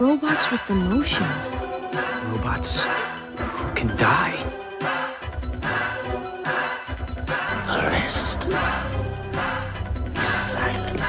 Robots with emotions. Robots who can die. The rest is silence.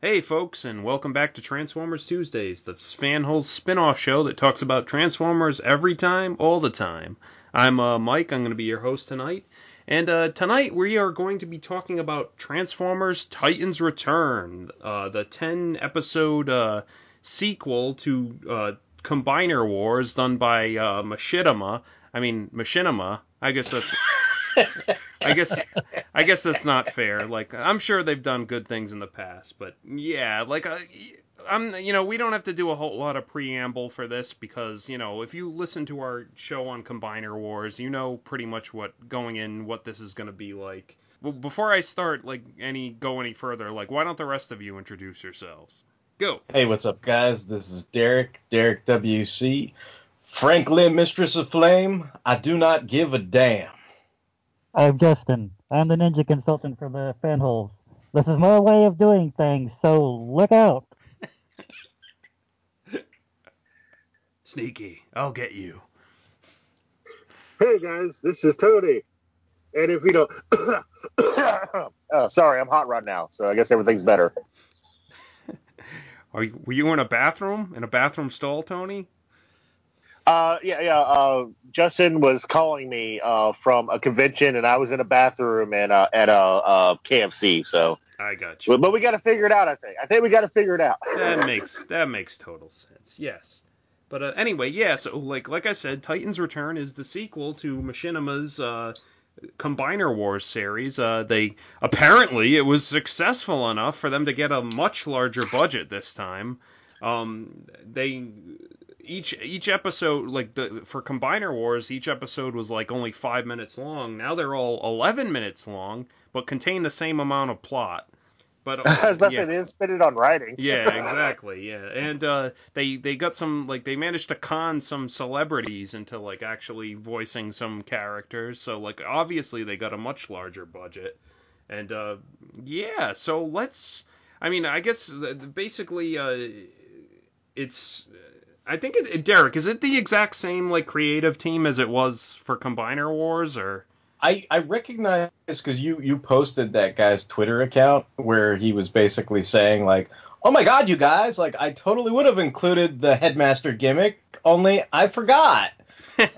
Hey, folks, and welcome back to Transformers Tuesdays, the Fanholes spin-off show that talks about Transformers every time, all the time. I'm uh, Mike. I'm going to be your host tonight, and uh, tonight we are going to be talking about Transformers: Titans Return, uh, the 10-episode uh, sequel to uh, Combiner Wars done by uh, Machinima. I mean Machinima. I guess that's. I guess I guess that's not fair. Like I'm sure they've done good things in the past, but yeah, like uh, I'm you know, we don't have to do a whole lot of preamble for this because, you know, if you listen to our show on Combiner Wars, you know pretty much what going in what this is going to be like. Well, before I start like any go any further, like why don't the rest of you introduce yourselves? Go. Hey, what's up, guys? This is Derek, Derek WC. Franklin, Mistress of Flame, I do not give a damn. I'm Justin. I'm the ninja consultant for the fanholes. This is my way of doing things, so look out. Sneaky. I'll get you. Hey guys, this is Tony. And if you don't, oh, sorry, I'm hot right now, so I guess everything's better. Are you, were you in a bathroom? In a bathroom stall, Tony? Uh, yeah, yeah. Uh, Justin was calling me uh, from a convention, and I was in a bathroom and uh, at a uh, KFC. So, I got you. but, but we got to figure it out. I think. I think we got to figure it out. that makes that makes total sense. Yes. But uh, anyway, yeah. So like like I said, Titans Return is the sequel to Machinima's uh, Combiner Wars series. Uh, they apparently it was successful enough for them to get a much larger budget this time. Um, they each each episode like the for Combiner Wars, each episode was like only five minutes long. Now they're all eleven minutes long, but contain the same amount of plot. But I was about to yeah. say they didn't spend it on writing. Yeah, exactly. Yeah, and uh, they they got some like they managed to con some celebrities into like actually voicing some characters. So like obviously they got a much larger budget, and uh, yeah. So let's. I mean, I guess basically uh, it's. I think it, Derek, is it the exact same like creative team as it was for Combiner Wars or? I, I recognize because you, you posted that guy's Twitter account where he was basically saying like, "Oh my God, you guys! Like, I totally would have included the headmaster gimmick, only I forgot."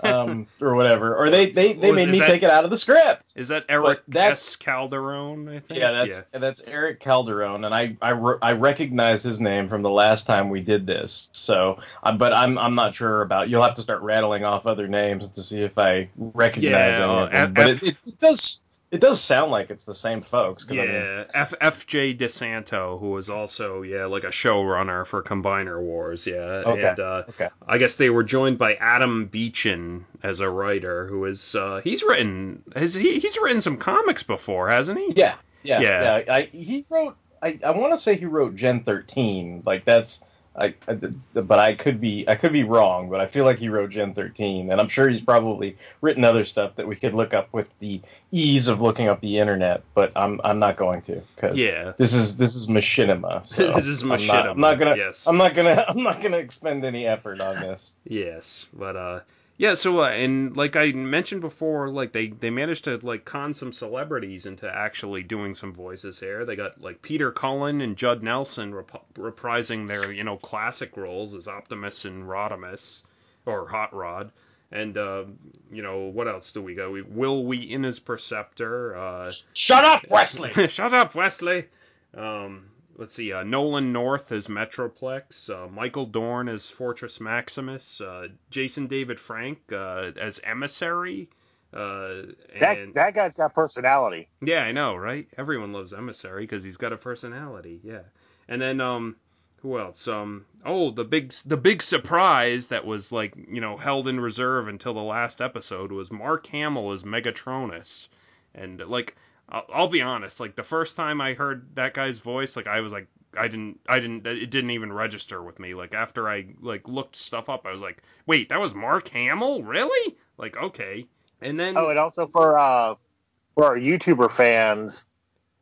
Um, or whatever, or they they, they made me that- take it out of the script. Is that Eric that's- S. Calderon? I think. Yeah, that's that's Eric Calderon, and I I, re- I recognize his name from the last time we did this. So, uh, but I'm I'm not sure about. You'll have to start rattling off other names to see if I recognize Yeah, any of them. But it, it does it does sound like it's the same folks. 'cause I mean, Yeah, F F J DeSanto, who was also yeah like a showrunner for Combiner Wars, yeah, Okay, and uh, okay. I guess they were joined by Adam Beechin as a writer, who is uh, he's written has he he's written some comics before, hasn't he? yeah, yeah, Yeah. yeah. I, he wrote. I, I want to say he wrote Gen 13. Like that's. I, I, but I could be I could be wrong, but I feel like he wrote Gen 13, and I'm sure he's probably written other stuff that we could look up with the ease of looking up the internet. But I'm I'm not going to because Yeah. this is this is machinima. So This is I'm not, machinima, I'm not gonna yes. I'm not gonna I'm not gonna expend any effort on this. Yes, but uh, yeah. So uh, and like I mentioned before, like they they managed to like con some celebrities into actually doing some voices here. They got like Peter Cullen and Judd Nelson rep- reprising their you know classic roles as Optimus and Rodimus, or Hot Rod. And uh, you know what else do we got? We Wil Wheaton as Perceptor. Uh, Shut up, Wesley. Shut up, Wesley. Um, let's see. Uh, Nolan North as Metroplex. Uh, Michael Dorn as Fortress Maximus. Uh, Jason David Frank uh, as Emissary. Uh, That and that guy's got personality. yeah, I know, right? Everyone loves Emissary because he's got a personality. Yeah. And then um who else? Um oh, the big the big surprise that was like, you know, held in reserve until the last episode was Mark Hamill as Megatronus. And like I'll, I'll be honest, like the first time I heard that guy's voice, like I was like I didn't I didn't it didn't even register with me. Like after I like looked stuff up, I was like, "Wait, that was Mark Hamill? Really?" Like, okay. And then Oh, and also for uh for our YouTuber fans,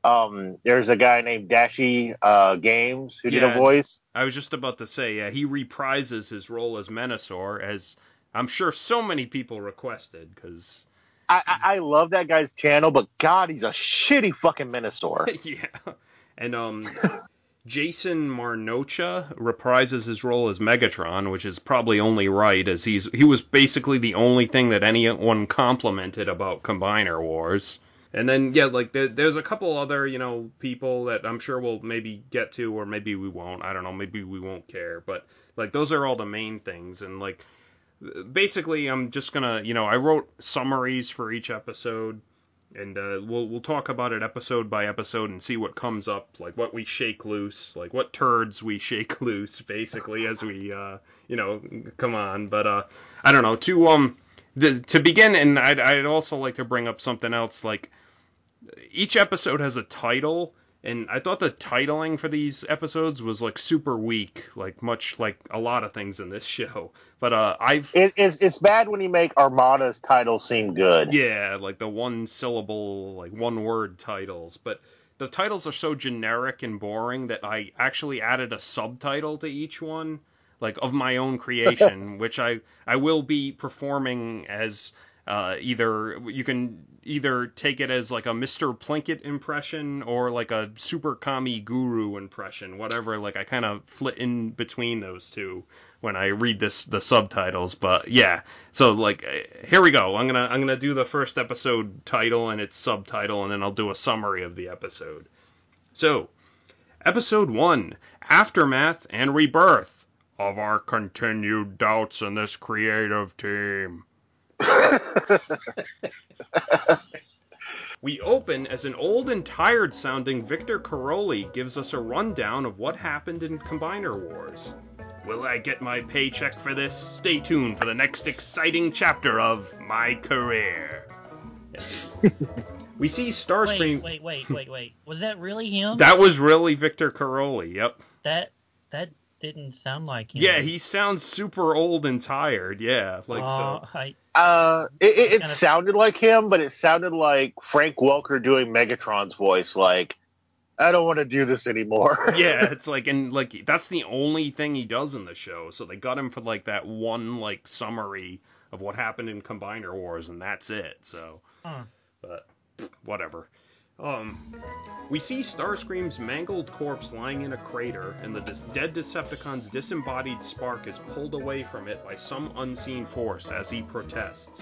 um, there's a guy named Dashie uh, Games who did a voice. I was just about to say, yeah, he reprises his role as Menasor, as I'm sure so many people requested, because I, I love that guy's channel, but God, he's a shitty fucking Menasor. yeah, and um, Jason Marnocha reprises his role as Megatron, which is probably only right, as he's he was basically the only thing that anyone complimented about Combiner Wars. And then yeah, like there, there's a couple other you know people that I'm sure we'll maybe get to, or maybe we won't. I don't know. Maybe we won't care. But like those are all the main things, and like basically I'm just gonna you know I wrote summaries for each episode and uh, we'll we'll talk about it episode by episode and see what comes up, like what we shake loose, like what turds we shake loose, basically as we uh, you know come on. But uh, I don't know to um the, to begin, and I'd I'd also like to bring up something else. Like each episode has a title, and I thought the titling for these episodes was like super weak, like much like a lot of things in this show. But uh, I've It, it's it's bad when you make Armada's title seem good. yeah, like the one syllable, like one word titles. But the titles are so generic and boring that I actually added a subtitle to each one, like of my own creation, which I I will be performing as uh, either you can either take it as like a Mr. Plinkett impression or like a Super Kami Guru impression, whatever. Like I kind of flit in between those two when I read this the subtitles. But yeah, so like uh, here we go. I'm gonna I'm gonna do the first episode title and its subtitle, and then I'll do a summary of the episode. So, episode one: aftermath and rebirth of our continued doubts in this creative team. We open as an old and tired sounding Victor Caroli gives us a rundown of what happened in Combiner Wars. Will I get my paycheck for this? Stay tuned for the next exciting chapter of my career. we see Starscream. Wait, wait, wait, wait, wait. Was that really him? That was really Victor Caroli, yep. that that didn't sound like him. Yeah, he sounds super old and tired, yeah. Like Uh, so. I, Uh, it, it, it Kinda- sounded like him, but it sounded like Frank Welker doing Megatron's voice. Like, I don't want to do this anymore. yeah, it's like and like that's the only thing he does in the show. So they got him for like that one like summary of what happened in Combiner Wars, and that's it. So, Huh. but whatever. Um, we see Starscream's mangled corpse lying in a crater, and the dead Decepticon's disembodied spark is pulled away from it by some unseen force as he protests.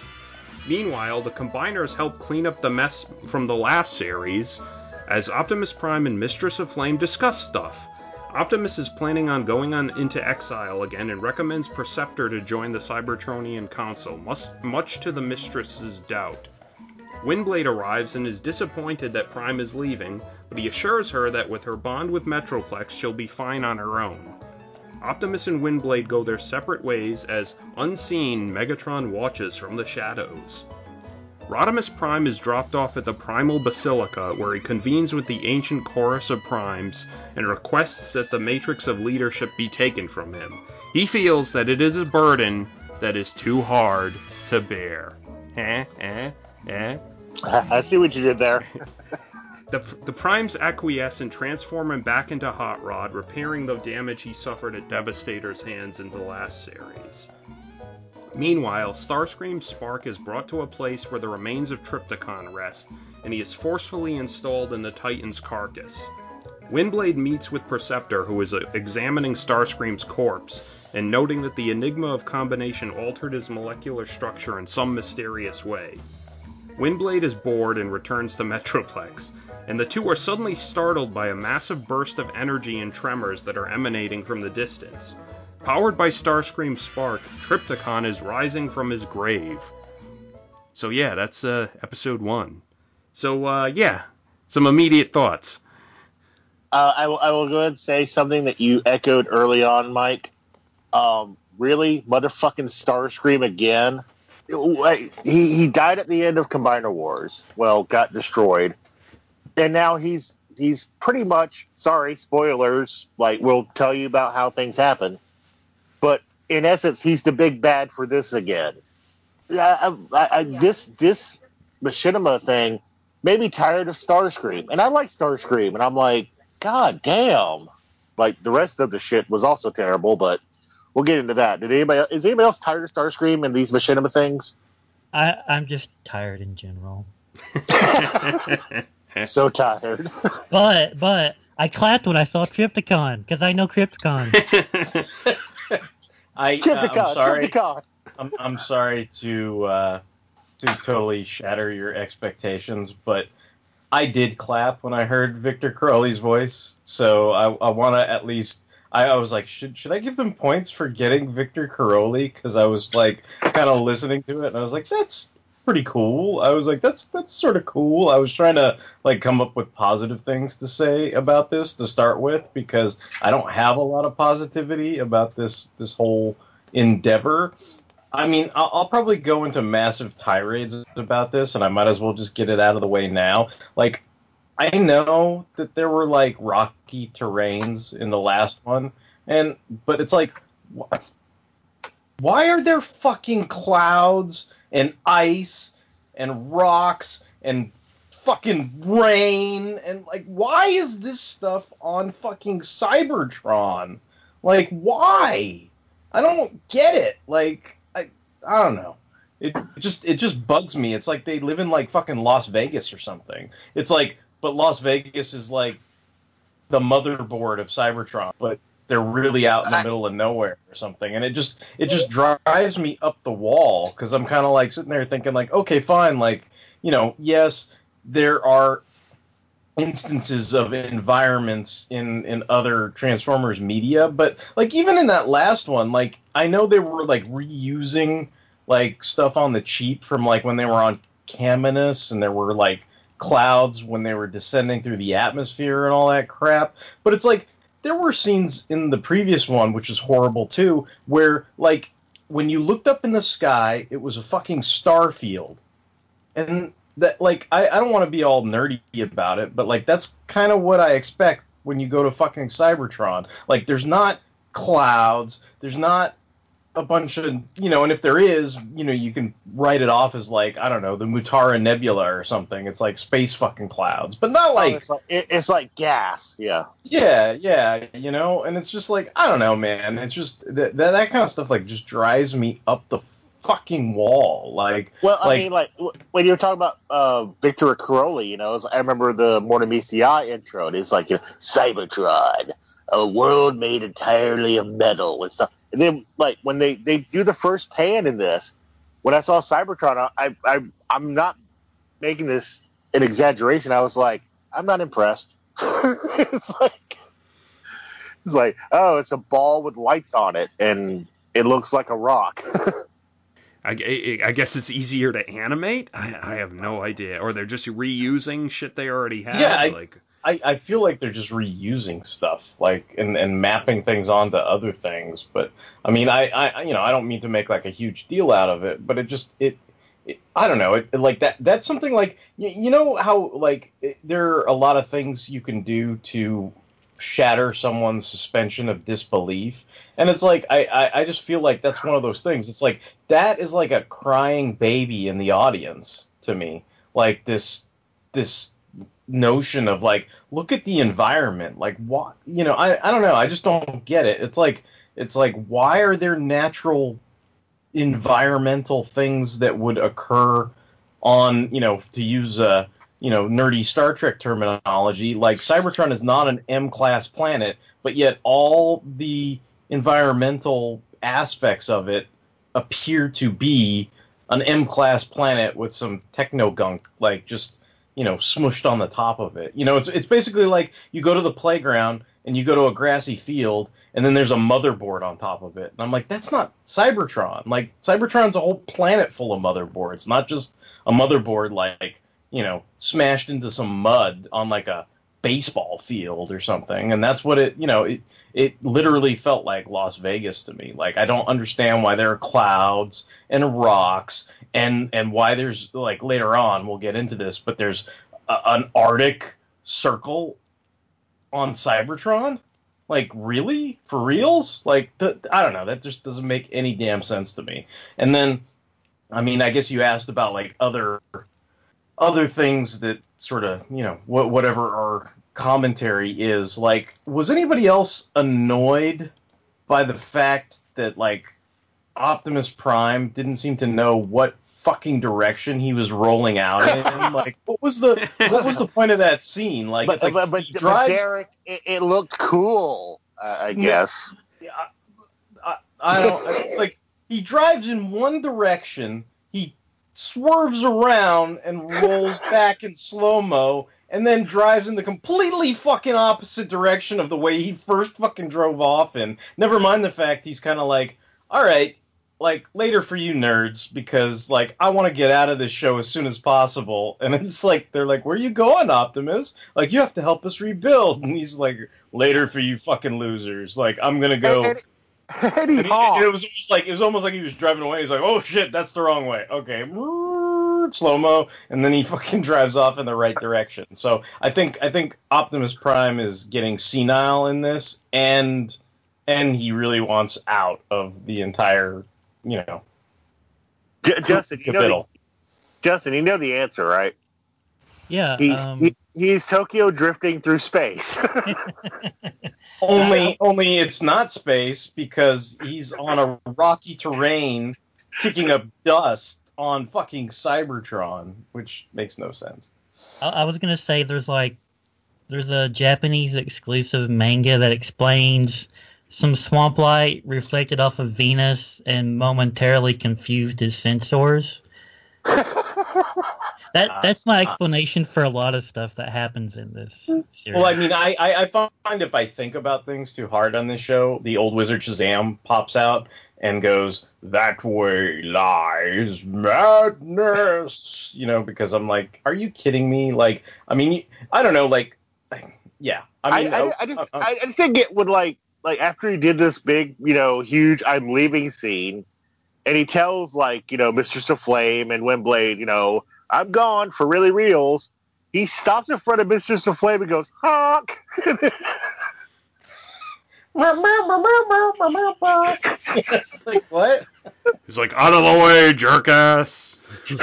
Meanwhile, the Combiners help clean up the mess from the last series as Optimus Prime and Mistress of Flame discuss stuff. Optimus is planning on going on into exile again and recommends Perceptor to join the Cybertronian Council, much to the Mistress's doubt. Windblade arrives and is disappointed that Prime is leaving, but he assures her that with her bond with Metroplex, she'll be fine on her own. Optimus and Windblade go their separate ways as, unseen, Megatron watches from the shadows. Rodimus Prime is dropped off at the Primal Basilica, where he convenes with the ancient chorus of primes and requests that the matrix of leadership be taken from him. He feels that it is a burden that is too hard to bear. Eh? Eh? Eh? I see what you did there. The, the Primes acquiesce and transform him back into Hot Rod, repairing the damage he suffered at Devastator's hands in the last series. Meanwhile, Starscream's spark is brought to a place where the remains of Trypticon rest, and he is forcefully installed in the Titan's carcass. Windblade meets with Perceptor, who is uh, examining Starscream's corpse, and noting that the enigma of combination altered his molecular structure in some mysterious way. Windblade is bored and returns to Metroplex, and the two are suddenly startled by a massive burst of energy and tremors that are emanating from the distance. Powered by Starscream's spark, Trypticon is rising from his grave. So yeah, that's uh, episode one. So uh, yeah, some immediate thoughts. Uh, I will. I will go ahead and say something that you echoed early on, Mike. Um, really, motherfucking Starscream again. He he died at the end of Combiner Wars. Well, got destroyed, and now he's he's pretty much sorry spoilers. Like we'll tell you about how things happen, but in essence, he's the big bad for this again. I, I, I, This this machinima thing made me tired of Starscream, and I like Starscream, and I'm like, God damn! Like the rest of the shit was also terrible, but we'll get into that. Did anybody is anybody else tired of Starscream and these machinima things? I, I'm just tired in general. So tired. But but I clapped when I saw Trypticon because I know Krypticon. I, uh, I'm sorry. Crypticon. I'm, I'm sorry to uh, to totally shatter your expectations, but I did clap when I heard Victor Caroli's voice. So I, I want to at least. I, I was like, should should I give them points for getting Victor Caroli? Because I was like, kind of listening to it, and I was like, that's pretty cool. I was like, that's that's sort of cool. I was trying to like come up with positive things to say about this to start with because I don't have a lot of positivity about this this whole endeavor. I mean, I'll, I'll probably go into massive tirades about this, and I might as well just get it out of the way now. Like, I know that there were like rocky terrains in the last one, and but it's like, wh- why are there fucking clouds and ice and rocks and fucking rain and like why is this stuff on fucking Cybertron? Like why? I don't get it. Like I I don't know. It just it just bugs me. It's like they live in like fucking Las Vegas or something. It's like but Las Vegas is like the motherboard of Cybertron, but they're really out in the middle of nowhere or something. And it just it just drives me up the wall because I'm kind of like sitting there thinking like, okay, fine, like you know, yes, there are instances of environments in in other Transformers media, but like even in that last one, like I know they were like reusing like stuff on the cheap from like when they were on Caminus and there were like clouds when they were descending through the atmosphere and all that crap. But it's like there were scenes in the previous one, which is horrible too, where like when you looked up in the sky, it was a fucking star field. And that like I, I don't want to be all nerdy about it, but like that's kind of what I expect when you go to fucking Cybertron. Like there's not clouds, there's not a bunch of you know, and if there is, you know, you can write it off as like I don't know the Mutara Nebula or something. It's like space fucking clouds, but not like it's like it, it's like gas. Yeah. yeah, yeah, you know, and it's just like I don't know, man. It's just that that, that kind of stuff like just drives me up the fucking wall. Like, Well, I like, mean, like when you were talking about uh, Victor Caroli, you know, it's- I remember the Mortemisiai intro. and It's like you know, Cybertron, a world made entirely of metal and stuff. And then, like when they they do the first pan in this, when I saw Cybertron, I I I'm not making this an exaggeration. I was like, I'm not impressed. it's like it's like, oh, it's a ball with lights on it, and it looks like a rock. I, I- I guess it's easier to animate. I, I have no idea, or they're just reusing shit they already had. Yeah, I- like I, I feel like they're just reusing stuff, like and, and mapping things onto other things. But I mean, I, I you know I don't mean to make like a huge deal out of it, but it just it, it I don't know it, it- like that that's something like you, you know how like it, there are a lot of things you can do to shatter someone's suspension of disbelief and it's like I, I i just feel like that's one of those things it's like that is like a crying baby in the audience to me like this this notion of like look at the environment. Like what you know i i don't know. I just don't get it. It's like it's like why are there natural environmental things that would occur on you know to use a you know nerdy star trek terminology? Like cybertron is not an m class planet but yet all the environmental aspects of it appear to be an m class planet with some techno gunk like just you know smushed on the top of it. You know it's it's basically like you go to the playground and you go to a grassy field and then there's a motherboard on top of it. And i'm like that's not cybertron. Like cybertron's a whole planet full of motherboards not just a motherboard like you know smashed into some mud on like a baseball field or something, and that's what it you know it it literally felt like Las Vegas to me. Like I don't understand why there are clouds and rocks and and why there's like later on we'll get into this, but there's a, an Arctic circle on Cybertron. Like really for reals? Like I don't know. That just doesn't make any damn sense to me. And then, I mean, I guess you asked about like other other things that sort of you know what whatever our commentary is. Like, was anybody else annoyed by the fact that like Optimus Prime didn't seem to know what fucking direction he was rolling out in? like, what was the what was the point of that scene? Like, but, like but, but, drives- Derek, it, it looked cool. Uh, I guess. Yeah, I, I don't. It's like he drives in one direction, he swerves around and rolls back in slow mo, and then drives in the completely fucking opposite direction of the way he first fucking drove off in. Never mind the fact he's kind of like, all right. Like later for you nerds because like I want to get out of this show as soon as possible and it's like they're like where you going Optimus like you have to help us rebuild and he's like later for you fucking losers like I'm gonna go And, and, and he and he- it was almost like it was almost like he was driving away. He's like, "Oh shit, that's the wrong way." Okay, slow mo, and then he fucking drives off in the right direction. So I think I think Optimus Prime is getting senile in this, and and he really wants out of the entire, you know, J- Justin, you know the. Justin, you know the answer, right? Yeah. He's um, he, he's Tokyo drifting through space. Only only it's not space because he's on a rocky terrain, kicking up dust on fucking Cybertron, which makes no sense. I, I was gonna say there's like there's a Japanese exclusive manga that explains some swamp light reflected off of Venus and momentarily confused his sensors. That that's my explanation for a lot of stuff that happens in this series. Well, I mean, I, I, I find if I think about things too hard on this show, the old wizard Shazam pops out and goes, "That way lies madness," you know, because I'm like, "Are you kidding me?" Like, I mean, I don't know, like, yeah, I I, mean, I, uh, I just uh, uh, I, I just think it would like like after he did this big you know huge I'm leaving scene, and he tells like you know Mistress of Flame and Windblade you know I'm gone for really reals. He stops in front of Mr. of and goes honk. it's like what? He's like, out of the way, jerk ass.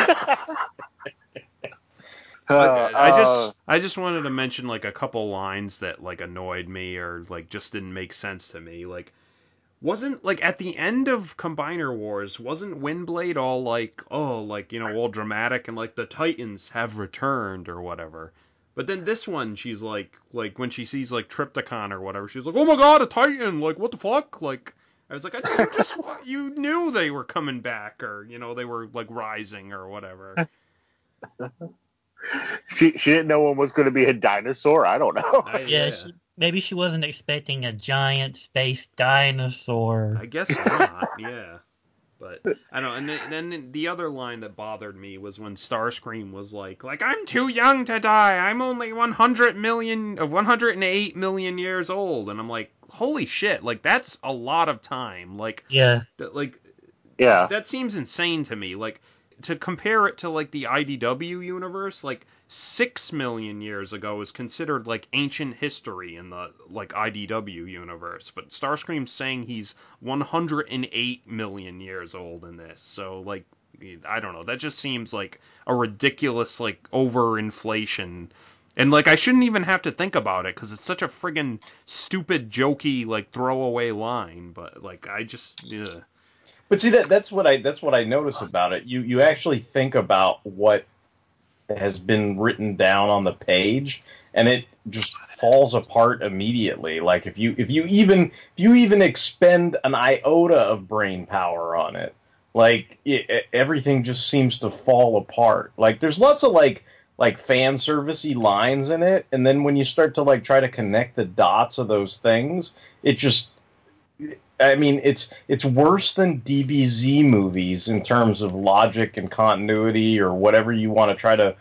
Uh, I uh, just I just wanted to mention like a couple lines that like annoyed me or like just didn't make sense to me. Like wasn't like at the end of Combiner Wars, wasn't Windblade all like, oh, like, you know, all dramatic and like the Titans have returned or whatever. But then this one, she's like, like when she sees like Trypticon or whatever, she's like, oh my god, a Titan! Like, what the fuck? Like, I was like, I thought you just you knew they were coming back or you know they were like rising or whatever. she she didn't know one was going to be a dinosaur. I don't know. I, yeah, She, maybe she wasn't expecting a giant space dinosaur. I guess not. yeah, but I don't. And then, then the other line that bothered me was when Starscream was like, "Like I'm too young to die. I'm only 100 million, uh, 108 million years old." And I'm like, "Holy shit! Like that's a lot of time. Like, Yeah. that, like yeah. that seems insane to me. Like to compare it to like the IDW universe, like six million years ago is considered like ancient history in the like IDW universe, but Starscream's saying he's 108 million years old in this. So like I don't know, that just seems like a ridiculous like overinflation. And like I shouldn't even have to think about it because it's such a friggin' stupid, jokey, like throwaway line. But like I just, ugh. But see that that's what I that's what I notice about it. You you actually think about what has been written down on the page and it just falls apart immediately. Like if you if you even if you even expend an iota of brain power on it, like it, everything just seems to fall apart. Like there's lots of like like fan servicey lines in it and then when you start to like try to connect the dots of those things, it just I mean, it's it's worse than DBZ movies in terms of logic and continuity or whatever you want to try to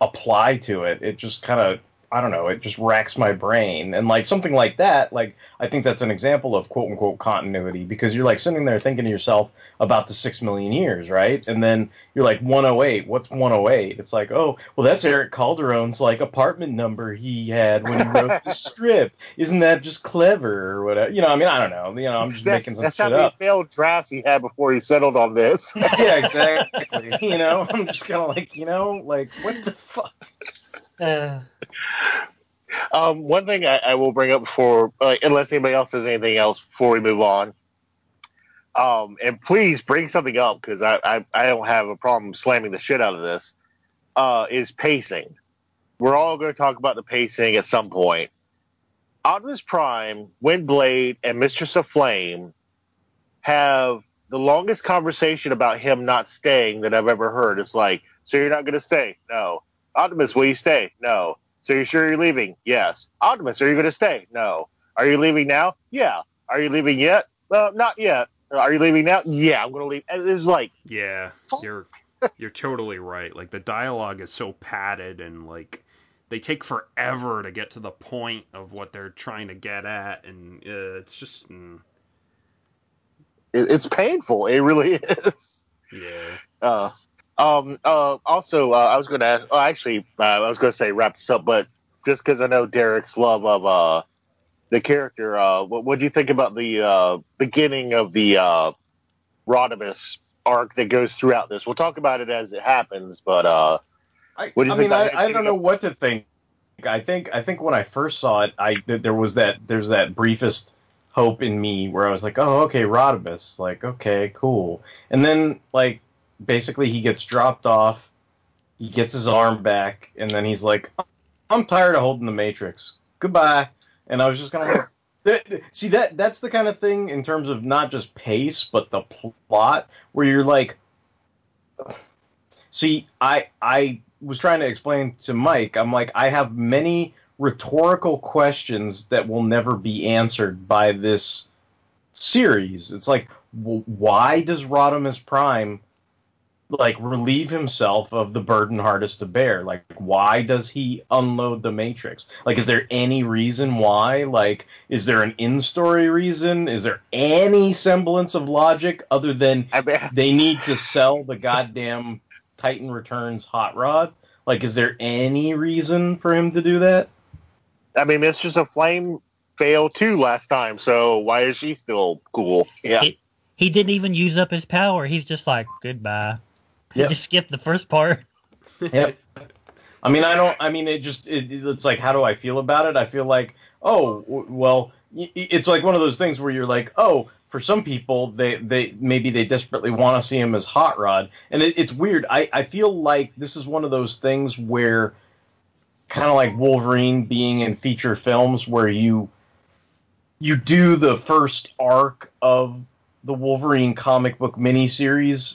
apply to it. It just kind of I don't know, it just racks my brain. And like something like that, like I think that's an example of quote unquote continuity because you're like sitting there thinking to yourself about the six million years, right? And then you're like 108. What's 108? It's like, oh, well, that's Eric Calderon's like apartment number he had when he wrote the script. Isn't that just clever or whatever? You know, I mean, I don't know. You know, I'm just that's, making some that's shit how many up. failed drafts he had before he settled on this. yeah, exactly. you know, I'm just kind of like, you know, like what the fuck. Uh, Um, one thing I, I will bring up before, uh, unless anybody else has anything else before we move on, um, and please bring something up because I, I, I don't have a problem slamming the shit out of this, uh, is pacing. We're all going to talk about the pacing at some point. Optimus Prime, Windblade, and Mistress of Flame have the longest conversation about him not staying that I've ever heard. It's like, so you're not going to stay? No. Optimus, will you stay? No. So you're sure you're leaving? Yes. Optimus, are you going to stay? No. Are you leaving now? Yeah. Are you leaving yet? Well, not yet. Are you leaving now? Yeah, I'm going to leave. It's like, Yeah, you're you're totally right. Like the dialogue is so padded and like they take forever to get to the point of what they're trying to get at, and uh, it's just mm, it- it's painful. It really is. yeah. Uh, um, uh, also, uh, I was going to ask, oh, actually, uh, I was going to say wrap this up, but just because I know Derek's love of uh, the character, uh, what do you think about the uh, beginning of the uh, Rodimus arc that goes throughout this? We'll talk about it as it happens, but uh, I, What do you I think mean, I, I don't know what to think. I think I think when I first saw it, I there was that there's that briefest hope in me where I was like, oh, okay, Rodimus, like, okay, cool. And then like basically he gets dropped off, he gets his arm back, and then he's like, I'm tired of holding the Matrix. Goodbye. And I was just kind of like. See that that's the kind of thing in terms of not just pace but the plot where you're like See, I I was trying to explain to Mike. I'm like, I have many rhetorical questions that will never be answered by this series. It's like, why does Rodimus Prime like relieve himself of the burden hardest to bear? Like, why does he unload the Matrix? Like, is there any reason why? Like, is there an in-story reason? Is there any semblance of logic other than I mean, they need to sell the goddamn Titan Returns hot rod? Like, is there any reason for him to do that? I mean, Mistress of Flame failed too last time, so why is she still cool? Yeah. He, he didn't even use up his power. He's just like, goodbye. Yep. just skipped the first part. Yep. I mean, I don't. I mean, it just. It, it's like, how do I feel about it? I feel like, oh, w- well, it's like one of those things where you're like, oh, for some people, they they maybe they desperately want to see him as hot rod, and it, it's weird. I I feel like this is one of those things where, kind of like Wolverine being in feature films, where you you do the first arc of the Wolverine comic book miniseries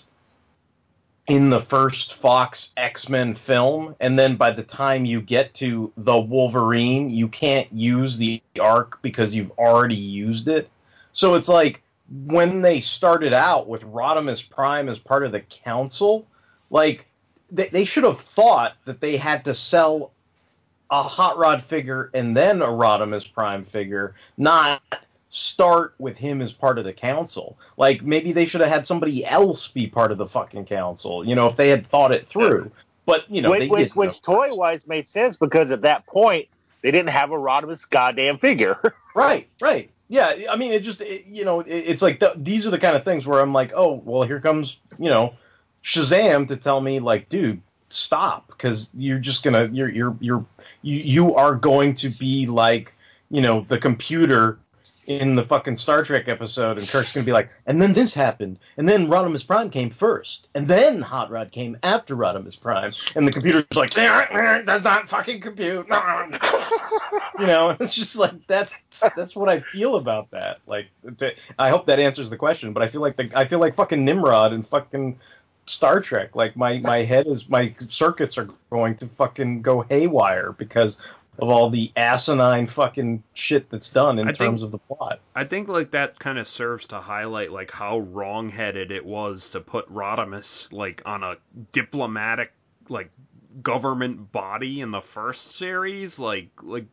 in the first Fox X Men film, and then by the time you get to the Wolverine, you can't use the arc because you've already used it. So it's like when they started out with Rodimus Prime as part of the Council, like they, they should have thought that they had to sell a Hot Rod figure and then a Rodimus Prime figure, not start with him as part of the council. Like maybe they should have had somebody else be part of the fucking council. You know, if they had thought it through. But you know, which which, which toy wise made sense because at that point they didn't have a Rodimus goddamn figure. Right, right. Yeah, I mean, it just, it, you know, it, it's like the, these are the kind of things where I'm like, oh, well, here comes, you know, Shazam to tell me, like, dude, stop, because you're just gonna, you're, you're, you're, you, you are going to be like, you know, the computer in the fucking Star Trek episode, and Kirk's gonna be like, and then this happened, and then Rodimus Prime came first, and then Hot Rod came after Rodimus Prime, and the computer's like, does not fucking compute. you know, it's just like that's that's what I feel about that. Like, to, I hope that answers the question, but I feel like the I feel like fucking Nimrod and fucking Star Trek. Like my my head is my circuits are going to fucking go haywire because of all the asinine fucking shit that's done in I think- terms of the plot. I think like that kind of serves to highlight like how wrongheaded it was to put Rodimus like on a diplomatic like government body in the first series. Like like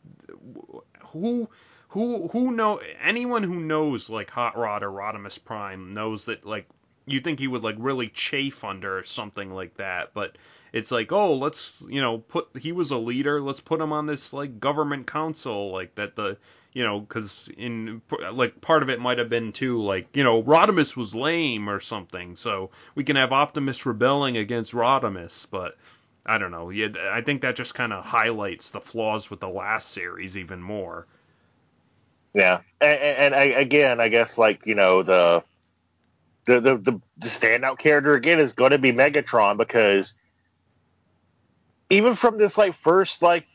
who who who know anyone who knows like Hot Rod or Rodimus Prime knows that like you think he would like really chafe under something like that, but it's like oh let's you know put he was a leader let's put him on this like government council like that the you know because in like part of it might have been too like you know Rodimus was lame or something so we can have Optimus rebelling against Rodimus but I don't know yeah I think that just kind of highlights the flaws with the last series even more. Yeah, and, and I, again, I guess like you know the the the, the standout character again is going to be Megatron because even from this like first like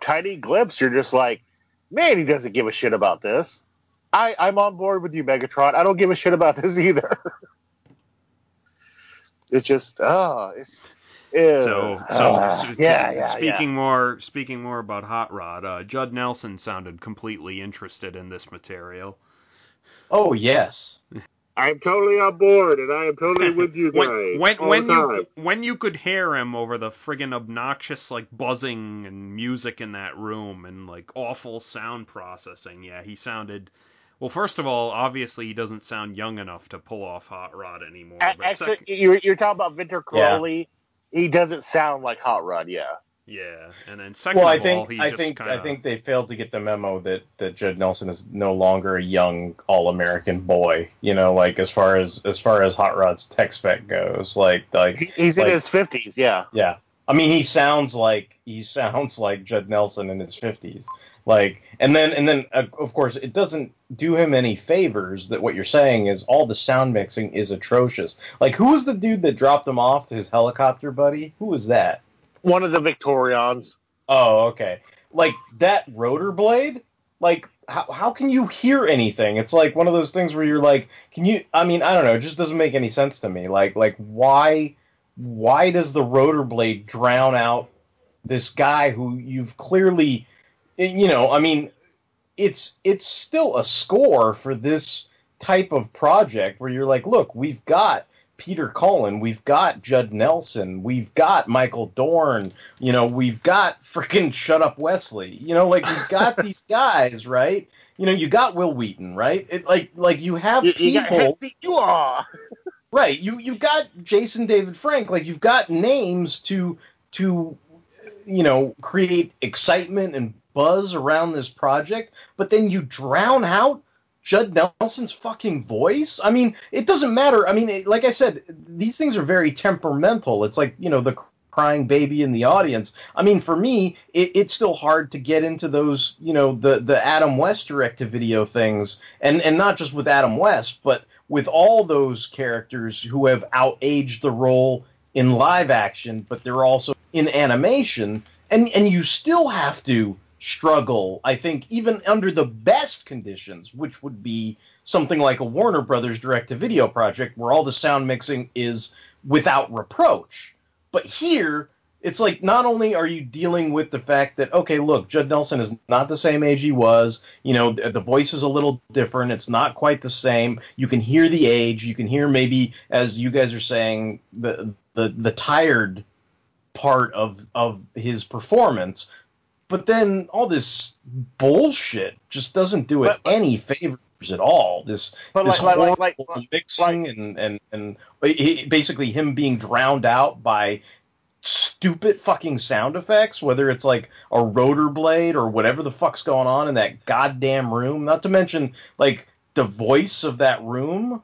tiny glimpse, you're just like, man, he doesn't give a shit about this. I I'm on board with you, Megatron. I don't give a shit about this either. it's just ah, oh, it's. Ew. So, so uh, yeah, yeah, speaking yeah. more, speaking more about Hot Rod, uh, Judd Nelson sounded completely interested in this material. Oh yes. I'm totally on board, and I am totally with you guys. when when, all when the you time. when you could hear him over the friggin' obnoxious like buzzing and music in that room and like awful sound processing, yeah, he sounded. Well, first of all, obviously he doesn't sound young enough to pull off Hot Rod anymore. But Actually, sec- you're, you're talking about Vinter Yeah. Caroli. He doesn't sound like Hot Rod, yeah. Yeah, and then second Well, I of all, think he I just think kinda, I think they failed to get the memo that that Judd Nelson is no longer a young all-American boy. You know, like as far as as far as Hot Rod's tech spec goes, like like He- He's in his fifties, yeah. Yeah. I mean, he sounds like he sounds like Judd Nelson in his 50s. Like and then and then uh, of course it doesn't do him any favors that what you're saying is all the sound mixing is atrocious. Like who was the dude that dropped him off to his helicopter buddy? Who was that? One of the Victorians. Oh, okay. Like that rotor blade? Like how how can you hear anything? It's like one of those things where you're like, can you I mean, I don't know, it just doesn't make any sense to me. Like like why why does the rotor blade drown out this guy who you've clearly eh, you know, I mean, it's it's still a score for this type of project where you're like, look, we've got Peter Cullen, we've got Judd Nelson, we've got Michael Dorn, you know, we've got freaking Shut Up Wesley, you know, like we've got these guys, right? You know, you got Wil Wheaton, right? It, like like you have You, you got people, Henry Dua. right? You you got Jason David Frank, like you've got names to to you know create excitement and buzz around this project, but then you drown out Judd Nelson's fucking voice. I mean, it doesn't matter. I mean, it, like I said, these things are very temperamental. It's like you know the crying baby in the audience. I mean, for me, it, it's still hard to get into those, you know, the the Adam West direct to video things, and and not just with Adam West, but with all those characters who have outaged the role in live action, but they're also in animation, and and you still have to struggle. I think even under the best conditions, which would be something like a Warner Brothers direct to video project, where all the sound mixing is without reproach. But here, it's like not only are you dealing with the fact that okay, look, Judd Nelson is not the same age he was. You know, the voice is a little different. It's not quite the same. You can hear the age. You can hear maybe, as you guys are saying, the the the tired part of of his performance. But then all this bullshit just doesn't do it But- any favors at all. This But this like, like, like, like, horrible mixing and and and he- basically him being drowned out by stupid fucking sound effects, whether it's like a rotor blade or whatever the fuck's going on in that goddamn room. Not to mention like the voice of that room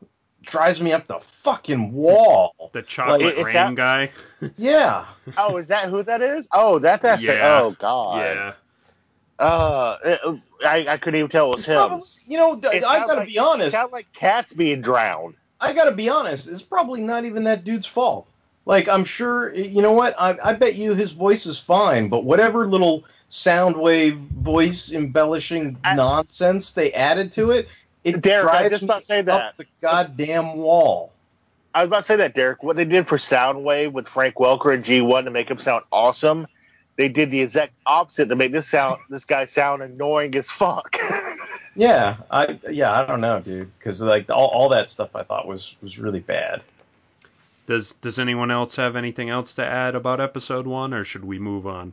drives me up the fucking wall. the chocolate Like, it's rain that- guy. Yeah. oh, is that who that is? Oh, that that's it. Oh God. Yeah. Uh, it- I I couldn't even tell it was him. Probably- you know, It I gotta like- be honest. It sounds like cats being drowned. I gotta be honest. It's probably not even that dude's fault. Like I'm sure, you know what? I, I bet you his voice is fine, but whatever little sound wave voice embellishing I- nonsense they added to it, it Derek, I was just about to say that. up the goddamn wall. I was about to say that, Derek. What they did for Soundwave with Frank Welker and G1 to make him sound awesome, they did the exact opposite to make this sound this guy sound annoying as fuck. Yeah, I yeah I don't know, dude, because like all, all that stuff I thought was was really bad. Does Does anyone else have anything else to add about episode one, or should we move on?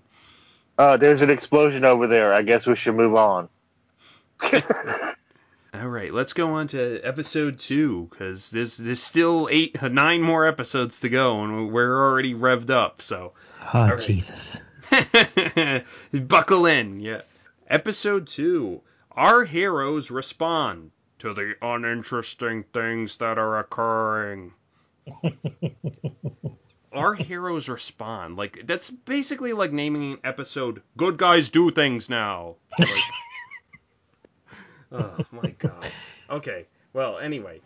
Uh, there's an explosion over there. I guess we should move on. All right, let's go on to episode two because there's there's still eight uh, nine more episodes to go, and we're already revved up. So Oh right. Jesus. buckle in, yeah. Episode two. Our heroes respond to the uninteresting things that are occurring. Our heroes respond. Like that's basically like naming an episode "Good Guys Do Things Now." Like, oh my god. Okay. Well, anyway,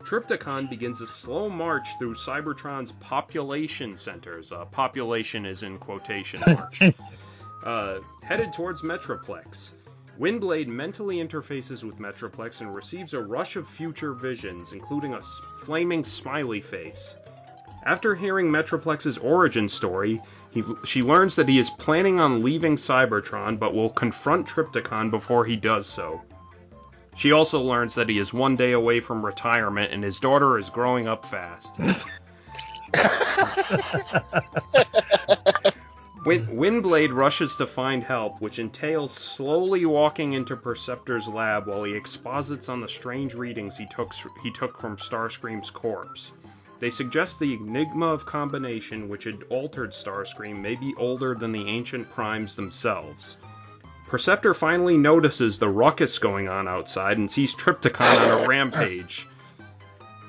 Trypticon begins a slow march through Cybertron's population centers. Uh, population is in quotation marks. uh, headed towards Metroplex. Windblade mentally interfaces with Metroplex and receives a rush of future visions, including a s- flaming smiley face. After hearing Metroplex's origin story, he, she learns that he is planning on leaving Cybertron but will confront Trypticon before he does so. She also learns that he is one day away from retirement and his daughter is growing up fast. Win- Windblade rushes to find help, which entails slowly walking into Perceptor's lab while he exposits on the strange readings he took, he took from Starscream's corpse. They suggest the enigma of combination which had altered Starscream may be older than the ancient primes themselves. Perceptor finally notices the ruckus going on outside and sees Trypticon on a rampage.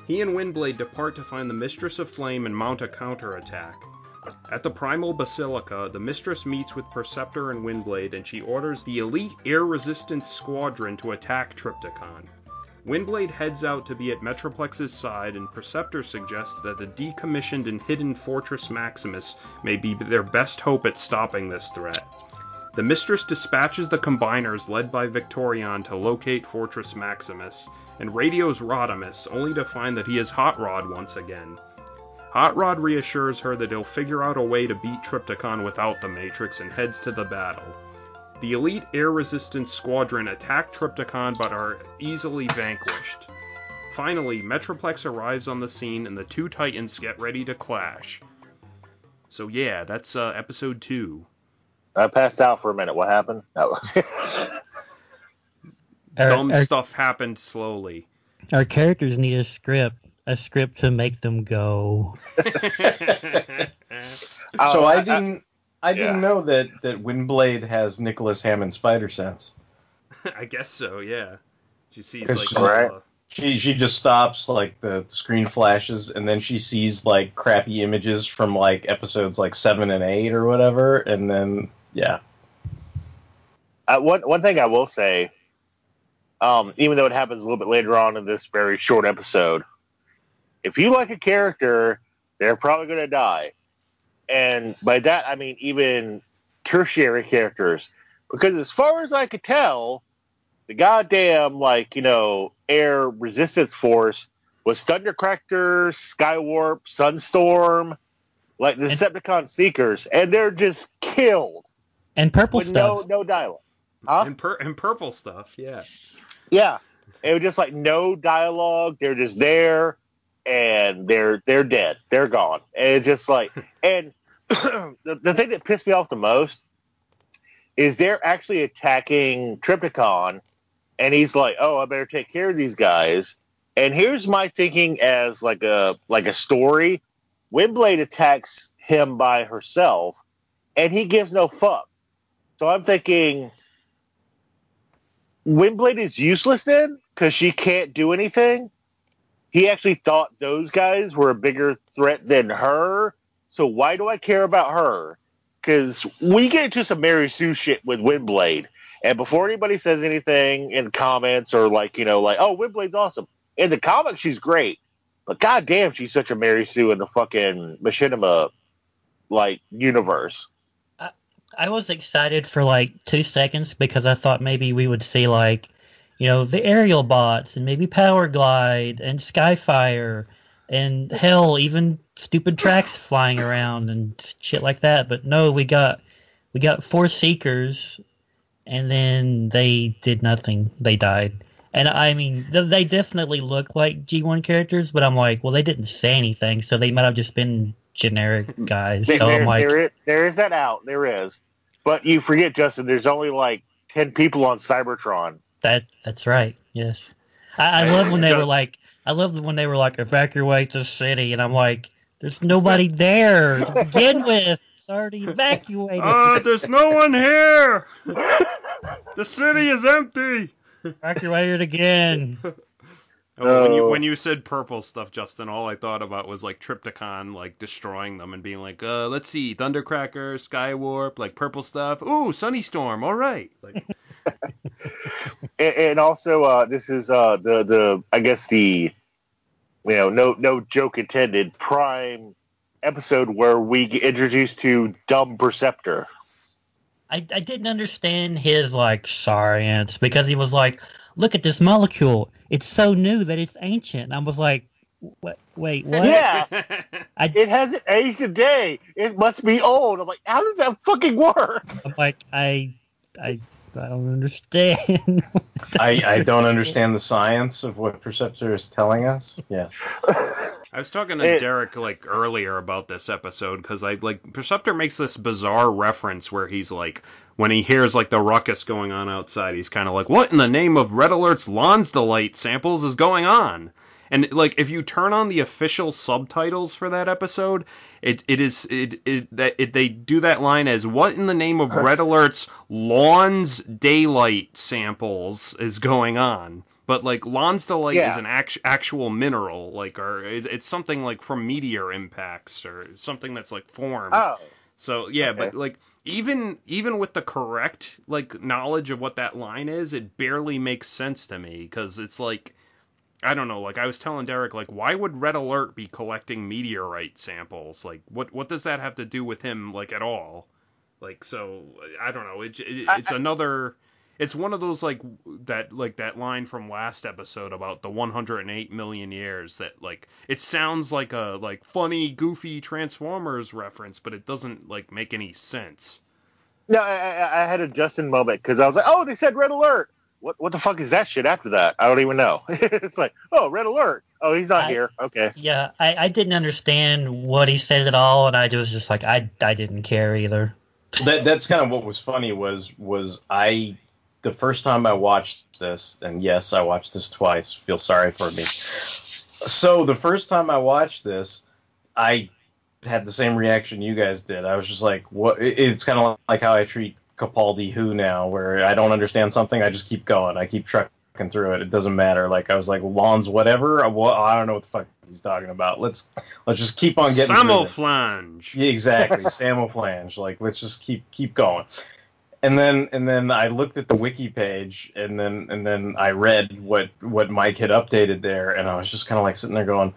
He and Windblade depart to find the Mistress of Flame and mount a counterattack. At the Primal Basilica, the Mistress meets with Perceptor and Windblade and she orders the Elite Air Resistance Squadron to attack Trypticon. Windblade heads out to be at Metroplex's side, and Perceptor suggests that the decommissioned and hidden Fortress Maximus may be their best hope at stopping this threat. The Mistress dispatches the Combiners led by Victorion to locate Fortress Maximus, and radios Rodimus, only to find that he is Hot Rod once again. Hot Rod reassures her that he'll figure out a way to beat Trypticon without the Matrix and heads to the battle. The Elite Air Resistance Squadron attack Trypticon but are easily vanquished. Finally, Metroplex arrives on the scene and the two Titans get ready to clash. So yeah, that's uh, episode two. I passed out for a minute. What happened? No. Our, Dumb our, stuff happened slowly. our characters need a script, a script to make them go. Oh, so I- I didn't. I didn't yeah. know that that Windblade has Nicholas Hammond spider sense. I guess so, yeah. She sees like she- all Right. She she just stops like the screen flashes and then she sees like crappy images from like episodes like seven and eight or whatever and then yeah. Uh, one one thing I will say, um, even though it happens a little bit later on in this very short episode, if you like a character, they're probably going to die, and by that I mean even tertiary characters, because as far as I could tell, the goddamn like you know air resistance force was Thundercracker, Skywarp, Sunstorm, like the Decepticon Seekers, and they're just killed And purple with stuff. no no dialogue. Huh? and, pur- and purple stuff, yeah. Yeah, it was just like no dialogue. They're just there, and they're they're dead. They're gone. And it's just like, and the, the thing that pissed me off the most is they're actually attacking Trypticon, and he's like, "Oh, I better take care of these guys." And here's my thinking as like a like a story: Windblade attacks him by herself, and he gives no fuck. So I'm thinking. Windblade is useless then because she can't do anything. He actually thought those guys were a bigger threat than her. So why do I care about her? Because we get into some Mary Sue shit with Windblade, and before anybody says anything in comments or like you know like oh Windblade's awesome in the comics she's great, but goddamn she's such a Mary Sue in the fucking Machinima like universe. I was excited for like two seconds because I thought maybe we would see like, you know, the aerial bots and maybe Powerglide and Skyfire and hell, even stupid tracks flying around and shit like that. But no, we got we got four seekers, and then they did nothing. They died. And I mean, th- they definitely look like G1 characters, but I'm like, well, they didn't say anything, so they might have just been generic guys. There, So I'm like, there, is, there is that out. There is. But you forget, Justin, there's only like 10 people on Cybertron. that that's right. Yes, I, I love when they were like, I love when they were like, evacuate the city, and I'm like, there's nobody there to begin with. It's already evacuated. Uh, there's no one here. The city is empty. Evacuate it again. Oh, when you when you said purple stuff, Justin, all I thought about was like Trypticon, like destroying them and being like, uh, let's see, Thundercracker, Skywarp, like purple stuff. Ooh, Sunny Storm, all right. Like, And, and also, uh, this is uh, the, the, I guess the, you know, no, no joke intended, prime episode where we get introduced to Dumb Perceptor. I, I didn't understand his like science because he was like, look at this molecule. It's so new that it's ancient. I was like, what? Wait, what? Yeah, I, it hasn't aged a day. It must be old. I'm like, how does that fucking work? I'm like, I, I, I don't understand. I, I don't understand the science of what Perceptor is telling us. Yes. I was talking to It- Derek like earlier about this episode because I like Perceptor makes this bizarre reference where he's like when he hears like the ruckus going on outside, he's kind of like, "What in the name of Red Alert's Lonsdaleite samples is going on?" And like if you turn on the official subtitles for that episode, it it is it, it that it, they do that line as "What in the name of Red Alert's Lawns Daylight samples is going on?" But like Lawns Yeah. is an act- actual mineral, like or it, it's something like from meteor impacts or something that's like formed. Oh, So yeah, Okay. but like even even with the correct like knowledge of what that line is, it barely makes sense to me because it's like I don't know. Like I was telling Derek, like why would Red Alert be collecting meteorite samples? Like what what does that have to do with him like at all? Like so I don't know. It, it I- it's another. It's one of those like that like that line from last episode about the 108 million years that like it sounds like a like funny goofy Transformers reference, but it doesn't like make any sense. no, I, I, I had a Justin moment because I was like, oh, they said Red Alert. What, what the fuck is that shit after that? I don't even know. it's like, oh, Red Alert. Oh, he's not I- here. Okay. yeah, I, I didn't understand what he said at all, and I was just like, I, I didn't care either. that that's kind of what was funny was was I the first time I watched this, and yes, I watched this twice. Feel sorry for me. So the first time I watched this, I had the same reaction you guys did. I was just like, "What?" It's kind of like how I treat Capaldi Who now, where I don't understand something, I just keep going. I keep trucking through it. It doesn't matter. Like I was like, "Lawns, whatever." Uh, I, well, I don't know what the fuck he's talking about. Let's let's just keep on getting. Samoflange. Yeah, exactly. Samoflange. Like, let's just keep keep going. And then and then I looked at the wiki page, and then and then I read what what Mike had updated there, and I was just kind of like sitting there going,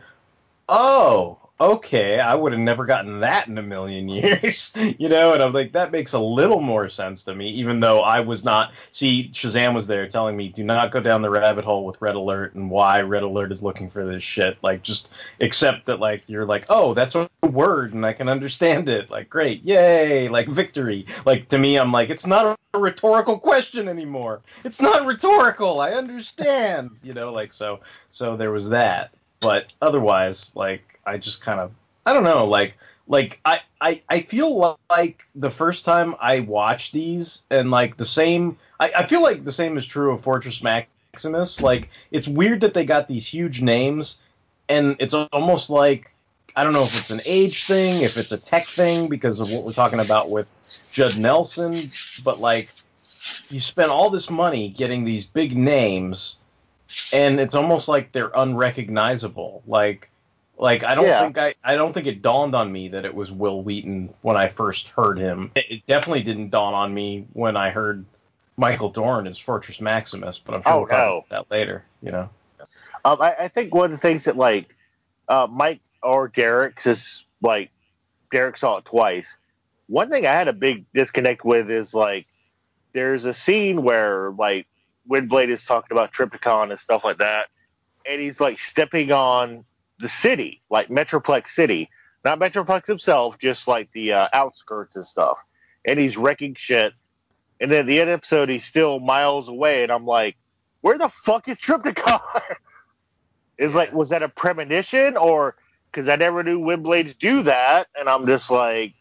"Oh, okay. I would have never gotten that in a million years, you know." And I'm like, that makes a little more sense to me, even though I was not. See, Shazam was there telling me, "Do not go down the rabbit hole with Red Alert and why Red Alert is looking for this shit. Like, just accept that like you're like, oh, that's a word and I can understand it. Like, great, yay, like victory. Like to me, I'm like, it's not a rhetorical question anymore. It's not rhetorical. I understand. You know, like so. So there was that. But otherwise, like, I just kind of, I don't know, like. Like I, I, I feel like the first time I watched these and like the same I, I feel like the same is true of Fortress Maximus. Like it's weird that they got these huge names and it's almost like I don't know if it's an age thing, if it's a tech thing because of what we're talking about with Judd Nelson, but like you spend all this money getting these big names and it's almost like they're unrecognizable. Like like I don't Yeah. think I I don't think it dawned on me that it was Wil Wheaton when I first heard him. It, it definitely didn't dawn on me when I heard Michael Dorn as Fortress Maximus, but I'm sure Oh, we'll talk no. about that later, you know. Um, I, I think one of the things that like uh, Mike or Derek, just like Derek saw it twice. One thing I had a big disconnect with is like there's a scene where like Windblade is talking about Trypticon and stuff like that, and he's like stepping on the city, like Metroplex City, not Metroplex himself, just like the uh, outskirts and stuff, and he's wrecking shit. And then at the end of the episode, he's still miles away, and I'm like, where the fuck is Trypticon? It's like, was that a premonition or because I never knew Windblades do that, and I'm just like,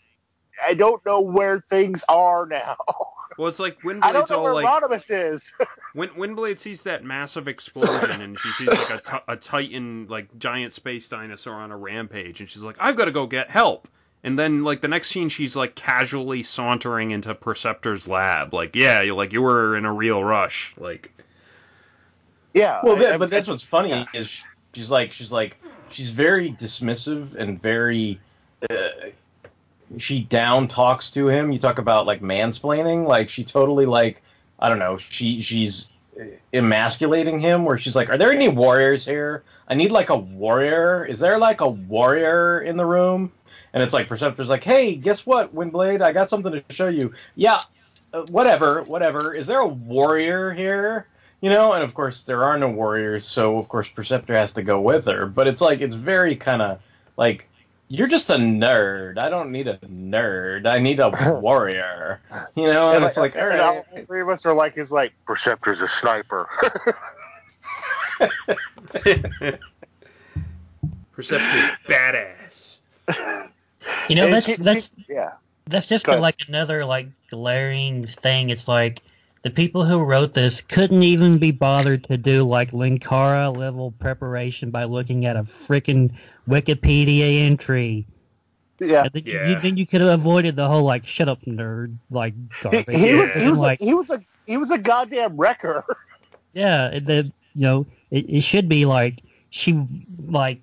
I don't know where things are now. Well, it's like I don't know all where like Rodimus is. when Windblade sees that massive explosion and she sees like a, titan like giant space dinosaur on a rampage and she's like I've got to go get help. And then like the next scene she's like casually sauntering into Perceptor's lab like yeah, you like you were in a real rush like yeah, Well, I- that, I- but that's what's funny is she's like she's like she's very dismissive and very uh, she down talks to him. You talk about like mansplaining, like she totally like I don't know. She she's emasculating him where she's like, "Are there any warriors here? I need like a warrior. Is there like a warrior in the room?" And it's like Perceptor's like, "Hey, guess what, Windblade? I got something to show you." Yeah, uh, whatever, whatever. Is there a warrior here? You know, and of course there are no warriors, so of course Perceptor has to go with her. But it's like it's very kind of like you're just a nerd. I don't need a nerd. I need a warrior. You know, and it's like all and all right. three of us are like, is like, Perceptor's a sniper. Perceptor's badass. You know, that's she- that's she- yeah. that's just Go like another like glaring thing. It's like the people who wrote this couldn't even be bothered to do like Linkara level preparation by looking at a freaking Wikipedia entry. Yeah. I think Yeah. you, then you could have avoided the whole like "shut up, nerd" like He, garbage. he was, Yeah. he, was like a, he was a he was a goddamn wrecker. Yeah, it- the you know it, it should be like she like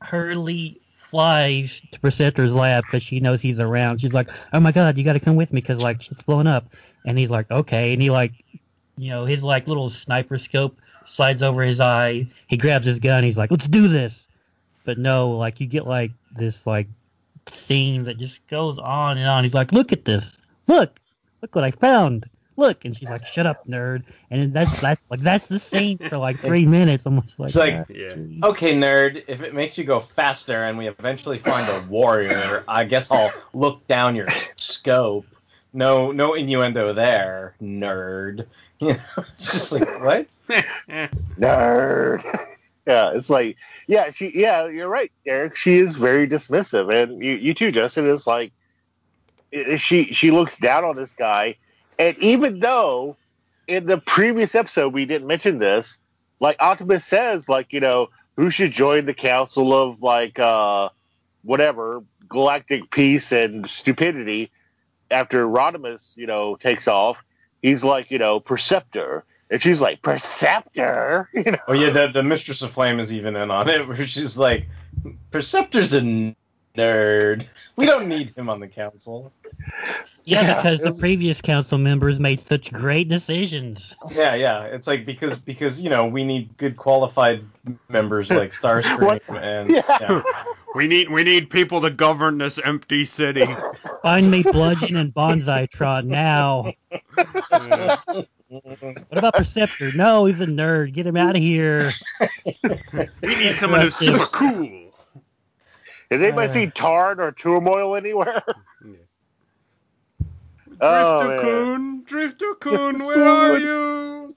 Hurley flies to Perceptor's lab because she knows he's around. She's like, "Oh my god, you got to come with me because like shit's blowing up." And he's like, "Okay," and he like, you know, his like little sniper scope slides over his eye. He grabs his gun. He's like, "Let's do this." But no, like you get like this like scene that just goes on and on. He's like, "Look at this! Look, look what I found!" Look, and she's like, "Shut up, nerd!" And that's that's like that's the scene for like three minutes, almost like. It's like, Yeah. Okay, nerd, if it makes you go faster and we eventually find a warrior, I guess I'll look down your scope. No no innuendo there, nerd. You know, it's just like what? Nerd. Yeah, it's like yeah, she yeah, you're right, Eric. She is very dismissive, and you you too, Justin. Is like she she looks down on this guy, and even though in the previous episode we didn't mention this, like Optimus says, like you know who should join the council of like uh whatever galactic peace and stupidity after Rodimus you know takes off. He's like you know Perceptor. And she's like, Perceptor? You know? Oh yeah, the the Mistress of Flame is even in on it, where she's like, Perceptor's a nerd. We don't need him on the council. yeah, yeah, because the previous council members made such great decisions. Yeah, yeah. It's like because because you know we need good qualified members like Starscream and Yeah. yeah. we need we need people to govern this empty city. Find me Bludgeon and Bonsai Trot now. Uh, What about Perceptor? No, he's a nerd. Get him out of here. we need someone who's super cool. Has anybody Uh. seen Tarn or Turmoil anywhere? Oh, Drifter man. Coon, Drifter Coon, where are you?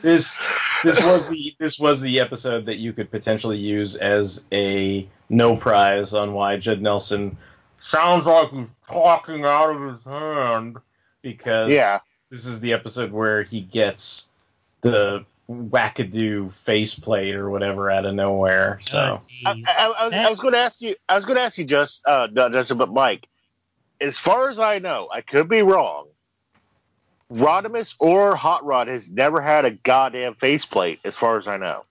this this was the this was the episode that you could potentially use as a no prize on why Judd Nelson sounds like he's talking out of his hand because yeah. This is the episode where he gets the wackadoo faceplate or whatever out of nowhere. So Oh, I. I, I, was- I was going to ask you. I was going to ask you just, uh, not Justin, but Mike. As far as I know, I could be wrong. Rodimus or Hot Rod has never had a goddamn faceplate, as far as I know.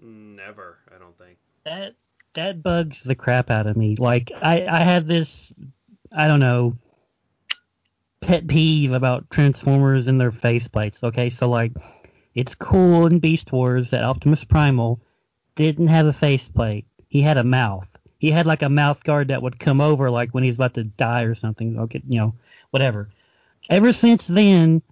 Never, I don't think. that that bugs the crap out of me. Like I I have this I don't know pet peeve about Transformers and their faceplates. Okay, so like it's cool in Beast Wars that Optimus Primal didn't have a faceplate. He had a mouth. He had like a mouth guard that would come over like when he's about to die or something. Okay, you know, whatever. Ever since then,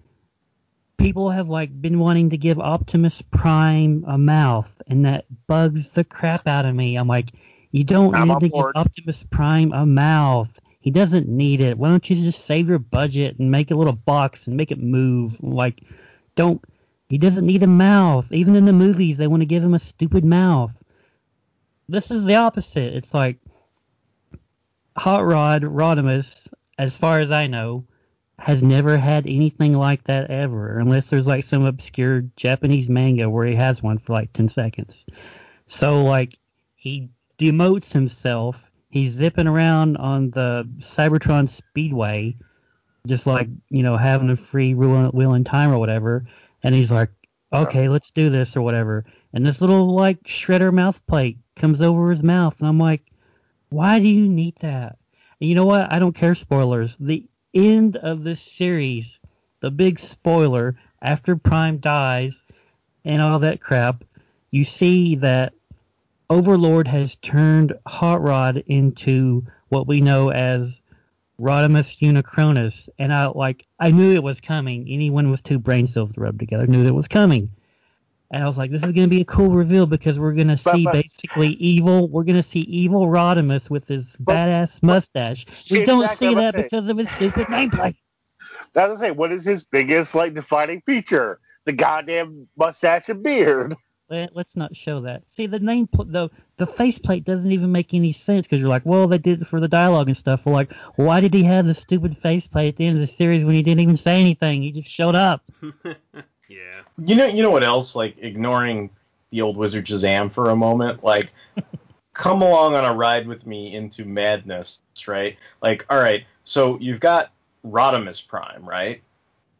people have like been wanting to give Optimus Prime a mouth, and that bugs the crap out of me. I'm like, you don't I'm need to board. give Optimus Prime a mouth. He doesn't need it. Why don't you just save your budget and make a little box and make it move? Like, don't He doesn't need a mouth. Even in the movies, they want to give him a stupid mouth. This is the opposite. It's like Hot Rod Rodimus, as far as I know, has never had anything like that ever, unless there's like some obscure Japanese manga where he has one for like 10 seconds. So, like, he demotes himself. He's zipping around on the Cybertron Speedway, just like, you know, having a free wheel wheel time or whatever. And he's like, okay, let's do this or whatever. And this little, like, shredder mouth plate comes over his mouth. And I'm like, why do you need that? And you know what? I don't care spoilers. The end of this series, the big spoiler, after Prime dies and all that crap, you see that Overlord has turned Hot Rod into what we know as Rodimus Unicronus. And I like I knew it was coming. Anyone with two brain cells to rub together knew that it was coming. And I was like, this is going to be a cool reveal because we're going to see but- basically evil. We're going to see evil Rodimus with his But- badass mustache. We don't Exactly see that because of his stupid nameplate. That's what I say. What is his biggest like defining feature? The goddamn mustache and beard. Let, let's not show that. See, the name, pl- the the faceplate doesn't even make any sense because you're like, well, they did it for the dialogue and stuff. We're like, why did he have the stupid faceplate at the end of the series when he didn't even say anything? He just showed up. yeah. You know, you know what else? Like ignoring the old Wizard Shazam for a moment. Like, come along on a ride with me into madness, right? Like, all right, so you've got Rodimus Prime, right?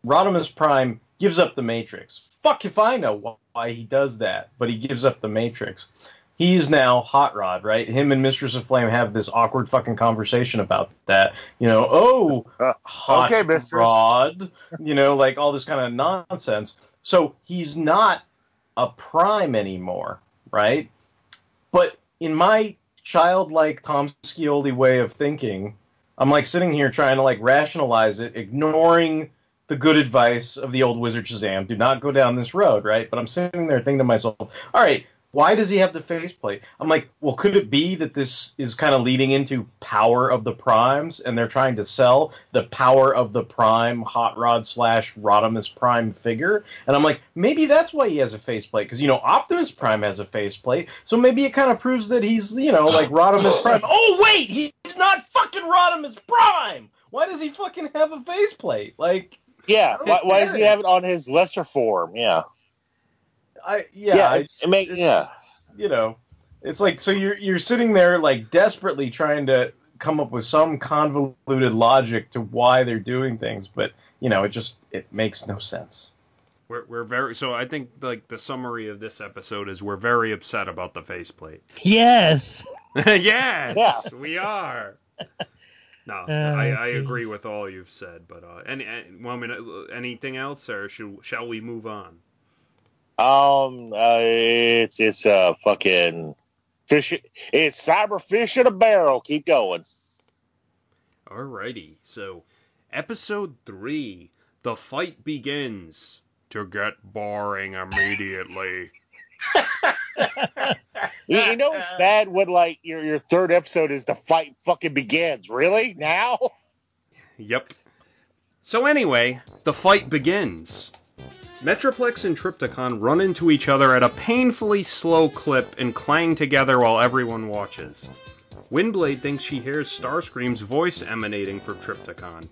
Rodimus Prime gives up the Matrix. Fuck if I know wh- why he does that, but he gives up the Matrix. He's now Hot Rod, right? Him and Mistress of Flame have this awkward fucking conversation about that. You know, oh, Uh, hot okay, mistress. rod, you know, like all this kind of nonsense. So he's not a prime anymore, right? But in my childlike Tom Scioli way of thinking, I'm like sitting here trying to like rationalize it, ignoring the good advice of the old wizard Shazam. Do not go down this road, right? But I'm sitting there thinking to myself, all right, why does he have the faceplate? I'm like, well, could it be that this is kind of leading into power of the primes, and they're trying to sell the power of the prime hot rod slash Rodimus Prime figure? And I'm like, maybe that's why he has a faceplate, because you know Optimus Prime has a faceplate, so maybe it kind of proves that he's you know like Rodimus Prime. Oh wait, he's not fucking Rodimus Prime. Why does he fucking have a faceplate? Like, Yeah. Why, why does he have it on his lesser form? Yeah. I yeah, Yeah, I it- just- it make- yeah. just, you know, it's like so you're you're sitting there like desperately trying to come up with some convoluted logic to why they're doing things, but you know, it just it makes no sense. We're, we're very so I think like the summary of this episode is we're very upset about the faceplate. Yes. yes, Yeah. we are. No, Oh, I, I agree with all you've said, but uh, any, any well, I mean, uh, anything else, or should, shall we move on? Um, uh, it's it's uh fucking fish. It's cyber fish in a barrel. Keep going. Alrighty, so episode three, the fight begins to get boring immediately. You, you know it's bad when like your your third episode is the fight fucking begins. Really now? Yep. So anyway, the fight begins. Metroplex and Trypticon run into each other at a painfully slow clip and clang together while everyone watches. Windblade thinks she hears Starscream's voice emanating from Trypticon.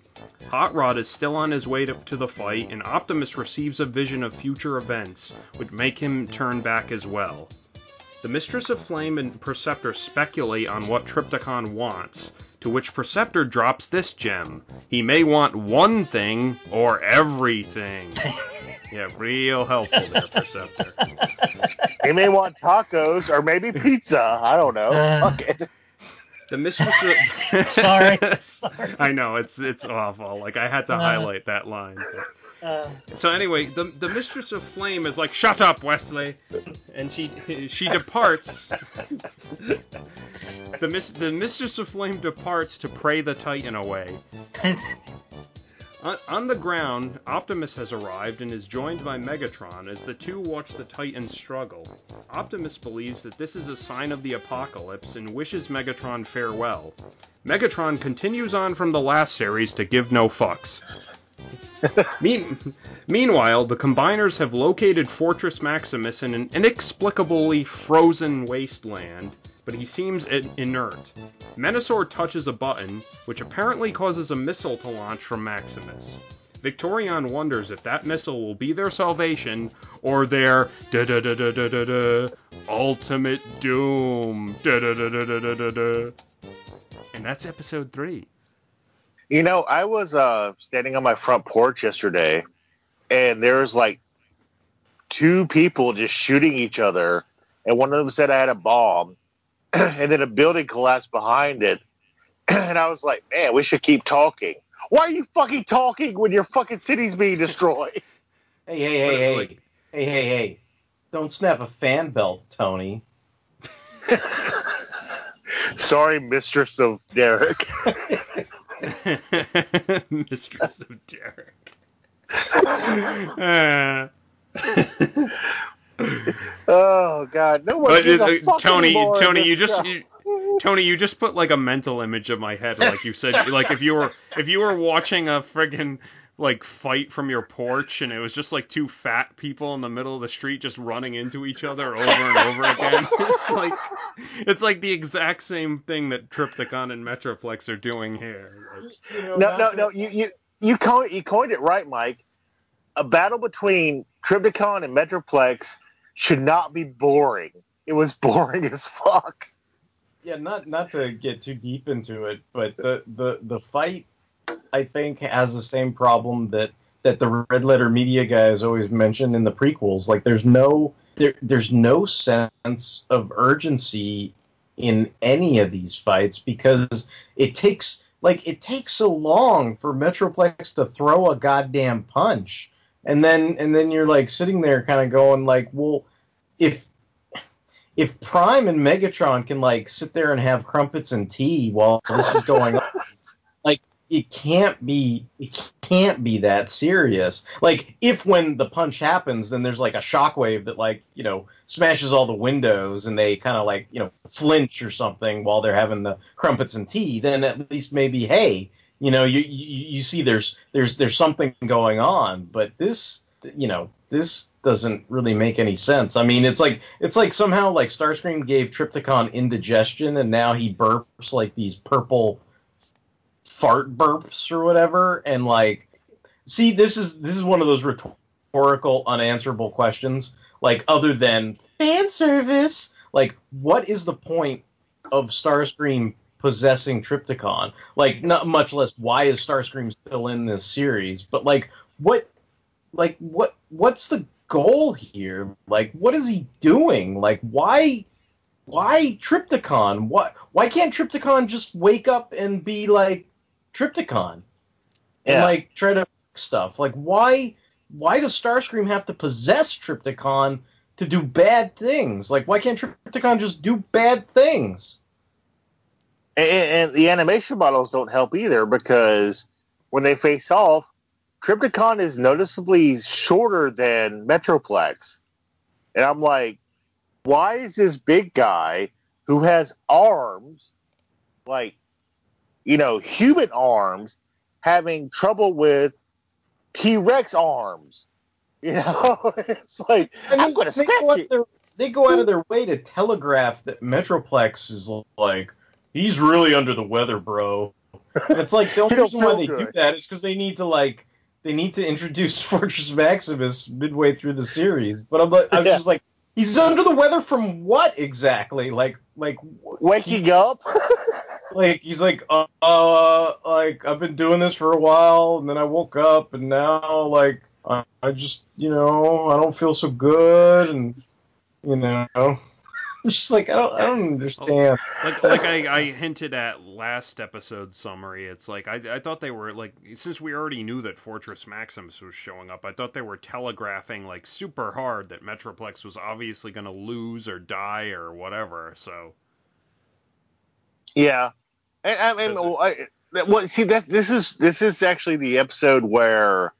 Hot Rod is still on his way to, to the fight, and Optimus receives a vision of future events, which make him turn back as well. The Mistress of Flame and Perceptor speculate on what Trypticon wants, to which Perceptor drops this gem. He may want one thing or everything. yeah, real helpful there, Perceptor. He may want tacos or maybe pizza. I don't know. Uh. Fuck it. The Mistress of Sorry, sorry. I know, it's it's awful. Like I had to Uh. highlight that line. Uh, So anyway, the the Mistress of Flame is like, "Shut up, Wesley," and she she departs. the mis- the Mistress of Flame departs to pray the Titan away. On, on the ground, Optimus has arrived and is joined by Megatron as the two watch the Titan struggle. Optimus believes that this is a sign of the apocalypse and wishes Megatron farewell. Megatron continues on from the last series to give no fucks. Mean, meanwhile, the Combiners have located Fortress Maximus in an inexplicably frozen wasteland, but he seems inert. Menasor touches a button, which apparently causes a missile to launch from Maximus. Victorion wonders if that missile will be their salvation or their da da da da da da ultimate doom. Da da da da da da da. And that's episode three. You know, I was uh, standing on my front porch yesterday, and there was like two people just shooting each other, and one of them said I had a bomb, and then a building collapsed behind it, and I was like, man, we should keep talking. Why are you fucking talking when your fucking city's being destroyed? Hey, hey, hey, hey, hey, hey, hey! Don't snap a fan belt, Tony. Sorry, mistress of Derek. Mistress of Derek. Uh, oh God, no one but gives uh, a fuck Tony, Tony, you just you, Tony, you just put like a mental image of my head, like you said, like if you were if you were watching a friggin' like fight from your porch and it was just like two fat people in the middle of the street just running into each other over and over again. it's like it's like the exact same thing that Trypticon and Metroplex are doing here. Like, no, no, no. You you you coined you coined it right, Mike. A battle between Trypticon and Metroplex should not be boring. It was boring as fuck. Yeah, not not to get too deep into it, but the the the fight I think has the same problem that that the red letter media guys always mention in the prequels. Like there's no there there's no sense of urgency in any of these fights because it takes like it takes so long for Metroplex to throw a goddamn punch. And then and then you're like sitting there kind of going like, well, if if Prime and Megatron can like sit there and have crumpets and tea while this is going on, like it can't be it can't be that serious. Like if when the punch happens, then there's like a shockwave that like you know smashes all the windows and they kind of like you know flinch or something while they're having the crumpets and tea. Then at least maybe hey you know you you, you see there's there's there's something going on. But this you know this doesn't really make any sense. I mean, it's like it's like somehow like Starscream gave Trypticon indigestion, and now he burps like these purple fart burps or whatever. And like, see, this is this is one of those rhetorical, unanswerable questions. Like, other than fan service, like, what is the point of Starscream possessing Trypticon? Like, not much less why is Starscream still in this series? But like, what like what what's the goal here? Like what is he doing? Like why why Trypticon? What why can't Trypticon just wake up and be like Trypticon? And Yeah. like try to stuff. Like why why does Starscream have to possess Trypticon to do bad things? Like why can't Trypticon just do bad things? And, and the animation models don't help either because when they face off, Trypticon is noticeably shorter than Metroplex. And I'm like, why is this big guy who has arms, like, you know, human arms, having trouble with T Rex arms? You know, it's like, I'm going to scratch it. their, they go out of their way to telegraph that Metroplex is like, he's really under the weather, bro. It's like the only reason why they do good. that is because they need to like they need to introduce Fortress Maximus midway through the series. But I'm like, I was Yeah. just like, he's under the weather from what exactly? Like, like, Waking up. like he's like, uh, uh, like I've been doing this for a while, and then I woke up, and now like I, I just, you know, I don't feel so good, and you know, just like I don't, I don't understand. like like I, I hinted at last episode summary, it's like I, I thought they were like since we already knew that Fortress Maximus was showing up, I thought they were telegraphing like super hard that Metroplex was obviously going to lose or die or whatever. So Yeah, and I mean, it- well, I, well, see that this is this is actually the episode where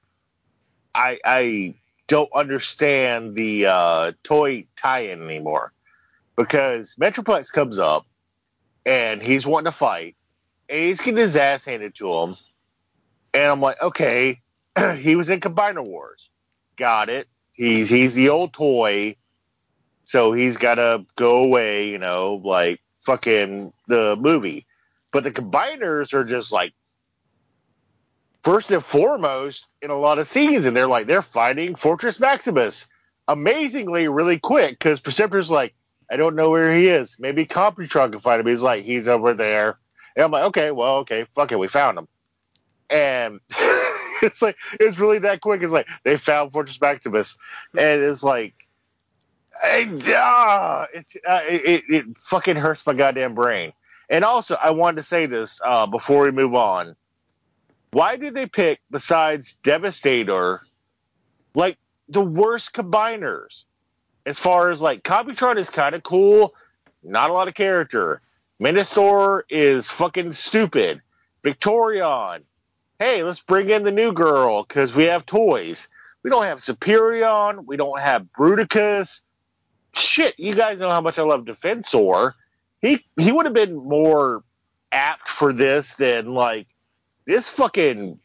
I I don't understand the uh, toy tie-in anymore because Metroplex comes up and he's wanting to fight and he's getting his ass handed to him, and I'm like, okay, he was in Combiner Wars. Got it. He's he's the old toy, so he's got to go away. You know, like fucking the movie. But the combiners are just like first and foremost in a lot of scenes, and they're like they're fighting Fortress Maximus amazingly really quick because Perceptor's like, I don't know where he is. Maybe Computron can find him. He's like, he's over there. And I'm like, okay, well, okay, fuck it, we found him. And it's like it's really that quick. It's like they found Fortress Maximus, and it's like, I, ah, it's uh, it, it, it fucking hurts my goddamn brain. And also, I wanted to say this uh, before we move on. Why did they pick, besides Devastator, like the worst combiners? As far as like Computron is kind of cool, not a lot of character. Menasor is fucking stupid. Victorion, hey, let's bring in the new girl because we have toys. We don't have Superion. We don't have Bruticus. Shit, you guys know how much I love Defensor. He he would have been more apt for this than like this fucking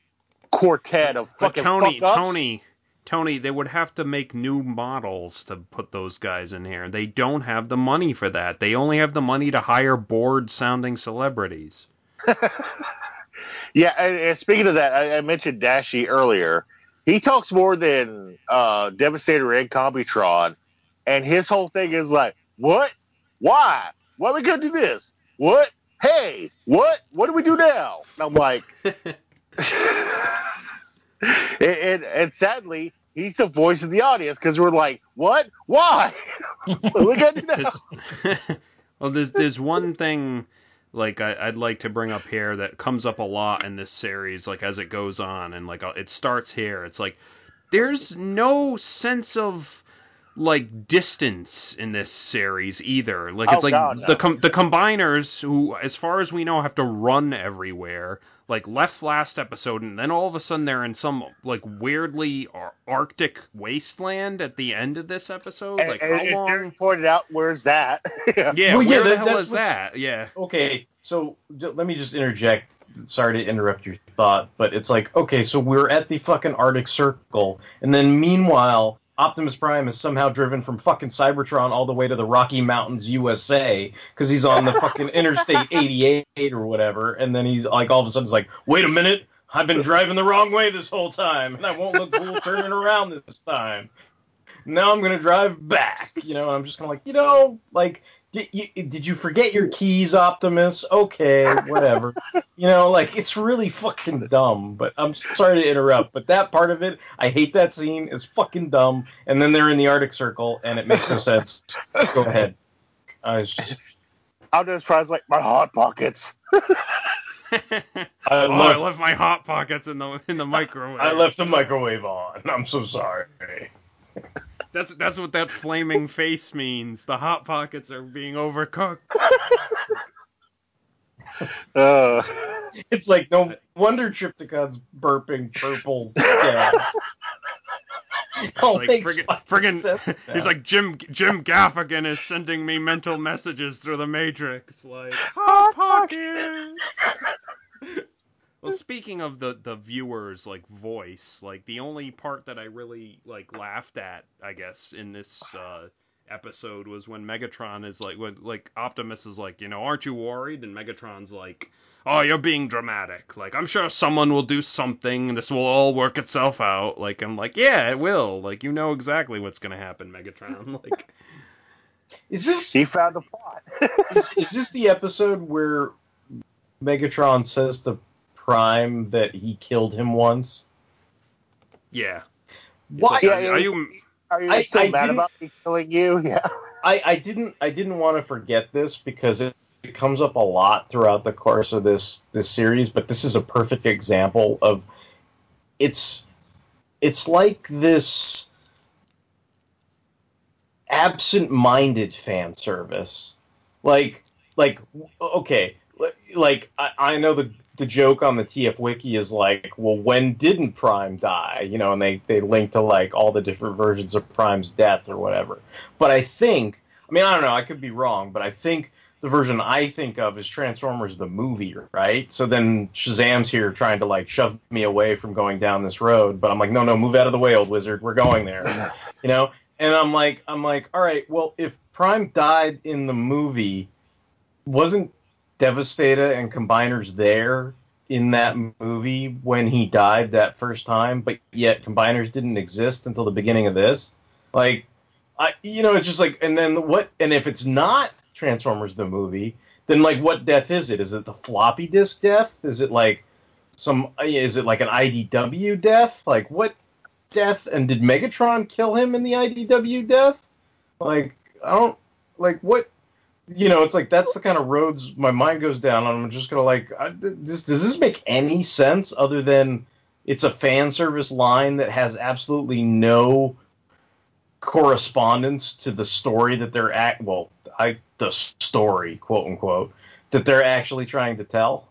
quartet of But fucking Tony, fuck-ups. Tony, Tony, they would have to make new models to put those guys in here. They don't have the money for that. They only have the money to hire bored-sounding celebrities. Yeah, and, and speaking of that, I, I mentioned Dashie earlier. He talks more than uh, Devastator and Computron, and his whole thing is like, "What? Why? Why are we gonna do this? What? Hey, what? What do we do now?" And I'm like, and, and, and sadly, he's the voice of the audience because we're like, "What? Why? gonna do now?" Well, there's there's one thing like I, I'd like to bring up here that comes up a lot in this series, like as it goes on, and like it starts here. It's like there's no sense of like distance in this series either. Like it's Oh, like God, no. the com- the combiners who, as far as we know, have to run everywhere. Like left last episode, and then all of a sudden they're in some like weirdly ar- Arctic wasteland at the end of this episode. And, Like and how as long? Darren pointed out, where's that? Yeah, Well, yeah, where the that- hell that's is that? Yeah. Okay, so j- let me just interject. Sorry to interrupt your thought, but it's like, okay, so we're at the fucking Arctic Circle, and then meanwhile, Optimus Prime is somehow driven from fucking Cybertron all the way to the Rocky Mountains, USA, because he's on the fucking Interstate 88 or whatever, and then he's like, all of a sudden, he's like, wait a minute, I've been driving the wrong way this whole time, and I won't look cool turning around this time. Now I'm gonna drive back, you know. And I'm just kind of like, you know, like did you, did you forget your keys, Optimus? Okay, whatever. you know, like it's really fucking dumb. But I'm sorry to interrupt, but that part of it, I hate that scene. It's fucking dumb. And then they're in the Arctic Circle, and it makes no sense. Go ahead. I was just, Optimus Prime's like my hot pockets. I oh, I left, left my hot pockets in the in the microwave. I left the microwave on. I'm so sorry. That's that's what that flaming face means. The hot pockets are being overcooked. Uh, It's like no wonder Trypticon's burping purple gas. All Like makes friggin', friggin' he's like Jim Jim Gaffigan is sending me mental messages through the Matrix, like hot pockets. well, speaking of the the viewers like voice, like the only part that I really like laughed at, I guess, in this uh, episode was when Megatron is like, when like Optimus is like, you know, aren't you worried? And Megatron's like, oh, you're being dramatic. Like, I'm sure someone will do something, and this will all work itself out. Like, I'm like, yeah, it will. Like, you know exactly what's gonna happen, Megatron. Like, Is this he found the plot. is, is this the episode where Megatron says to Prime that he killed him once? yeah. Why? Like, Yeah, are, are you? Are you I- still I mad about me killing you? Yeah. I, I didn't I didn't want to forget this because it, it comes up a lot throughout the course of this this series, but this is a perfect example of it's it's like this absent-minded fan service. Like like okay, like I, I know the the joke on the TF wiki is like, well, when didn't Prime die? You know, and they they link to like all the different versions of Prime's death or whatever. But I think, I mean, I don't know, I could be wrong, but I think the version I think of is Transformers the movie, right? So then Shazam's here trying to like shove me away from going down this road, but I'm like, no, no, move out of the way, old wizard. We're going there, you know. And I'm like, I'm like, all right, well, if Prime died in the movie, wasn't Devastator and Combiners there in that movie when he died that first time, but yet Combiners didn't exist until the beginning of this? Like, I, you know, it's just like, and then what? And if it's not Transformers the movie, then like, what death is it? Is it the floppy disk death? Is it like some? Is it like an IDW death? Like what death? And did Megatron kill him in the IDW death? Like I don't like what. You know, it's like that's the kind of roads my mind goes down, on. I'm just gonna like, I, this, does this make any sense other than it's a fan service line that has absolutely no correspondence to the story that they're at. well I the story quote unquote that they're actually trying to tell.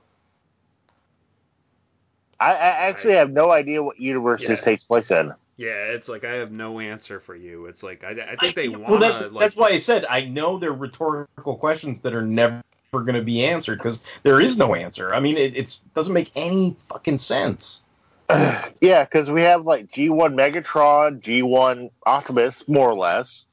I, I actually have no idea what universe Yeah. this takes place in. Yeah, it's like I have no answer for you. It's like I, I think they want well, to that, like that's why I said I know they're rhetorical questions that are never going to be answered because there is no answer. I mean, it it's, doesn't make any fucking sense. Yeah, because we have like G1 Megatron, G1 Optimus, more or less,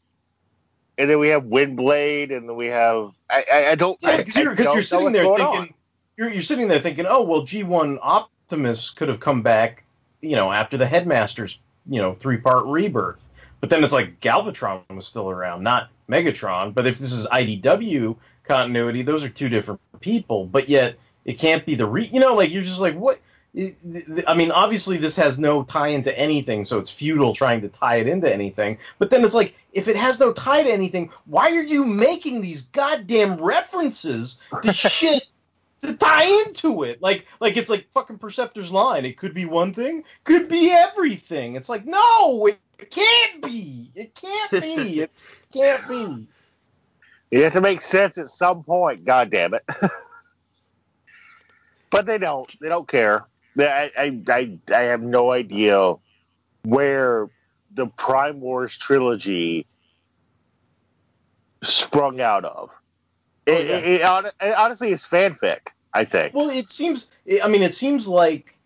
and then we have Windblade, and then we have I I, I don't Yeah, because I you're, 'cause don't you're sitting there thinking on. you're you're sitting there thinking, oh well, G1 Optimus could have come back, you know, after the Headmaster's you know three part rebirth. But then it's like Galvatron was still around, not Megatron. But if this is IDW continuity, those are two different people. But yet it can't be the re. You know, like you're just like what. I mean, obviously this has no tie into anything, so it's futile trying to tie it into anything. But then it's like, if it has no tie to anything, why are you making these goddamn references to shit to tie into it? Like, like it's like fucking Perceptor's line. It could be one thing, could be everything. It's like, no, it can't be. It can't be. It can't be. It has to make sense at some point. God damn it! but they don't. They don't care. I, I I I have no idea where the Prime Wars trilogy sprung out of. Oh, It, yeah. it, it it honestly is fanfic. I think. Well, it seems. I mean, it seems like.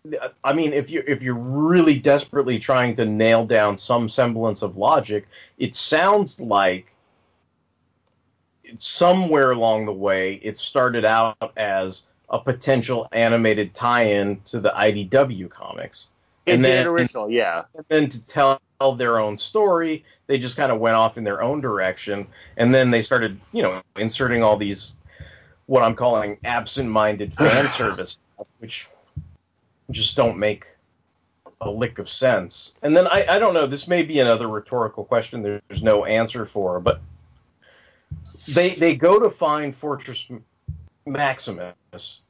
I mean, if you if you're really desperately trying to nail down some semblance of logic, it sounds like somewhere along the way it started out as a potential animated tie-in to the IDW comics, It and then original, yeah. and then to tell their own story, they just kind of went off in their own direction, and then they started, you know, inserting all these what I'm calling absent-minded fan service, which just don't make a lick of sense. And then I, I don't know, this may be another rhetorical question there's no answer for, but they they go to find Fortress Maximus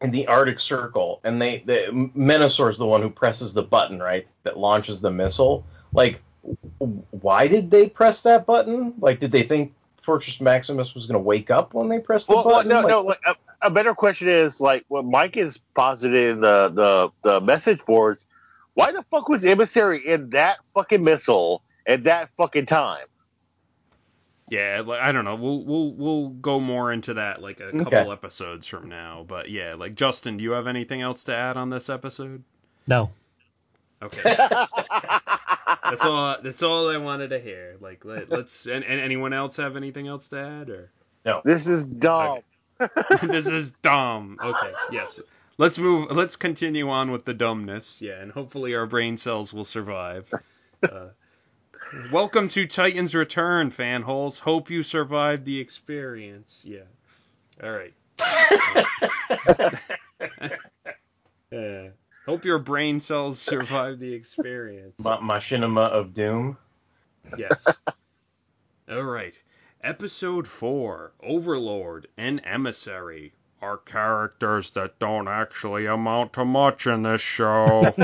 in the Arctic Circle, and they the Menasor is the one who presses the button, right, that launches the missile. Like, why did they press that button? Like, did they think Fortress Maximus was going to wake up when they pressed the Well, well, no, Like, no. A, a better question is like what Mike is posited in the, the the message boards. Why the fuck was emissary in that fucking missile at that fucking time? Yeah, like I don't know. We'll we'll we'll go more into that like a couple Okay. episodes from now. But yeah, like Justin, do you have anything else to add on this episode? No. Okay, that's all. That's all I wanted to hear. Like let, let's. And, and anyone else have anything else to add or? No. This is dumb. this is dumb. Okay, yes. Let's move. Let's continue on with the dumbness. Yeah, and hopefully our brain cells will survive. Uh, welcome to Titans Return, Fanholes. Hope you survived the experience. Yeah. All right. yeah. Uh, hope your brain cells survive the experience. Ma- Machinima of Doom. Yes. All right. Episode 4 Overlord and Emissary are characters that don't actually amount to much in this show.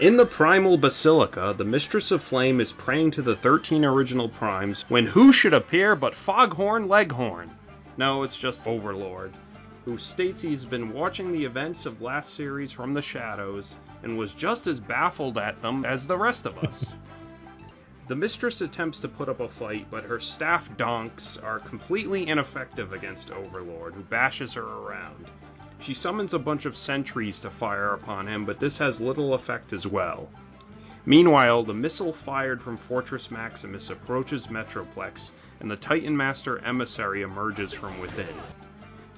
In the Primal Basilica, the Mistress of Flame is praying to the 13 original primes when who should appear but Foghorn Leghorn? No, it's just Overlord, who states he's been watching the events of last series from the shadows and was just as baffled at them as the rest of us. The mistress attempts to put up a fight, but her staff donks are completely ineffective against Overlord, who bashes her around. She summons a bunch of sentries to fire upon him, but this has little effect as well. Meanwhile, the missile fired from Fortress Maximus approaches Metroplex, and the Titan Master emissary emerges from within.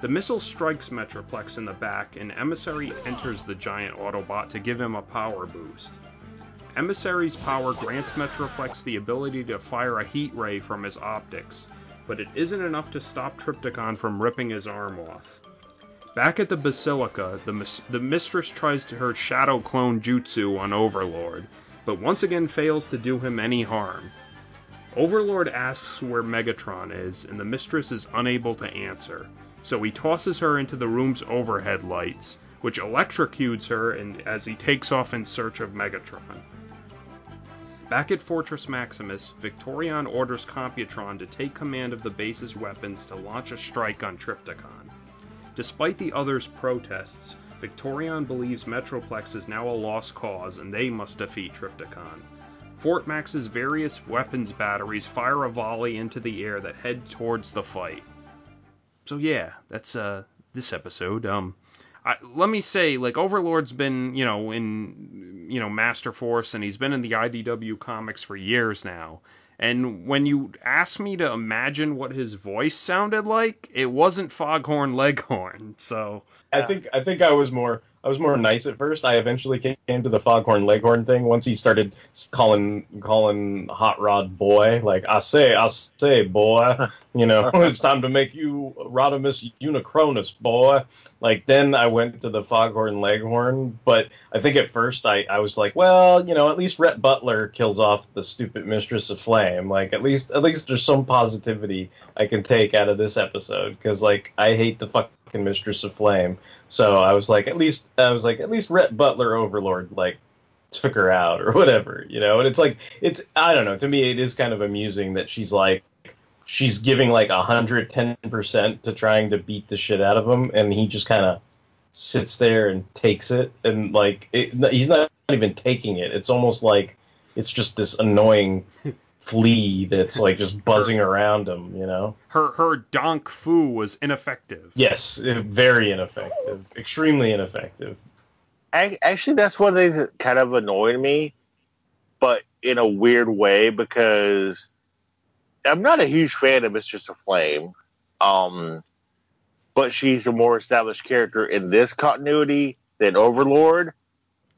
The missile strikes Metroplex in the back, and Emissary enters the giant Autobot to give him a power boost. Emissary's power grants Metroplex the ability to fire a heat ray from his optics, but it isn't enough to stop Trypticon from ripping his arm off. Back at the Basilica, the, the Mistress tries to her Shadow Clone Jutsu on Overlord, but once again fails to do him any harm. Overlord asks where Megatron is, and the Mistress is unable to answer, so he tosses her into the room's overhead lights, which electrocutes her and as he takes off in search of Megatron. Back at Fortress Maximus, Victorion orders Computron to take command of the base's weapons to launch a strike on Trypticon. Despite the others' protests, Victorion believes Metroplex is now a lost cause and they must defeat Trypticon. Fort Max's various weapons batteries fire a volley into the air that head towards the fight. So yeah, that's uh this episode. Um I, let me say, like Overlord's been, you know, in, you know, Master Force, and he's been in the IDW comics for years now. And when you asked me to imagine what his voice sounded like, it wasn't Foghorn Leghorn. So I think I think I was more I was more nice at first. I eventually came to the Foghorn Leghorn thing once he started calling calling Hot Rod boy. Like I say, I say, boy, you know, it's time to make you Rodimus Unicronus, boy. Like then I went to the Foghorn Leghorn, but I think at first I I was like, well, you know, at least Rhett Butler kills off the stupid Mistress of Flame. Like at least at least there's some positivity I can take out of this episode because like I hate the fuck Mistress of Flame. So I was like, at least I was like, at least Rhett Butler Overlord like took her out or whatever, you know. And it's like it's I don't know. To me, it is kind of amusing that she's like she's giving like hundred ten percent to trying to beat the shit out of him, and he just kind of sits there and takes it, and like it, he's not even taking it. It's almost like it's just this annoying flea that's like just buzzing around him, you know. her her donk fu was ineffective. Yes, very ineffective, extremely ineffective. Ac- Actually, that's one thing that kind of annoyed me, but in a weird way because I'm not a huge fan of Mistress of Flame. Um, but she's a more established character in this continuity than Overlord.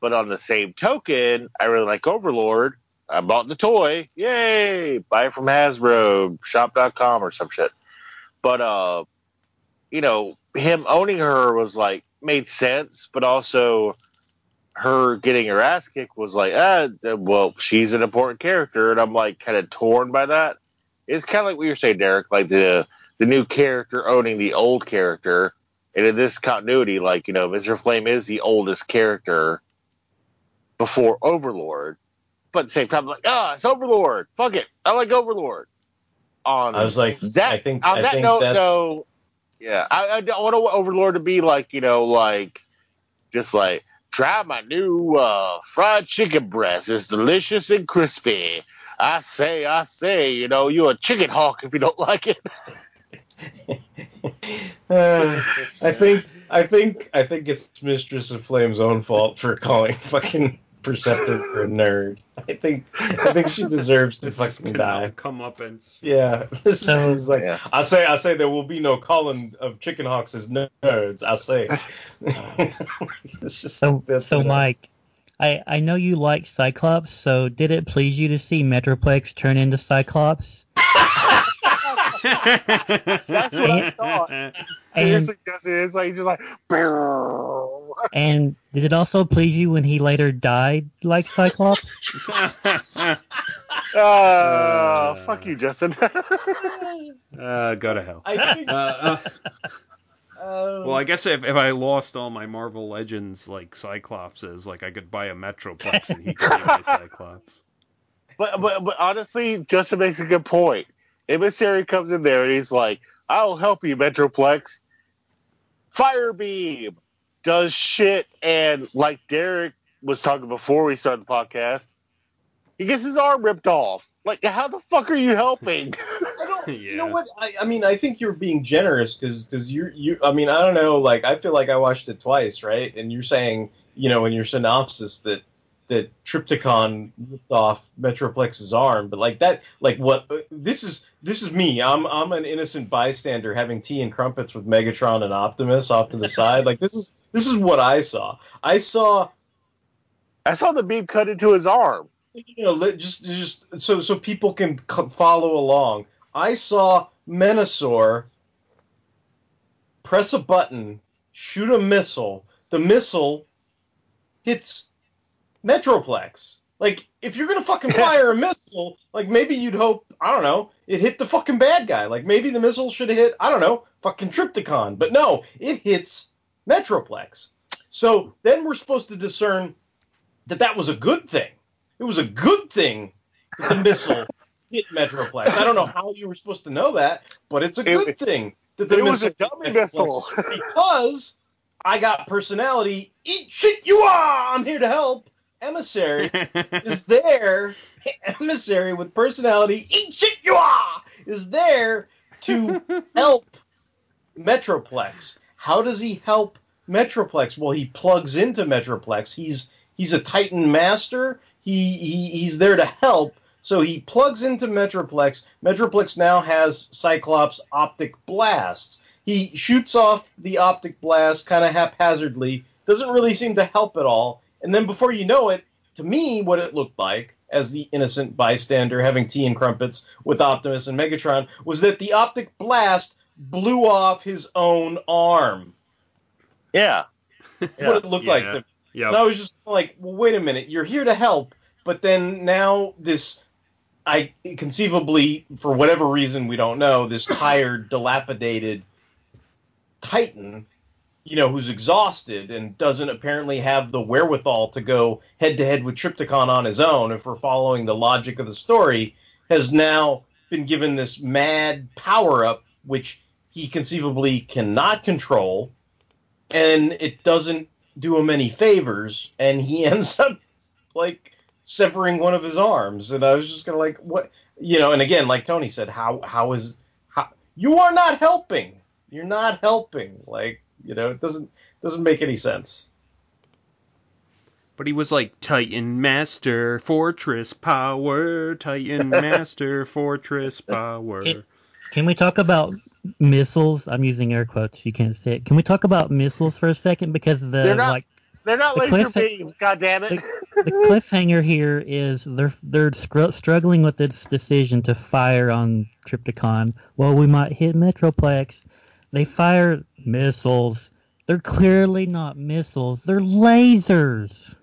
But on the same token, I really like Overlord. I bought the toy. Yay! Buy it from Hasbro, shop.com or some shit. But, uh, you know, him owning her was like, made sense, but also her getting her ass kicked was like, ah, well, she's an important character. And I'm like kind of torn by that. It's kind of like what you're saying, Derek, like the, the new character owning the old character. And in this continuity, like, you know, Mr. Flame is the oldest character before Overlord. But at the same time, I'm like, ah, it's Overlord. Fuck it. I like Overlord. On I was like, that, I think on I that think note, that's though, yeah, I, I don't want Overlord to be like, you know, like, just like, try my new uh, fried chicken breast. It's delicious and crispy. I say, I say, you know, you're a chicken hawk if you don't like it. Uh, I think I think I think it's Mistress of Flame's own fault for calling fucking Perceptor a nerd. I think I think she deserves to fucking die. Come up and Yeah, this So- is like Yeah. I say. I say there will be no calling of chicken hawks as nerds. I say. it's just So, that's so what I- Mike, I, I know you like Cyclops, so did it please you to see Metroplex turn into Cyclops? That's what I thought. And, Seriously, Justin, it's like just like. "Brrr." And did it also please you when he later died like Cyclops? Uh, fuck you, Justin. uh, go to hell. I think. Uh, uh, um, well, I guess if, if I lost all my Marvel Legends like Cyclopses, like I could buy a Metroplex and he could be my Cyclops. But but but honestly, Justin makes a good point. Emissary comes in there and he's like, "I'll help you, Metroplex." Firebeam does shit, and like Derek was talking before we started the podcast, he gets his arm ripped off. Like, how the fuck are you helping? I don't. You know what? I, I mean, I think you're being generous because because you you. I mean, I don't know. Like, I feel like I watched it twice, right? And you're saying, you know, in your synopsis that that Trypticon ripped off Metroplex's arm, but like that, like what? This is this is me. I'm I'm an innocent bystander having tea and crumpets with Megatron and Optimus off to the side. Like this is this is what I saw. I saw I saw the beam cut into his arm. you know, just just so so people can c- follow along. I saw Menasor press a button, shoot a missile. The missile hits Metroplex. Like, if you're gonna fucking fire a missile, like maybe you'd hope, I don't know, it hit the fucking bad guy. Like maybe the missile should have hit, I don't know, fucking Trypticon. But no, it hits Metroplex. So then we're supposed to discern that that was a good thing. It was a good thing that the missile hit Metroplex. I don't know how you were supposed to know that, but it's a It- good thing that the It was a dummy missile. because I got personality. Eat shit you are. I'm here to help. Emissary is there. Emissary with personality. Eat shit you are is there to help Metroplex. How does he help Metroplex? Well, he plugs into Metroplex. He's he's a Titan master. He, he he's there to help. So he plugs into Metroplex. Metroplex now has Cyclops optic blasts. He shoots off the optic blast kind of haphazardly. Doesn't really seem to help at all. And then before you know it, to me, what it looked like as the innocent bystander having tea and crumpets with Optimus and Megatron was that the optic blast blew off his own arm. Yeah. Yeah. what it looked like Yeah. to me. Yep. And I was just like, well, wait a minute, you're here to help, but then now this, I conceivably, for whatever reason we don't know, this tired, dilapidated Titan, you know, who's exhausted and doesn't apparently have the wherewithal to go head to head with Trypticon on his own, if we're following the logic of the story, has now been given this mad power up, which he conceivably cannot control, and it doesn't do him any favors, and he ends up like severing one of his arms. And I was just gonna like, what, you know? And again, like Tony said, how how is how you are not helping? You're not helping. Like you know, it doesn't doesn't make any sense. But he was like Titan Master Fortress Power, Titan Master Fortress Power. It- Can we talk about missiles? I'm using air quotes. You can't see it. Can we talk about missiles for a second? Because the They're not- like They're not The laser cliff- beams, God damn it. the cliffhanger here is they're they're scr- struggling with this decision to fire on Trypticon. Well, we might hit Metroplex. They fire missiles. They're clearly not missiles. They're lasers.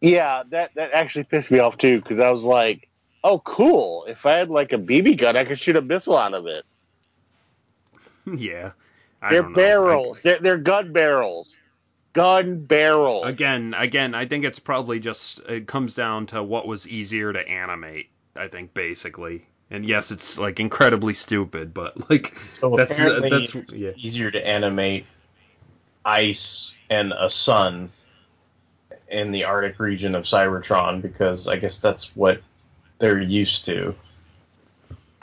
Yeah, that that actually pissed me off too because I was like, "Oh, cool! If I had like a BB gun, I could shoot a missile out of it." yeah. I They're don't know. barrels. They're, they're gun barrels. Gun barrels. Again, again, I think it's probably just it comes down to what was easier to animate. I think basically, and yes, it's like incredibly stupid, but like So that's apparently, that's it's yeah. easier to animate ice and a sun in the Arctic region of Cybertron because I guess that's what they're used to.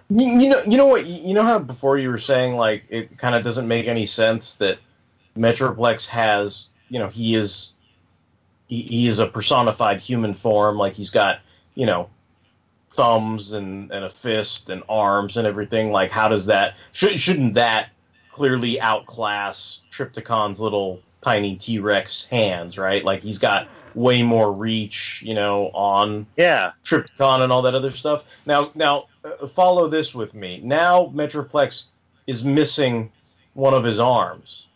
You, you know, you know what? You know how before you were saying like it kind of doesn't make any sense that Metroplex has, you know, he is he, he is a personified human form, like he's got, you know, thumbs and, and a fist and arms and everything. Like, how does that should shouldn't that clearly outclass Trypticon's little tiny T Rex hands, right? Like he's got way more reach, you know, on Yeah. Trypticon and all that other stuff. Now, now uh, follow this with me. Now Metroplex is missing one of his arms.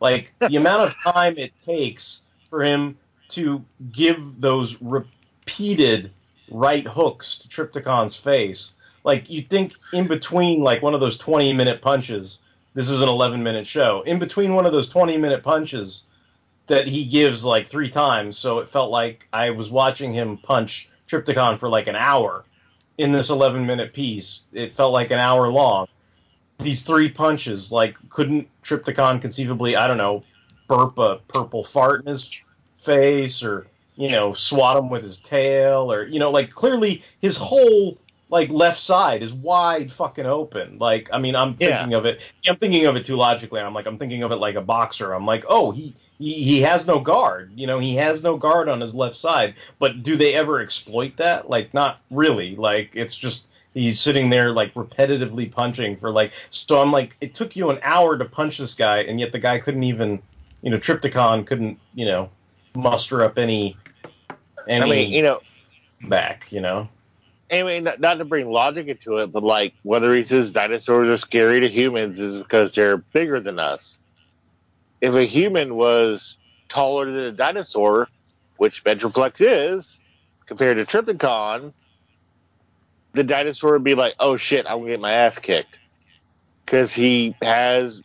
Like the amount of time it takes for him to give those repeated right hooks to Trypticon's face. Like you think in between like one of those 20 minute punches, this is an 11 minute show. In between one of those 20 minute punches that he gives like three times, so it felt like I was watching him punch Trypticon for like an hour in this 11 minute piece. It felt like an hour long. These three punches, like, couldn't Trypticon conceivably, I don't know, burp a purple fart in his face or you know, swat him with his tail, or you know, like clearly his whole like left side is wide fucking open. Like, I mean, I'm Yeah. thinking of it. I'm thinking of it too logically. I'm like, I'm thinking of it like a boxer. I'm like, oh, he he, he has no guard. You know, he has no guard on his left side. But do they ever exploit that? Like, not really. Like, it's just he's sitting there like repetitively punching for like. So I'm like, it took you an hour to punch this guy, and yet the guy couldn't even, you know, Trypticon couldn't, you know, muster up any. Any I mean, you know, back, you know. anyway, not, not to bring logic into it, but like whether he says dinosaurs are scary to humans is because they're bigger than us. If a human was taller than a dinosaur, which Metroplex is, compared to Trypticon, the dinosaur would be like, "Oh shit, I'm gonna get my ass kicked," because he has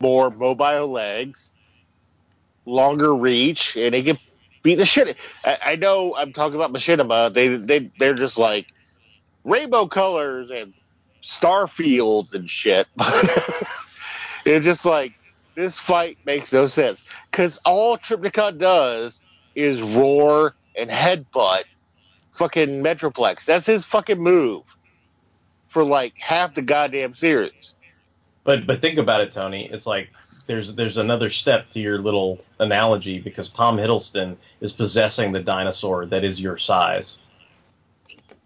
more mobile legs, longer reach, and he can beat the shit. I, I know I'm talking about Machinima. They they they're just like rainbow colors and star fields and shit. It's just like this fight makes no sense because all Trypticon does is roar and headbutt fucking Metroplex. That's his fucking move for like half the goddamn series. But but think about it, Tony. It's like there's there's another step to your little analogy because Tom Hiddleston is possessing the dinosaur that is your size.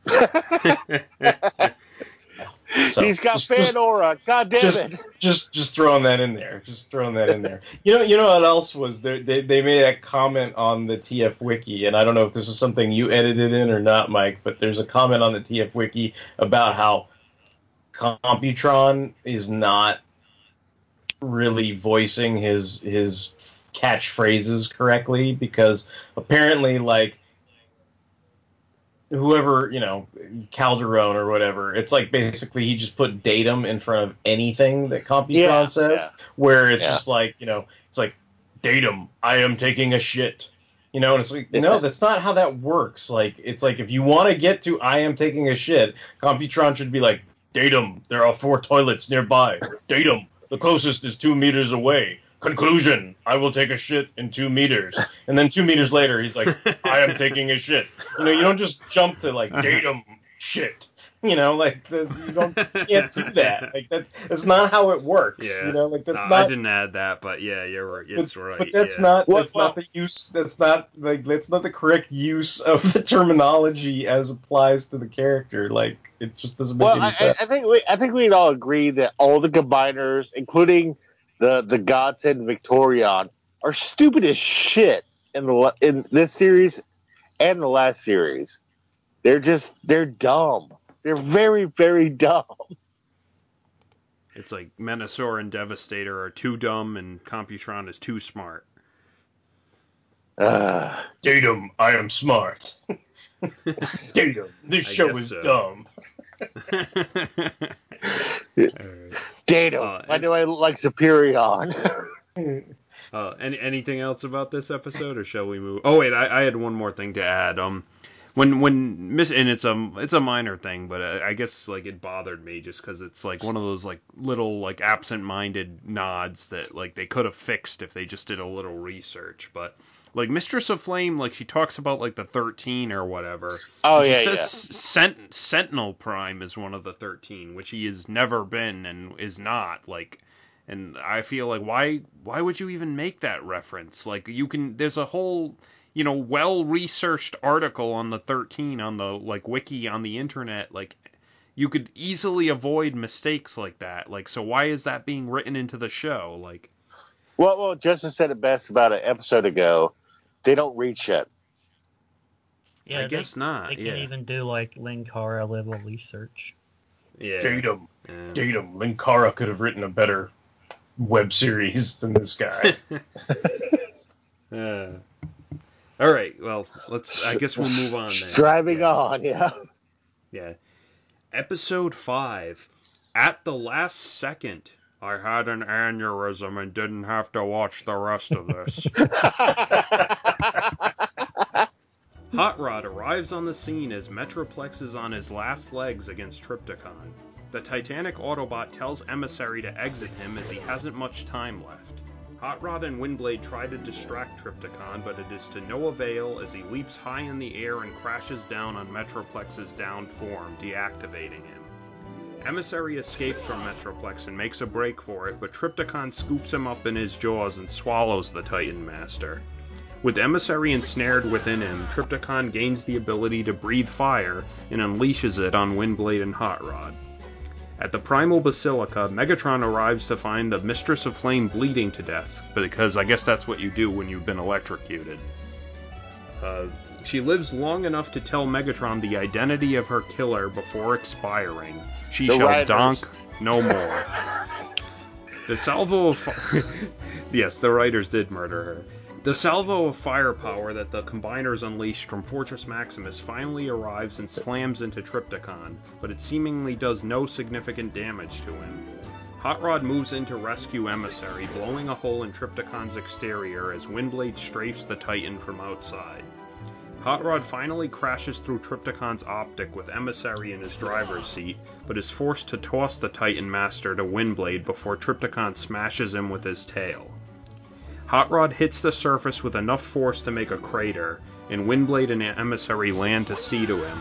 So, He's got just- fan just- aura. God damn just, it. just just throwing that in there. Just throwing that in there. You know you know what else was there? They they made a comment on the TF wiki, and I don't know if this was something you edited in or not, Mike. But there's a comment on the TF wiki about how Computron is not really voicing his his catchphrases correctly because apparently like whoever you know Calderon or whatever it's like basically he just put datum in front of anything that Computron Yeah, says yeah. where it's Yeah. just like you know it's like datum I am taking a shit. You know and it's like no that's not how that works. Like it's like if you want to get to I am taking a shit Computron should be like datum there are four toilets nearby datum the closest is two meters away. Conclusion I will take a shit in two meters. And then two meters later he's like I am taking a shit. You know you don't just jump to like datum shit you know like the, you don't you can't do that like that that's not how it works Yeah. you know like that's No, not I didn't add that, but yeah, you're right. but, It's right. but that's yeah. not Well, that's well- not the use that's not like that's not the correct use of the terminology as applies to the character like it just doesn't make Well, any I, I sense I think we I think we'd all agree that all the combiners, including the the Godsend Victorion, are stupid as shit in the in this series and the last series. They're just they're dumb. They're very very dumb. It's like Menasor and Devastator are too dumb, and Computron is too smart. Ugh. datum I am smart datum this I show is so. dumb Alright. Datum. Uh, Why do I look like Superion? Uh, any anything else about this episode, or shall we move? Oh wait, I, I had one more thing to add. Um, when when miss and it's a it's a minor thing, but I, I guess like it bothered me just because it's like one of those like little like absent-minded nods that like they could have fixed if they just did a little research. But like Mistress of Flame, like she talks about like the thirteen or whatever. Oh she yeah, says yeah. Sent- Sentinel Prime is one of the 13, which he has never been and is not. Like, and I feel like why why would you even make that reference? Like, you can there's a whole you know well researched article on the 13 on the like wiki on the internet. Like, you could easily avoid mistakes like that. Like, so why is that being written into the show? Like, Well, well, Justin said it best about an episode ago. They don't reach it. Yeah, I they- guess not. They yeah, can even do like Linkara level research. yeah. datum yeah. datum Linkara could have written a better web series than this guy Uh, all right. Well, let's. I guess we'll move on then. Driving Yeah. on, yeah. Yeah. Episode 5. At the last second, I had an aneurysm and didn't have to watch the rest of this. Hot Rod arrives on the scene as Metroplex is on his last legs against Trypticon. The Titanic Autobot tells Emissary to exit him as he hasn't much time left. Hot Rod and Windblade try to distract Trypticon, but it is to no avail as he leaps high in the air and crashes down on Metroplex's downed form, deactivating him. Emissary escapes from Metroplex and makes a break for it, but Trypticon scoops him up in his jaws and swallows the Titan Master. With Emissary ensnared within him, Trypticon gains the ability to breathe fire and unleashes it on Windblade and Hot Rod. At the Primal Basilica, Megatron arrives to find the Mistress of Flame bleeding to death, because I guess that's what you do when you've been electrocuted. Uh, she lives long enough to tell Megatron the identity of her killer before expiring. She The shall writers. donk no more. The salvo of yes, the writers did murder her. The salvo of firepower that the combiners unleashed from Fortress Maximus finally arrives and slams into Trypticon, but it seemingly does no significant damage to him. Hot Rod moves in to rescue Emissary, blowing a hole in Trypticon's exterior as Windblade strafes the Titan from outside. Hot Rod finally crashes through Trypticon's optic with Emissary in his driver's seat, but is forced to toss the Titan Master to Windblade before Trypticon smashes him with his tail. Hot Rod hits the surface with enough force to make a crater, and Windblade and Emissary land to see to him.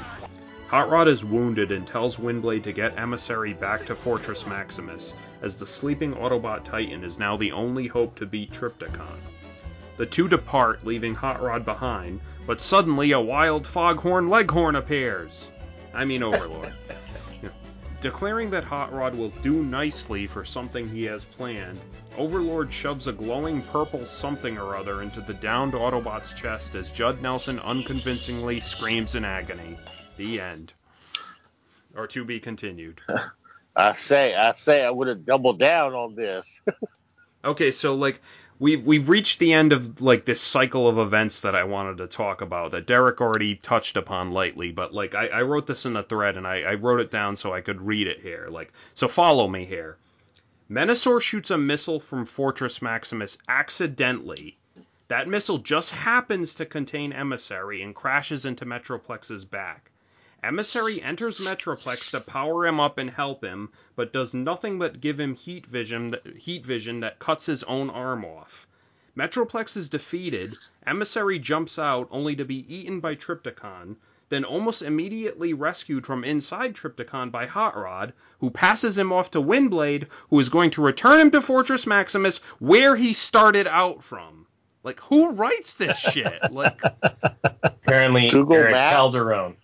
Hot Rod is wounded and tells Windblade to get Emissary back to Fortress Maximus, as the sleeping Autobot Titan is now the only hope to beat Trypticon. The two depart, leaving Hot Rod behind, but suddenly a wild foghorn leghorn appears. I mean Overlord. Declaring that Hot Rod will do nicely for something he has planned, Overlord shoves a glowing purple something or other into the downed Autobot's chest as Judd Nelson unconvincingly screams in agony. The end. Or to be continued. I say, I say, I would have doubled down on this. Okay, so like we've we've reached the end of like this cycle of events that I wanted to talk about that Derek already touched upon lightly, but like I, I wrote this in the thread and I, I wrote it down so I could read it here. Like so follow me here. Menasor shoots a missile from Fortress Maximus accidentally. That missile just happens to contain Emissary and crashes into Metroplex's back. Emissary enters Metroplex to power him up and help him, but does nothing but give him heat vision, heat vision that cuts his own arm off. Metroplex is defeated. Emissary jumps out, only to be eaten by Trypticon, then almost immediately rescued from inside Trypticon by Hot Rod, who passes him off to Windblade, who is going to return him to Fortress Maximus, where he started out from. Like, who writes this shit? Like, Apparently, Google Eric Maps? Calderon.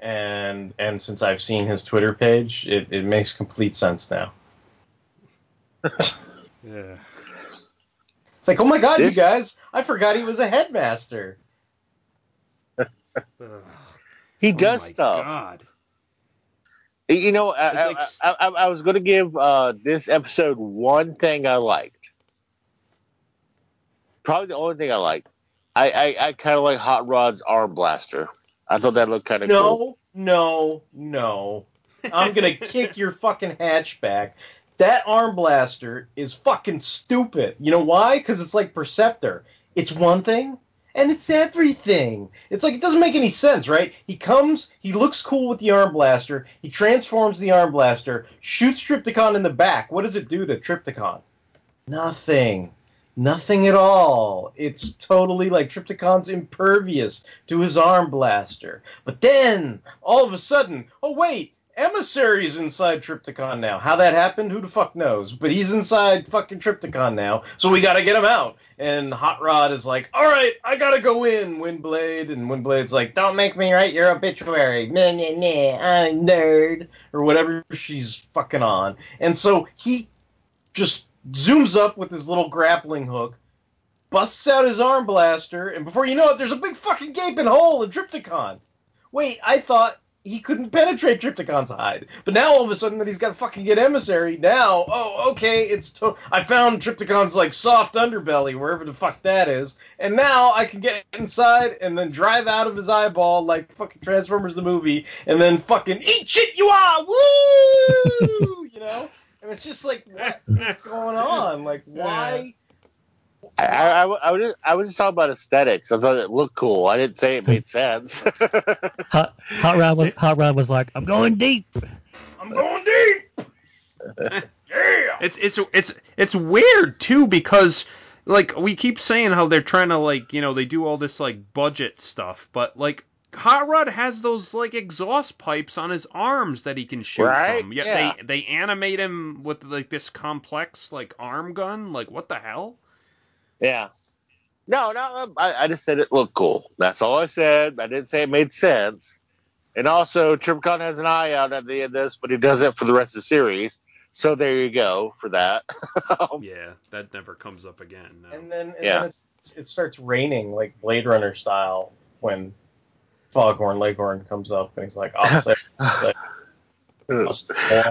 And and since I've seen his Twitter page, it, it makes complete sense now. yeah. It's like, oh my god, This- you guys! I forgot he was a headmaster. He Oh does my stuff. God. You know, I, like- I, I, I was going to give uh, this episode one thing I liked. Probably the only thing I liked. I, I, I kind of like Hot Rod's arm blaster. I thought that looked kind of cool. No, no, no. I'm gonna kick your fucking hatchback. That arm blaster is fucking stupid. You know why? Because it's like Perceptor. It's one thing, and it's everything. It's like it doesn't make any sense, right? He comes, he looks cool with the arm blaster, he transforms the arm blaster, shoots Trypticon in the back. What does it do to Trypticon? Nothing. Nothing at all. It's totally like Trypticon's impervious to his arm blaster. But then, all of a sudden, oh wait, Emissary's inside Trypticon now. How that happened, who the fuck knows? But he's inside fucking Trypticon now, so we gotta get him out. And Hot Rod is like, alright, I gotta go in, Windblade. And Windblade's like, don't make me write your obituary. Nah, nah, nah, I'm nerd. Or whatever she's fucking on. And so he just zooms up with his little grappling hook, busts out his arm blaster, and before you know it, there's a big fucking gaping hole in Trypticon. Wait, I thought he couldn't penetrate Trypticon's hide, but now all of a sudden that he's got to fucking get emissary. Now, oh, okay, it's to- I found Trypticon's like soft underbelly, wherever the fuck that is, and now I can get inside and then drive out of his eyeball like fucking Transformers the movie, and then fucking eat shit you are, woo, you know. And it's just like, what's going on? Like, why? I, I, I, w- I was just, I was just talking about aesthetics. I thought it looked cool. I didn't say it made sense. Hot, Hot Rod was Hot Rod was like, I'm going deep. I'm going deep. yeah. It's it's it's it's weird too because like we keep saying how they're trying to like you know they do all this like budget stuff, but like Hot Rod has those like exhaust pipes on his arms that he can shoot Right? from. Yet Yeah. they they animate him with like this complex like arm gun. Like what the hell? Yeah. No, no, um, I, I just said it looked cool. That's all I said. I didn't say it made sense. And also, Tripcon has an eye out at the end of this, but he does it for the rest of the series. So there you go for that. Yeah, that never comes up again. No. And then, and Yeah. then it's, it starts raining like Blade Runner style when Foghorn Leghorn comes up and he's like, "I'll say, I'll say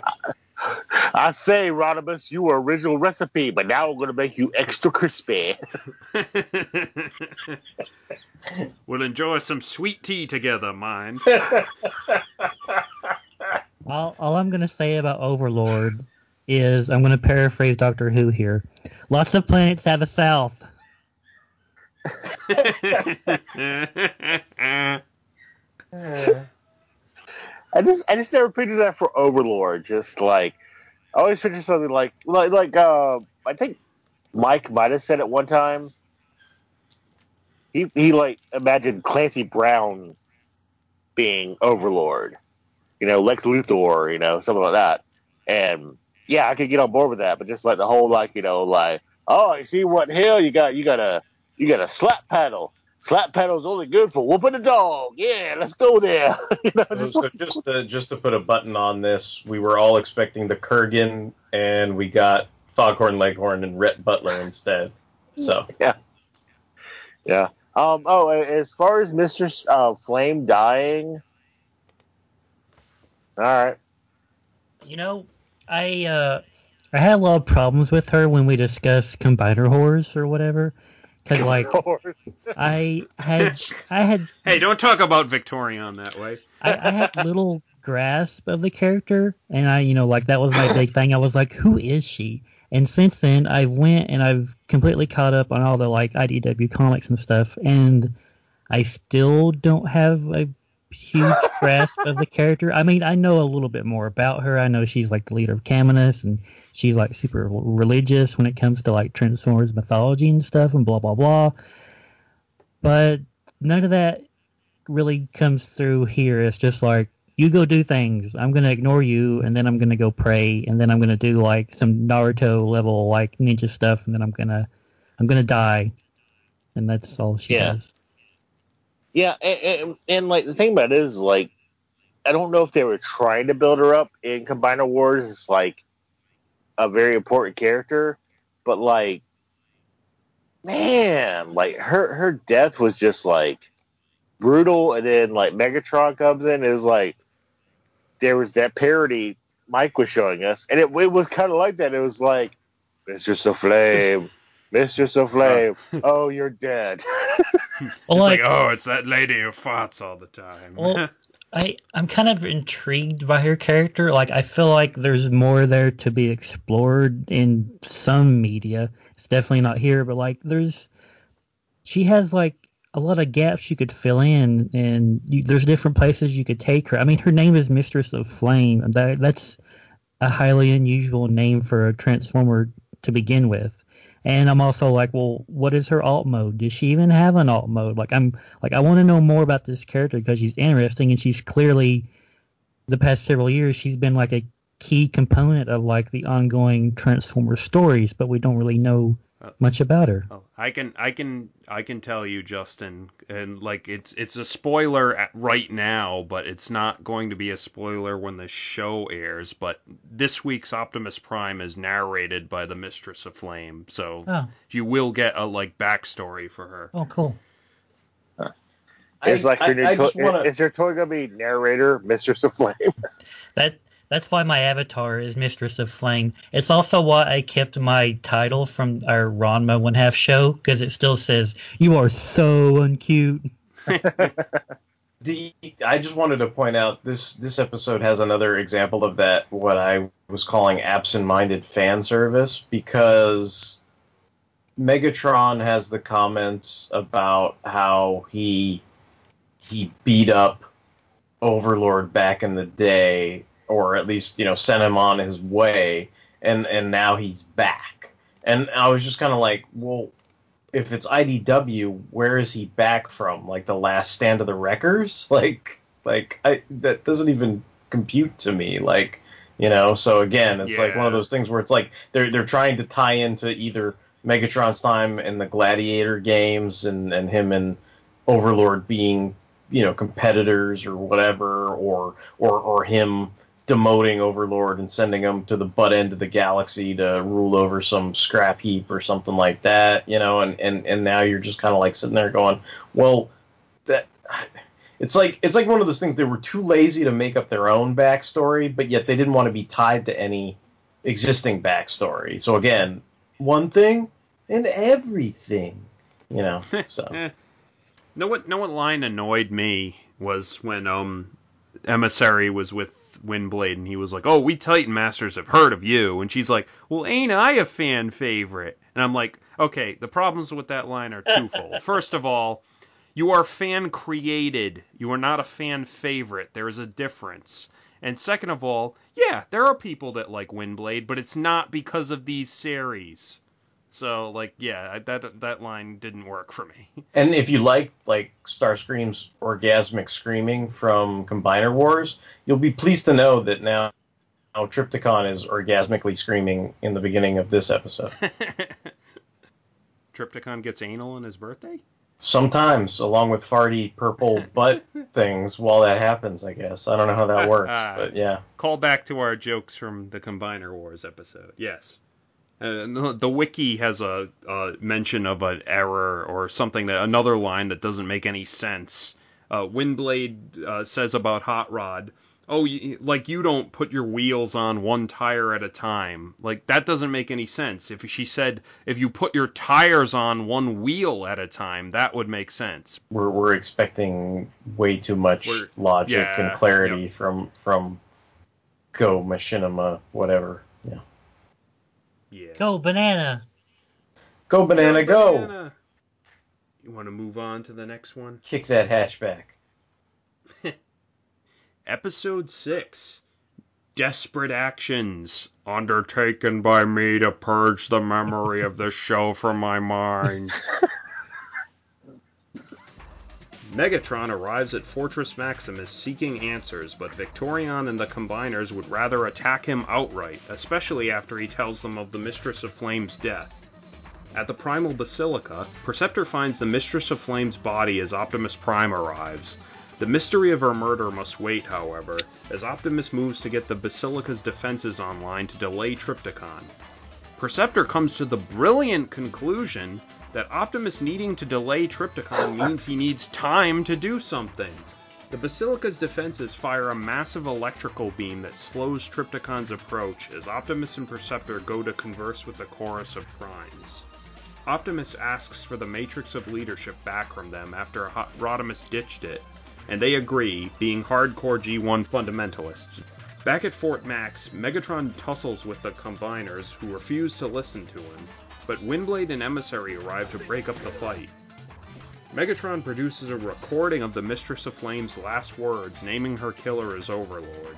I say, Rodimus, you were original recipe, but now we're going to make you extra crispy. we'll enjoy some sweet tea together, mind. All, all I'm going to say about Overlord is I'm going to paraphrase Doctor Who here. Lots of planets have a south. Uh. I just, I just never pictured that for Overlord. Just like, I always picture something like, like, like, uh, I think Mike might have said it one time. He, he like imagined Clancy Brown being Overlord, you know, Lex Luthor, you know, something like that. And yeah, I could get on board with that, but just like the whole like, you know, like, oh, I see what hill you got, you got a, you got a slap paddle. Slap paddle's only good for whooping a dog. Yeah, let's go there. you know, just so like- just to, just to put a button on this, we were all expecting the Kurgan, and we got Foghorn Leghorn and Rhett Butler instead. So Yeah. Yeah. Um. Oh, as far as Mister uh, Flame dying. All right. You know, I uh, I had a lot of problems with her when we discussed combiner horrors or whatever. Cause like I had I had hey, don't talk about Victorion that way. I, I had little grasp of the character, and I, you know, like that was my big thing. I was like, who is she? And since then, I went and I've completely caught up on all the like IDW comics and stuff, and I still don't have a huge grasp of the character. I mean, I know a little bit more about her. I know she's like the leader of Caminus, and she's like super religious when it comes to like Transformers mythology and stuff, and blah blah blah. But none of that really comes through here. It's just like you go do things. I'm gonna ignore you, and then I'm gonna go pray, and then I'm gonna do like some Naruto level like ninja stuff, and then I'm gonna I'm gonna die, and that's all she Yeah. does. Yeah, and, and, and like the thing about it is like, I don't know if they were trying to build her up in Combiner Wars It's like a very important character, but like, man, like her her death was just like brutal, and then like Megatron comes in, is like there was that parody Mike was showing us, and it, it was kind of like that. It was like, Mistress of Flame, Mistress of Flame, uh. oh, you're dead. Well, it's like, like, oh, it's that lady who farts all the time. Well, I I'm kind of intrigued by her character. Like I feel like there's more there to be explored in some media. It's definitely not here, but like there's she has like a lot of gaps you could fill in, and you, there's different places you could take her. I mean, her name is Mistress of Flame. That that's a highly unusual name for a Transformer to begin with. And I'm also like, well, what is her alt mode? Does she even have an alt mode? Like, I'm like, I want to know more about this character because she's interesting and she's clearly, the past several years, she's been like a key component of like the ongoing Transformer stories, but we don't really know Uh, much about her. Oh, I can I can I can tell you, Justin, and like it's it's a spoiler at, right now, but it's not going to be a spoiler when the show airs. But this week's Optimus Prime is narrated by the Mistress of Flame, so Oh, you will get a like backstory for her. oh, cool. It's I- like your new I to- wanna- is your toy gonna be narrator, Mistress of Flame? That that's why my avatar is Mistress of Flame. It's also why I kept my title from our Ranma One Half show because it still says "You are so uncute." The I just wanted to point out this this episode has another example of that what I was calling absent-minded fan service because Megatron has the comments about how he he beat up Overlord back in the day or at least you know sent him on his way, and and now he's back. And I was just kind of like, well, if it's IDW, where is he back from? Like the last stand of the Wreckers? Like like I that doesn't even compute to me. Like you know, so again, it's like one of those things where it's like they're they're trying to tie into either Megatron's time in the Gladiator games and and him and Overlord being you know competitors or whatever, or or or him demoting Overlord and sending him to the butt end of the galaxy to rule over some scrap heap or something like that, you know, and and and now you're just kind of like sitting there going, well, that it's like it's like one of those things they were too lazy to make up their own backstory, but yet they didn't want to be tied to any existing backstory. So again, one thing and everything, you know. So. Know what? Know what line annoyed me was when um emissary was with Windblade and he was like, "Oh, we Titan Masters have heard of you," and she's like, "Well, ain't I a fan favorite?" And I'm like, "Okay, the problems with that line are twofold. First of all, you are fan created. You are not a fan favorite. There is a difference." And second of all, yeah, there are people that like Windblade, but it's not because of these series. So, like, yeah, that that line didn't work for me. And if you like like Starscream's orgasmic screaming from Combiner Wars, you'll be pleased to know that now, now Trypticon is orgasmically screaming in the beginning of this episode. Trypticon gets anal on his birthday? Sometimes, along with farty purple butt things, while that happens, I guess. I don't know how that works, ah. but yeah. Call back to our jokes from the Combiner Wars episode. Yes. Uh, the wiki has a, a mention of an error or something that another line that doesn't make any sense. Uh, Windblade uh, says about Hot Rod, "Oh, you, like you don't put your wheels on one tire at a time. Like that doesn't make any sense. If she said if you put your tires on one wheel at a time, that would make sense. We're we're expecting way too much We're- logic yeah, and clarity from from Go Machinima, whatever. Yeah. Yeah. Go banana. Go banana, go! Banana. You want to move on to the next one? Kick that hatchback. Episode 6 Desperate Actions undertaken by me to purge the memory of the show from my mind. Megatron arrives at Fortress Maximus seeking answers, but Victorion and the Combiners would rather attack him outright, especially after he tells them of the Mistress of Flame's death. At the Primal Basilica, Perceptor finds the Mistress of Flame's body as Optimus Prime arrives. The mystery of her murder must wait, however, as Optimus moves to get the Basilica's defenses online to delay Trypticon. Perceptor comes to the brilliant conclusion that Optimus needing to delay Trypticon means he needs time to do something. The Basilica's defenses fire a massive electrical beam that slows Trypticon's approach as Optimus and Perceptor go to converse with the chorus of primes. Optimus asks for the Matrix of Leadership back from them after Rodimus ditched it, and they agree, being hardcore G1 fundamentalists. Back at Fort Max, Megatron tussles with the Combiners, who refuse to listen to him, but Windblade and Emissary arrive to break up the fight. Megatron produces a recording of the Mistress of Flame's last words, naming her killer as Overlord.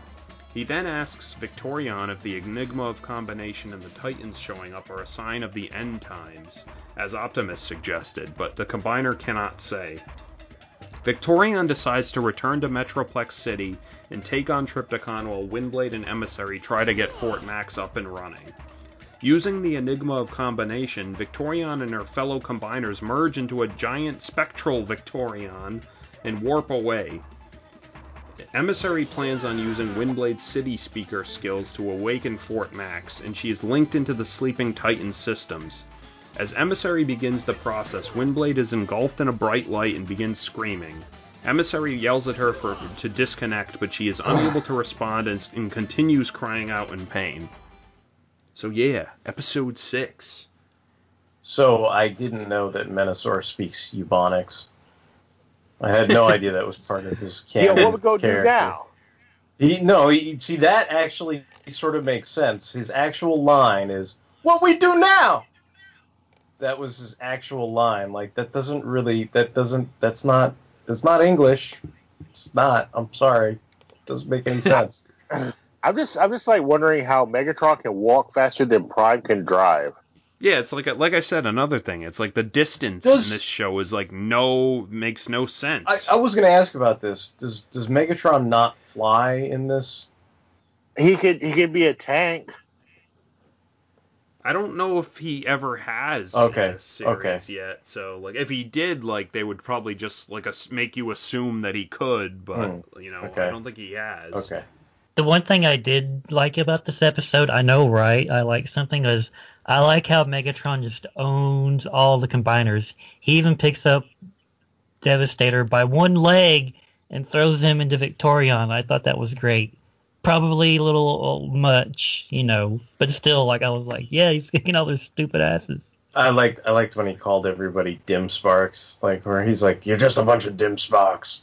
He then asks Victorion if the Enigma of Combination and the Titans showing up are a sign of the end times, as Optimus suggested, but the Combiner cannot say. Victorion decides to return to Metroplex City and take on Trypticon while Windblade and Emissary try to get Fort Max up and running. Using the Enigma of Combination, Victorion and her fellow combiners merge into a giant spectral Victorion and warp away. Emissary plans on using Windblade's city speaker skills to awaken Fort Max, and she is linked into the sleeping Titan systems. As Emissary begins the process, Windblade is engulfed in a bright light and begins screaming. Emissary yells at her for to disconnect, but she is unable to respond and, and continues crying out in pain. So yeah, episode six. So I didn't know that Menasor speaks Ebonics. I had no idea that was part of his Yeah, what would go do now? He no, he, see that actually sort of makes sense. His actual line is "What we do now." That was his actual line. Like that doesn't really. That doesn't. That's not. That's not English. It's not. I'm sorry. It doesn't make any sense. I'm just I'm just like wondering how Megatron can walk faster than Prime can drive. Yeah, it's like like I said, another thing. It's like the distance Does- in this show is like no makes no sense. I, I was going to ask about this. Does does Megatron not fly in this? He could he could be a tank. I don't know if he ever has Okay, in this series okay. yet. So like if he did, like they would probably just like us make you assume that he could, but hmm, you know okay. I don't think he has. Okay. The one thing I did like about this episode, I know, right? I like something is I like how Megatron just owns all the combiners. He even picks up Devastator by one leg and throws him into Victorion. I thought that was great. Probably a little uh, much, you know, but still, like I was like, yeah, he's kicking all their stupid asses. I liked I liked when he called everybody dim sparks, like where he's like, "You're just a bunch of dim sparks."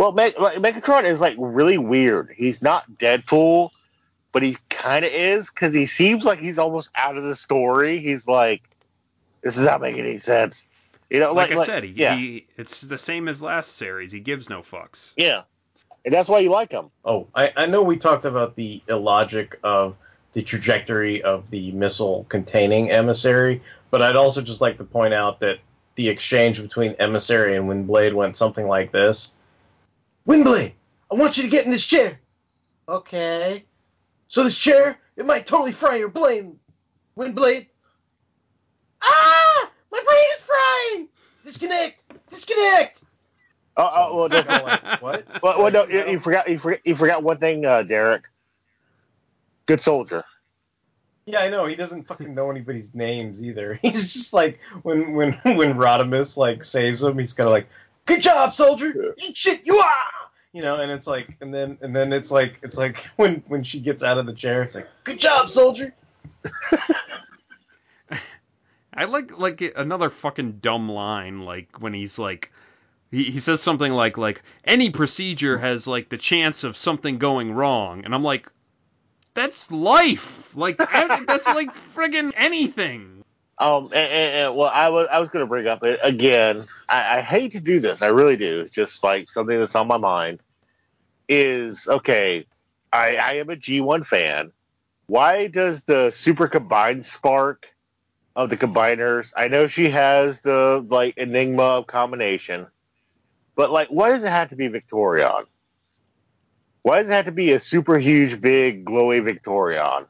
Well, Meg- like, Megatron is like really weird. He's not Deadpool, but he kind of is because he seems like he's almost out of the story. He's like, this is not making any sense. You know, Like, like, I said, he, yeah, he it's the same as last series. He gives no fucks. yeah, and that's why you like him. Oh, I, I know we talked about the illogic of the trajectory of the missile containing emissary, but I'd also just like to point out that the exchange between emissary and Windblade went something like this: Windblade, I want you to get in this chair. Okay. So this chair, it might totally fry your brain, Windblade. Ah! My brain is frying. Disconnect. Disconnect. Oh, oh well, no, Like, what? well, well, no, you, you forgot, you forgot, you forgot one thing, uh, Derek. Good soldier. Yeah, I know. He doesn't fucking know anybody's names either. He's just like when when when Rodimus like saves him, he's kind of like, "Good job, soldier! Eat shit, you are!" You know, and it's like, and then and then it's like it's like when when she gets out of the chair, it's like, "Good job, soldier!" I like like another fucking dumb line, like when he's like, he, he says something like like any procedure has like the chance of something going wrong, and I'm like, that's life, like that's like friggin' anything. Um, and, and, and well, I was I was going to bring up it again. I, I hate to do this. I really do. It's just like something that's on my mind. Is okay. I I am a G1 fan. Why does the Super Combined Spark of the combiners? I know she has the like Enigma of combination, but like, why does it have to be Victorion? Why does it have to be a super huge, big, glowy Victorion?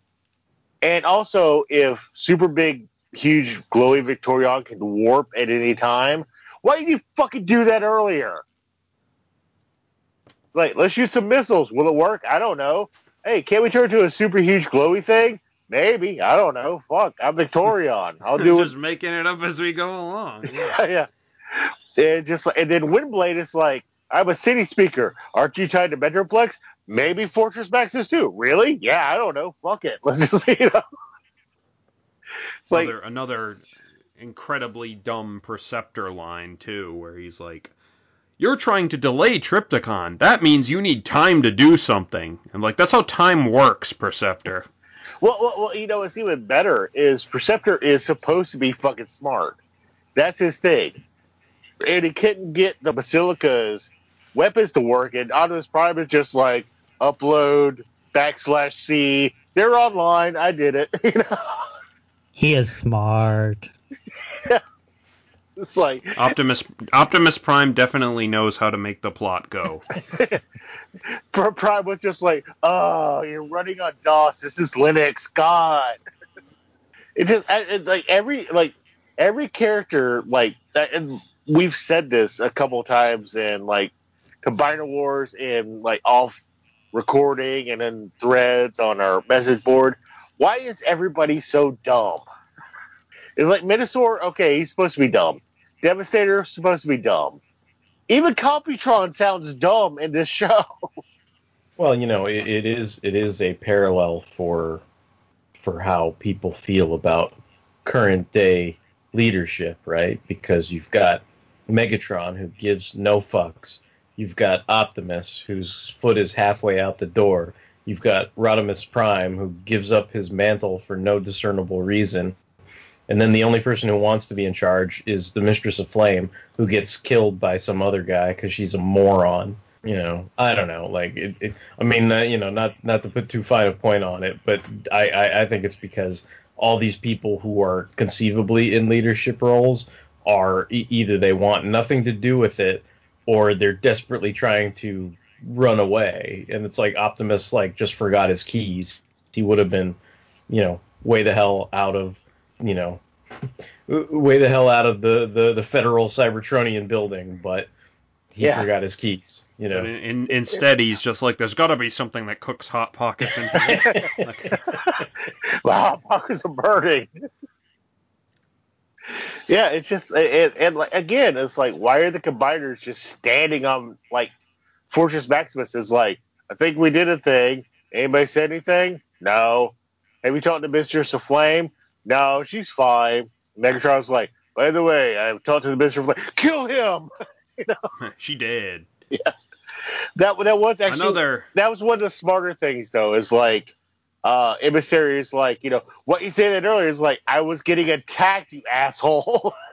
And also, if super big, huge, glowy Victorion can warp at any time, why didn't you fucking do that earlier? Like, let's use some missiles. Will it work? I don't know. Hey, can't we turn it to a super huge, glowy thing? Maybe. I don't know. Fuck, I'm Victorion. I'll do it. just making it up as we go along. Yeah. yeah. And just like, and then Windblade is like, I'm a city speaker. Aren't you tied to Metroplex? Maybe Fortress Max is too. Really? Yeah, I don't know. Fuck it. Let's just you know. It's like another another incredibly dumb Perceptor line too, where he's like, "You're trying to delay Trypticon. That means you need time to do something." And like, that's how time works, Perceptor. well, well, well, you know what's even better is Perceptor is supposed to be fucking smart. That's his thing. And he couldn't get the Basilica's weapons to work, and Optimus Prime is just like upload backslash C. They're online. I did it. You know, He is smart. it's like Optimus Optimus Prime definitely knows how to make the plot go. Prime was just like, "Oh, you're running on DOS. This is Linux. God." It just it, like every like every character like and we've said this a couple times in like Combiner Wars and like off recording and then threads on our message board. Why is everybody so dumb? It's like Menasor. Okay, he's supposed to be dumb. Devastator supposed to be dumb. Even Computron sounds dumb in this show. Well, you know, it, it is it is a parallel for for how people feel about current day leadership, right? Because you've got Megatron who gives no fucks. You've got Optimus whose foot is halfway out the door. You've got Rodimus Prime who gives up his mantle for no discernible reason. And then the only person who wants to be in charge is the Mistress of Flame, who gets killed by some other guy because she's a moron. you know, I don't know. Like, it, it I mean, uh, you know, not not to put too fine a point on it, but I, I I think it's because all these people who are conceivably in leadership roles are e- either they want nothing to do with it or they're desperately trying to run away. And it's like Optimus like just forgot his keys. He would have been, you know, way the hell out of, you know, way the hell out of the the, the federal Cybertronian building, but he Yeah. forgot his keys. You But know, in, in, instead, he's just like, there's got to be something that cooks hot pockets in here. Like, wow, pockets are burning. yeah, it's just and, and like again, it's like why are the combiners just standing on like Fortress Maximus is like, I think we did a thing. Anybody said anything? No. Have you talked to Mistress of Flame? No, she's fine. Megatron's like, by the way, I talked to the Mistress of Flame. Kill him. she did. Yeah. That that was actually Another. that was one of the smarter things though is like uh emissary is like you know what you said earlier is like i was getting attacked you asshole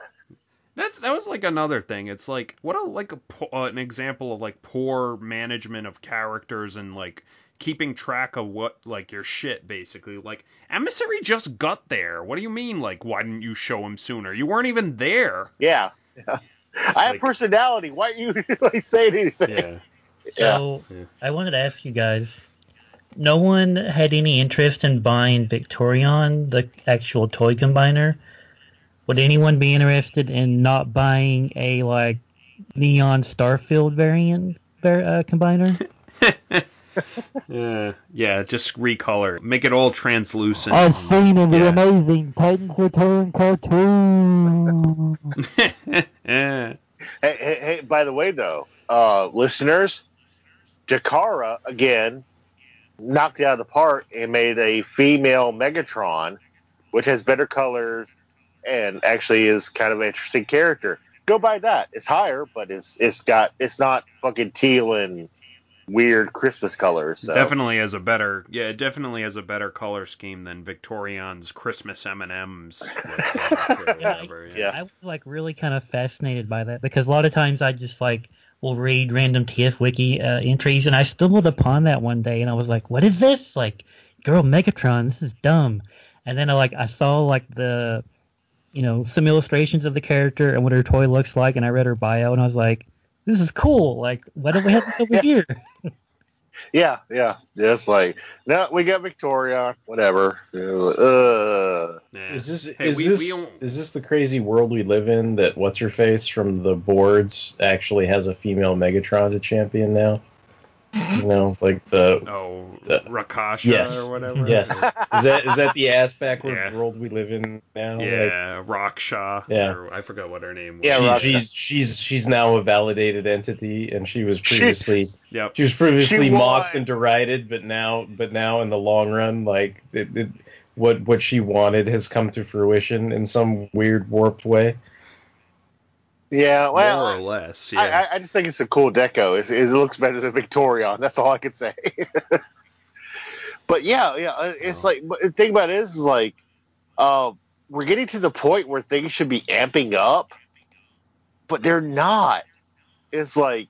That's that was like another thing. It's like what a like a uh, an example of like poor management of characters and like keeping track of what like your shit basically. Like emissary just got there. What do you mean? Like why didn't you show him sooner? You weren't even there. yeah, i have personality why are you like saying anything Yeah. So Yeah. I wanted to ask you guys. No one had any interest in buying Victorion, the actual toy combiner. Would anyone be interested in not buying a like neon Starfield variant var- uh, combiner? Yeah. Yeah. Just recolor. Make it all translucent. I've seen it. Yeah. amazing Titans Return cartoon. hey, hey, hey by the way though uh listeners Jakara again knocked it out of the park and made a female megatron which has better colors and actually is kind of an interesting character go buy that it's higher but it's it's got it's not fucking teal and weird christmas colors so. Definitely has a better, yeah, it definitely has a better color scheme than Victorion's Christmas M and M's. Yeah, Yeah. I was like really kind of fascinated by that because a lot of times I just like will read random TF wiki uh, entries and I stumbled upon that one day and I was like, what is this? Like, girl, Megatron, this is dumb. And then I like I saw like the, you know, some illustrations of the character and what her toy looks like and I read her bio and I was like, this is cool. Like, why don't we have this over Yeah. here? yeah yeah just like no we got victoria whatever uh, Yeah. Is this Hey, is we- this we is this the crazy world we live in that what's her face from the boards actually has a female Megatron to champion now? Mm-hmm. You know, like the Oh, The- Rakasha Yes. or whatever. yes, is that is that the ass backward Yeah. world we live in now? Like, Yeah, Raksha. Yeah. Or I forgot what her name was. Yeah, she- she's she's she's now a validated entity, and she was She- previously Yep. she was previously She mocked and derided, but now but now in the long run, like it, it, what what she wanted has come to fruition in some weird warped way. Yeah well More or less. Yeah. I, I, just think it's a cool deco. It's, it looks better than Victorion. That's all I could say. but yeah, yeah, uh, it's like but the thing about it is, is like, uh, we're getting to the point where things should be amping up, but they're not. It's like.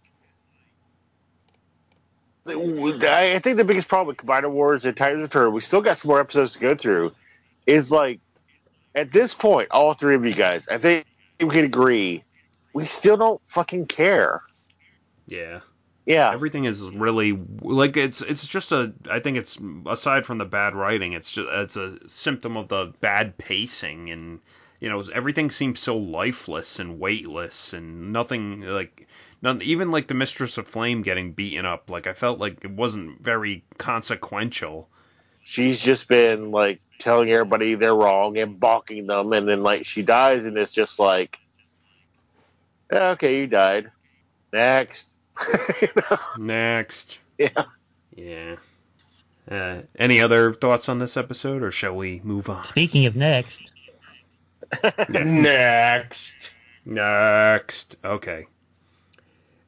I I think the biggest problem with Combiner Wars and Titans Return, we still got some more episodes to go through, is like, at this point, all three of you guys, I think we can agree, we still don't fucking care. yeah. Yeah. Everything is really like it's it's just a I think it's aside from the bad writing, it's just it's a symptom of the bad pacing and you know everything seems so lifeless and weightless and nothing like none even like the Mistress of Flame getting beaten up like I felt like it wasn't very consequential. She's just been like telling everybody they're wrong and balking them, and then like she dies, and it's just like, "Yeah, okay, you died. Next. You know? Next. Yeah. Yeah. Uh, any other thoughts on this episode, or shall we move on? Speaking of next, Next. Next. Okay.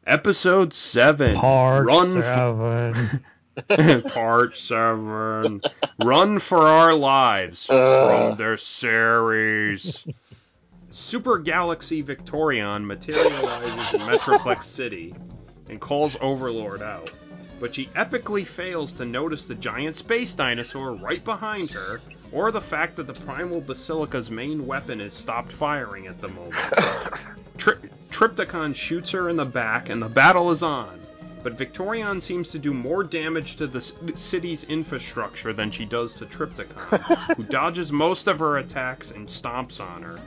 Episode seven. part Run. seven. For, part seven. Run for our lives Uh. from their series. Super Galaxy Victorion materializes in Metroplex City. and calls Overlord out. But she epically fails to notice the giant space dinosaur right behind her, or the fact that the Primal Basilica's main weapon is stopped firing at the moment. Tri- Trypticon shoots her in the back, and the battle is on. But Victorion seems to do more damage to the city's infrastructure than she does to Trypticon, who dodges most of her attacks and stomps on her.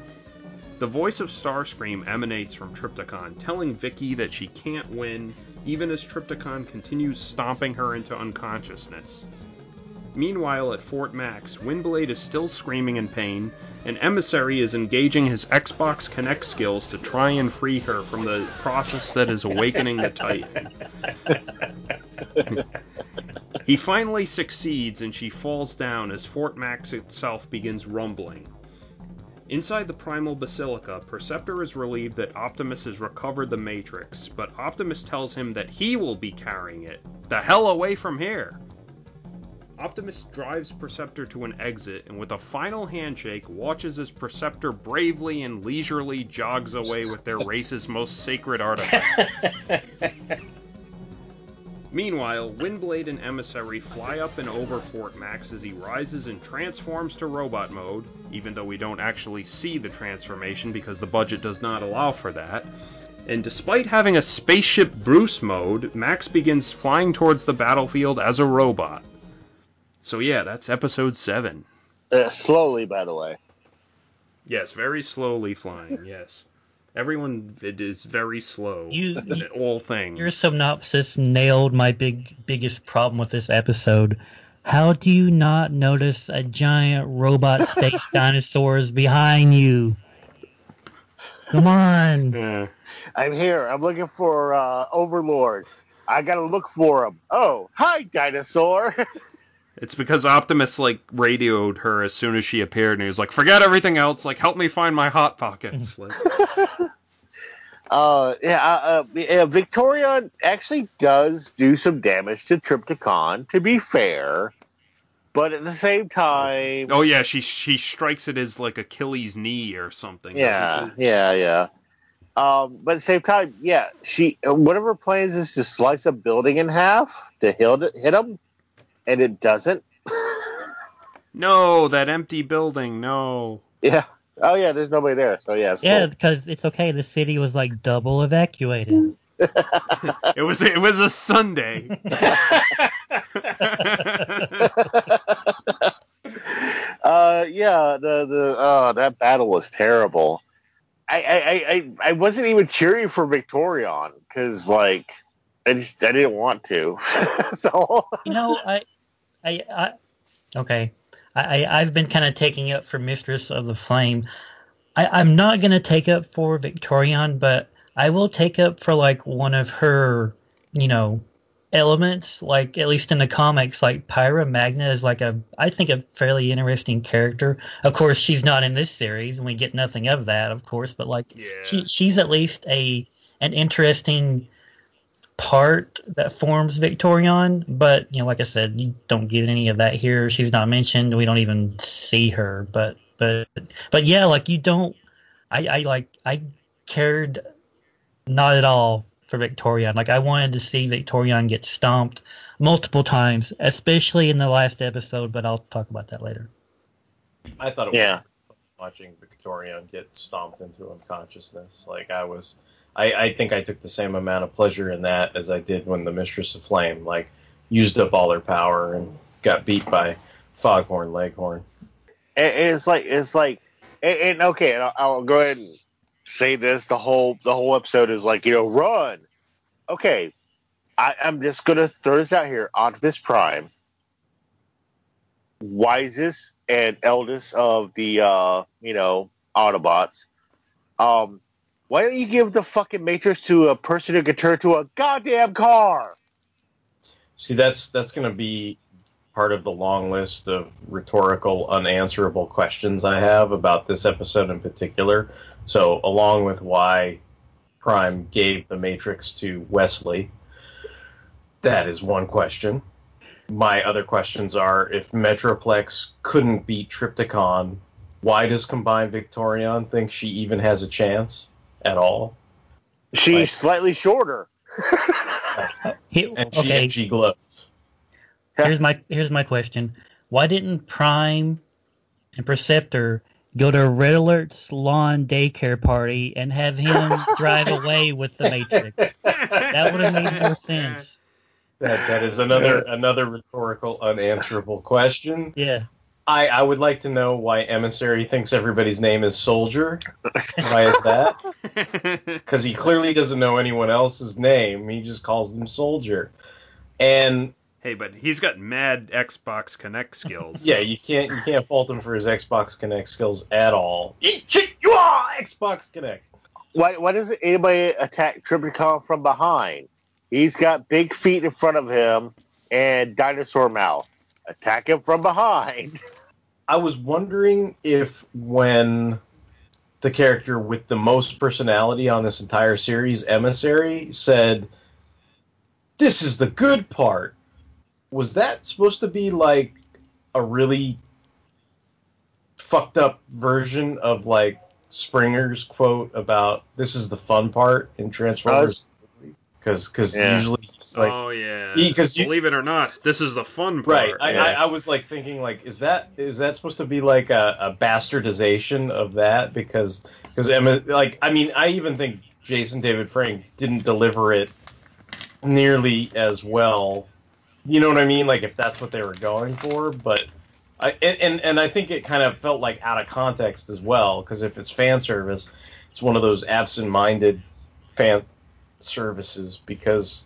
The voice of Starscream emanates from Trypticon, telling Vicky that she can't win, even as Trypticon continues stomping her into unconsciousness. Meanwhile, at Fort Max, Windblade is still screaming in pain, and Emissary is engaging his Xbox Kinect skills to try and free her from the process that is awakening the Titan. he finally succeeds, and she falls down as Fort Max itself begins rumbling. Inside the Primal Basilica, Perceptor is relieved that Optimus has recovered the Matrix, but Optimus tells him that he will be carrying it. The hell away from here! Optimus drives Perceptor to an exit and, with a final handshake, watches as Perceptor bravely and leisurely jogs away with their race's most sacred artifact. Meanwhile, Windblade and Emissary fly up and over Fort Max as he rises and transforms to robot mode, even though we don't actually see the transformation because the budget does not allow for that. And despite having a spaceship Bruce mode, Max begins flying towards the battlefield as a robot. So yeah, that's episode 7. Uh, slowly, by the way. Yes, very slowly flying, yes. Everyone it is very slow You- at all things. Your synopsis nailed my big biggest problem with this episode. How do you not notice a giant robot space dinosaurs behind you? Come on. Yeah. I'm here. I'm looking for uh, Overlord. I gotta look for him. Oh, hi, dinosaur. It's because Optimus like radioed her as soon as she appeared, and he was like, "Forget everything else. Like, help me find my hot pockets." Like, uh, yeah, uh, uh, yeah, Victorion actually does do some damage to Trypticon, to be fair. But at the same time, oh yeah, she she strikes it as like Achilles' knee or something. yeah, yeah, yeah. Um, but at the same time, yeah, she one of her plans is to slice a building in half to hit it, hit him, and it doesn't. No, that empty building. No. Yeah. Oh yeah, there's nobody there. So yeah, it's Yeah, cool. because it's okay. The city was like double evacuated. It was it was a Sunday. uh, yeah, the the oh, that battle was terrible. I I, I, I I wasn't even cheering for Victorion because like I just I didn't want to. so You know, I, I, I okay. I, I I've been kind of taking up for Mistress of the Flame. I, I'm not gonna take up for Victorion, but I will take up for like one of her, you know, elements. Like at least in the comics, like Pyra Magna is like a I think a fairly interesting character. Of course, she's not in this series, and we get nothing of that, of course. But like, Yeah. she she's at least a an interesting part that forms Victorion, but you know, like I said, you don't get any of that here. She's not mentioned. We don't even see her. But but but yeah, like you don't. I I like I cared not at all for Victorion. Like I wanted to see Victorion get stomped multiple times, especially in the last episode. But I'll talk about that later. I thought it was yeah, watching Victorion get stomped into unconsciousness. Like I was, I, I think I took the same amount of pleasure in that as I did when the Mistress of Flame like used up all her power and got beat by Foghorn Leghorn. and it's like it's like and, and okay, and I'll, I'll go ahead and say this. The whole the whole episode is like you know run. Okay, I, I'm just gonna throw this out here. Optimus Prime, wisest and eldest of the uh, you know Autobots. Um, why don't you give the fucking Matrix to a person who can turn to a goddamn car? See, that's that's going to be part of the long list of rhetorical, unanswerable questions I have about this episode in particular. So, along with why Prime gave the Matrix to Wesley, that is one question. My other questions are if Metroplex couldn't beat Trypticon, why does Combined Victorion think she even has a chance at all? She's Right. slightly shorter. He- and she okay, and she glows. here's my here's my question. Why didn't Prime and Perceptor go to Red Alert's lawn daycare party and have him drive away with the Matrix? That would have made more sense. That that is another another rhetorical unanswerable question. Yeah. I, I would like to know why Emissary thinks everybody's name is Soldier. Why is that? Because he clearly doesn't know anyone else's name. He just calls them Soldier. And hey, but he's got mad Xbox Kinect skills. yeah, you can't you can't fault him for his Xbox Kinect skills at all. Eat shit, you are Xbox Kinect. Why, why doesn't anybody attack Trypticon from behind? He's got big feet in front of him and dinosaur mouth. Attack him from behind. I was wondering if when the character with the most personality on this entire series, Emissary, said, This is the good part, was that supposed to be like a really fucked up version of like Springer's quote about this is the fun part in uh, Transformers? Because because Yeah. usually he's like, oh yeah. Because believe it or not, this is the fun Right. part. I, Yeah. I, I was like thinking like is that is that supposed to be like a, a bastardization of that because because Emma like I mean I even think Jason David Frank didn't deliver it nearly as well. You know what I mean? Like if that's what they were going for, but I and and, and I think it kind of felt like out of context as well because if it's fan service, it's one of those absent-minded fan services because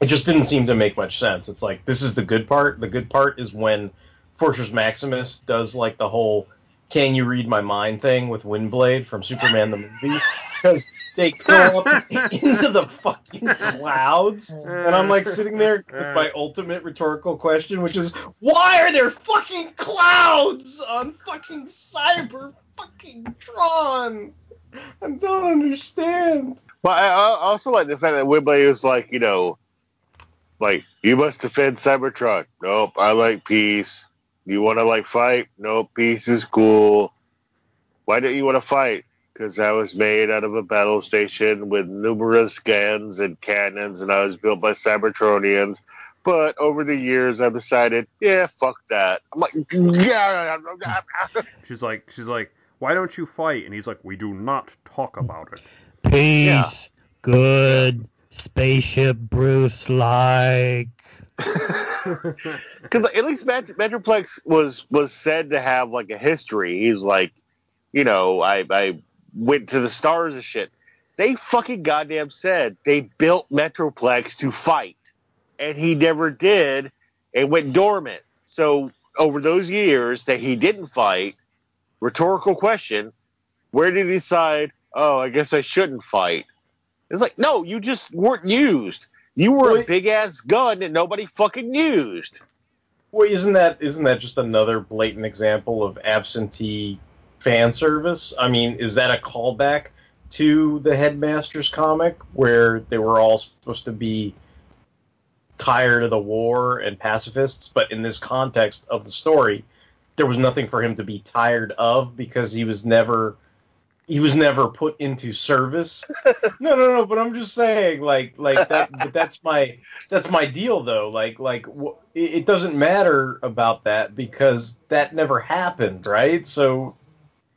it just didn't seem to make much sense. It's like this is the good part. The good part is when Fortress Maximus does like the whole "Can you read my mind?" thing with Windblade from Superman the movie because they go up into the fucking clouds, and I'm like sitting there with my ultimate rhetorical question, which is why are there fucking clouds on fucking Cyber fucking Tron? I don't understand. But I, I also like the fact that Wimbley was like, you know, like you must defend Cybertron. Nope, I like peace. You want to like fight? Nope, peace is cool. Why don't you want to fight? Because I was made out of a battle station with numerous guns and cannons, and I was built by Cybertronians. But over the years, I decided, yeah, fuck that. I'm like, yeah. She's like, she's like, why don't you fight? And he's like, we do not talk about it. Peace. Yeah. Good. Spaceship Bruce like. Because at least Met- Metroplex was was said to have like a history. He's like, you know, I I went to the stars and shit. They fucking goddamn said they built Metroplex to fight, and he never did, and went dormant. So over those years that he didn't fight, rhetorical question: Where did he decide? Oh, I guess I shouldn't fight. It's like, no, you just weren't used. You were a big ass gun that nobody fucking used. Well, isn't that isn't that just another blatant example of absentee fan service? I mean, is that a callback to the Headmasters comic where they were all supposed to be tired of the war and pacifists, but in this context of the story, there was nothing for him to be tired of because he was never he was never put into service. no, no, no. But I'm just saying, like, like that. but that's my that's my deal, though. Like, like it, doesn't matter about that because that never happened, right? So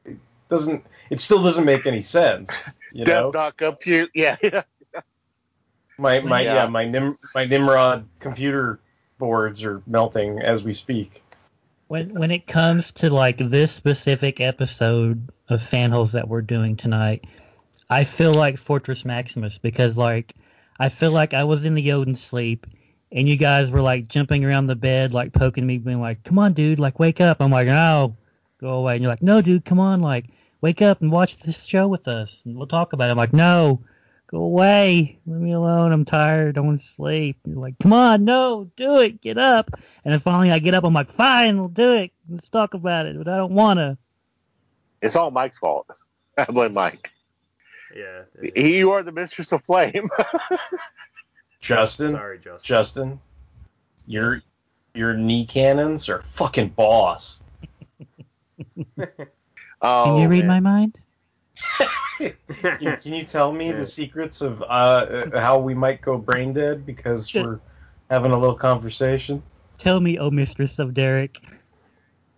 it doesn't. It still doesn't make any sense. You know, not compute. Yeah, yeah. my my yeah, Yeah. my Nim, my Nimrod computer boards are melting as we speak. When when it comes to like this specific episode of Fanholes that we're doing tonight, I feel like Fortress Maximus because like I feel like I was in the Odin sleep and you guys were like jumping around the bed like poking me being like, "Come on, dude, like wake up." I'm like, "No, go away." And you're like, "No, dude, come on, like wake up and watch this show with us and we'll talk about it." I'm like, "No, go away, leave me alone. I'm tired. I want to sleep." You're like, "Come on, no, do it, get up." And then finally I get up. I'm like, "Fine, we'll do it. Let's talk about it." But I don't wanna. It's all Mike's fault. I blame Mike. Yeah. You are the mistress of flame. Justin, Sorry, Justin. Justin, your your knee cannons are fucking boss. oh, Can you read man. my mind? Can, can you tell me Yeah. the secrets of uh, uh, how we might go brain dead because Sure. we're having a little conversation? Tell me, oh mistress of Derek.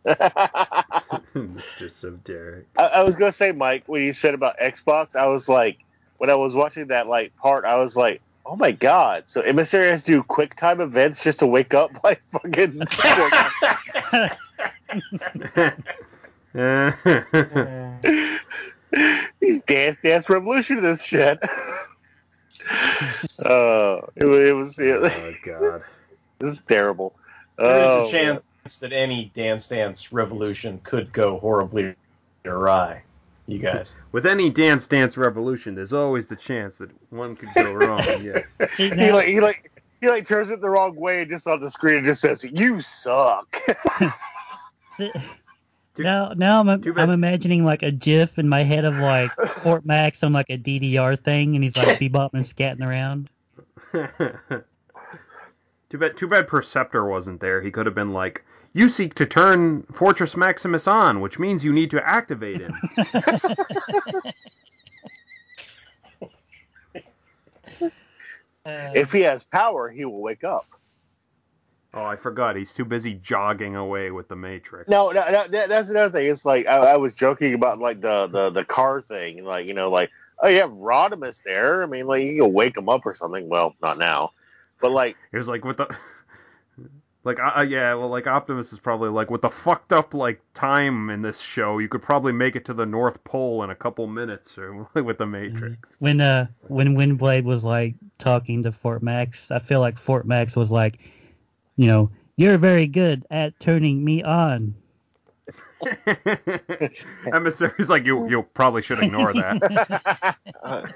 Mistress of Derek. I, I was gonna say, Mike, when you said about Xbox, I was like, when I was watching that like part, I was like, oh my god! So emissary has to do quick time events just to wake up like fucking. These dance dance revolution this shit. uh, it, it was it, oh God. was terrible. There is Oh, a chance that any Dance Dance revolution could go horribly awry. You guys. With any Dance Dance Revolution, there's always the chance that one could go wrong. Yes. He like he like he like turns it the wrong way and just on the screen and just says, "You suck." See- Too- now, now I'm, I'm imagining like a GIF in my head of like Fort Max on like a DDR thing, and he's like bebopping and scatting around. too bad. Too bad Perceptor wasn't there. He could have been like, "You seek to turn Fortress Maximus on, which means you need to activate him." If he has power, he will wake up. Oh, I forgot. He's too busy jogging away with the Matrix. No, no, no that, that's another thing. It's like I, I was joking about like the, the the car thing, like you know, like oh, you have Rodimus there. I mean, like you can wake him up or something. Well, not now, but like It was like with the. Like uh, yeah, well, like Optimus is probably like with the fucked up like time in this show, you could probably make it to the North Pole in a couple minutes, or with the Matrix. when uh when Windblade was like talking to Fort Max, I feel like Fort Max was like, you know, you're very good at turning me on. Emissary's like you. You probably should ignore that.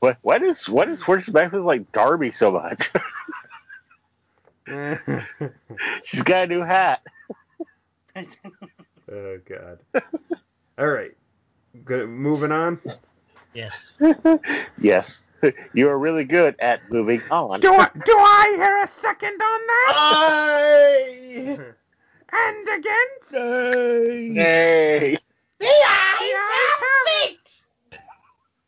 what what is what is Fortress Maximus like Darby so much? She's got a new hat. oh god. All right. Good. Moving on. Yes. yes, you are really good at moving on. Do I, do I hear a second on that? I... and again. Hey.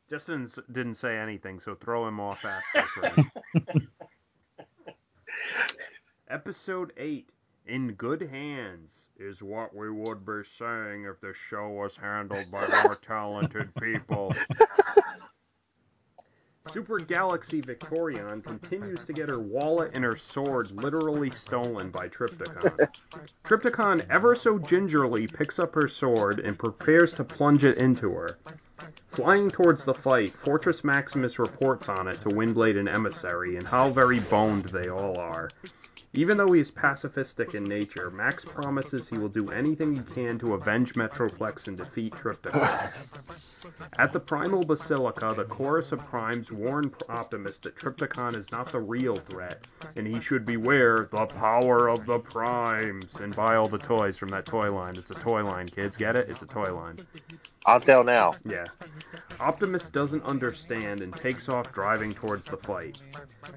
Justin didn't say anything, so throw him off after. Episode 8 In Good Hands is what we would be saying if the show was handled by more talented people. Super Galaxy Victorion continues to get her wallet and her sword literally stolen by Trypticon. Trypticon ever so gingerly picks up her sword and prepares to plunge it into her. Flying towards the fight, Fortress Maximus reports on it to Windblade and Emissary and how very boned they all are. Even though he is pacifistic in nature, Max promises he will do anything he can to avenge Metroplex and defeat Trypticon. At the Primal Basilica, the chorus of primes warn Optimus that Trypticon is not the real threat, and he should beware the power of the primes and buy all the toys from that toy line. It's a toy line, kids. Get it? It's a toy line. On sale now. Yeah. Optimus doesn't understand and takes off driving towards the fight.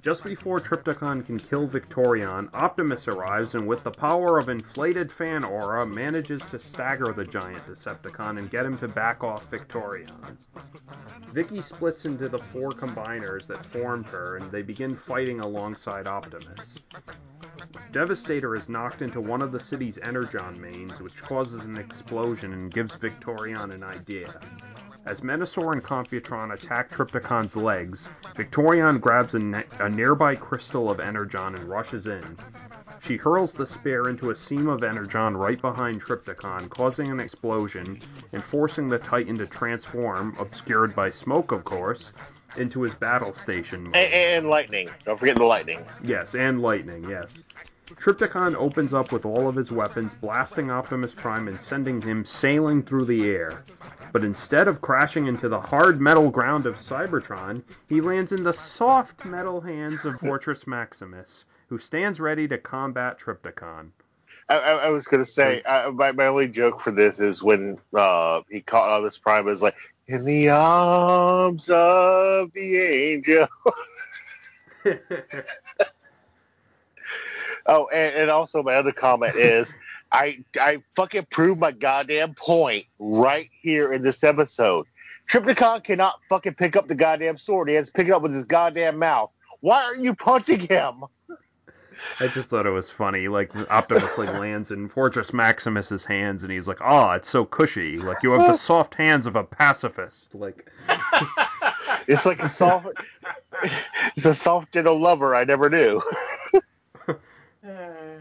Just before Trypticon can kill Victorion, Optimus arrives and with the power of inflated fan aura manages to stagger the giant Decepticon and get him to back off Victorion. Vicky splits into the four combiners that formed her and they begin fighting alongside Optimus. Devastator is knocked into one of the city's energon mains, which causes an explosion and gives Victorion an idea. As Menasor and Computron attack Trypticon's legs, Victorion grabs a, ne- a nearby crystal of energon and rushes in. She hurls the spear into a seam of energon right behind Trypticon, causing an explosion and forcing the Titan to transform, obscured by smoke of course, into his battle station mode. And, and lightning. Don't forget the lightning. Yes, and lightning, yes. Trypticon opens up with all of his weapons, blasting Optimus Prime and sending him sailing through the air. But instead of crashing into the hard metal ground of Cybertron, he lands in the soft metal hands of Fortress Maximus, who stands ready to combat Trypticon. I, I, I was gonna say I, my my only joke for this is when uh, he caught Optimus Prime is like in the arms of the angel. Oh, and, and also my other comment is I I fucking proved my goddamn point right here in this episode. Trypticon cannot fucking pick up the goddamn sword. He has to pick it up with his goddamn mouth. Why are you punching him? I just thought it was funny. Like Optimus like lands in Fortress Maximus's hands, and he's like, "Oh, it's so cushy. Like you have the soft hands of a pacifist." Like It's like a soft, it's a soft gentle lover I never knew. Eh,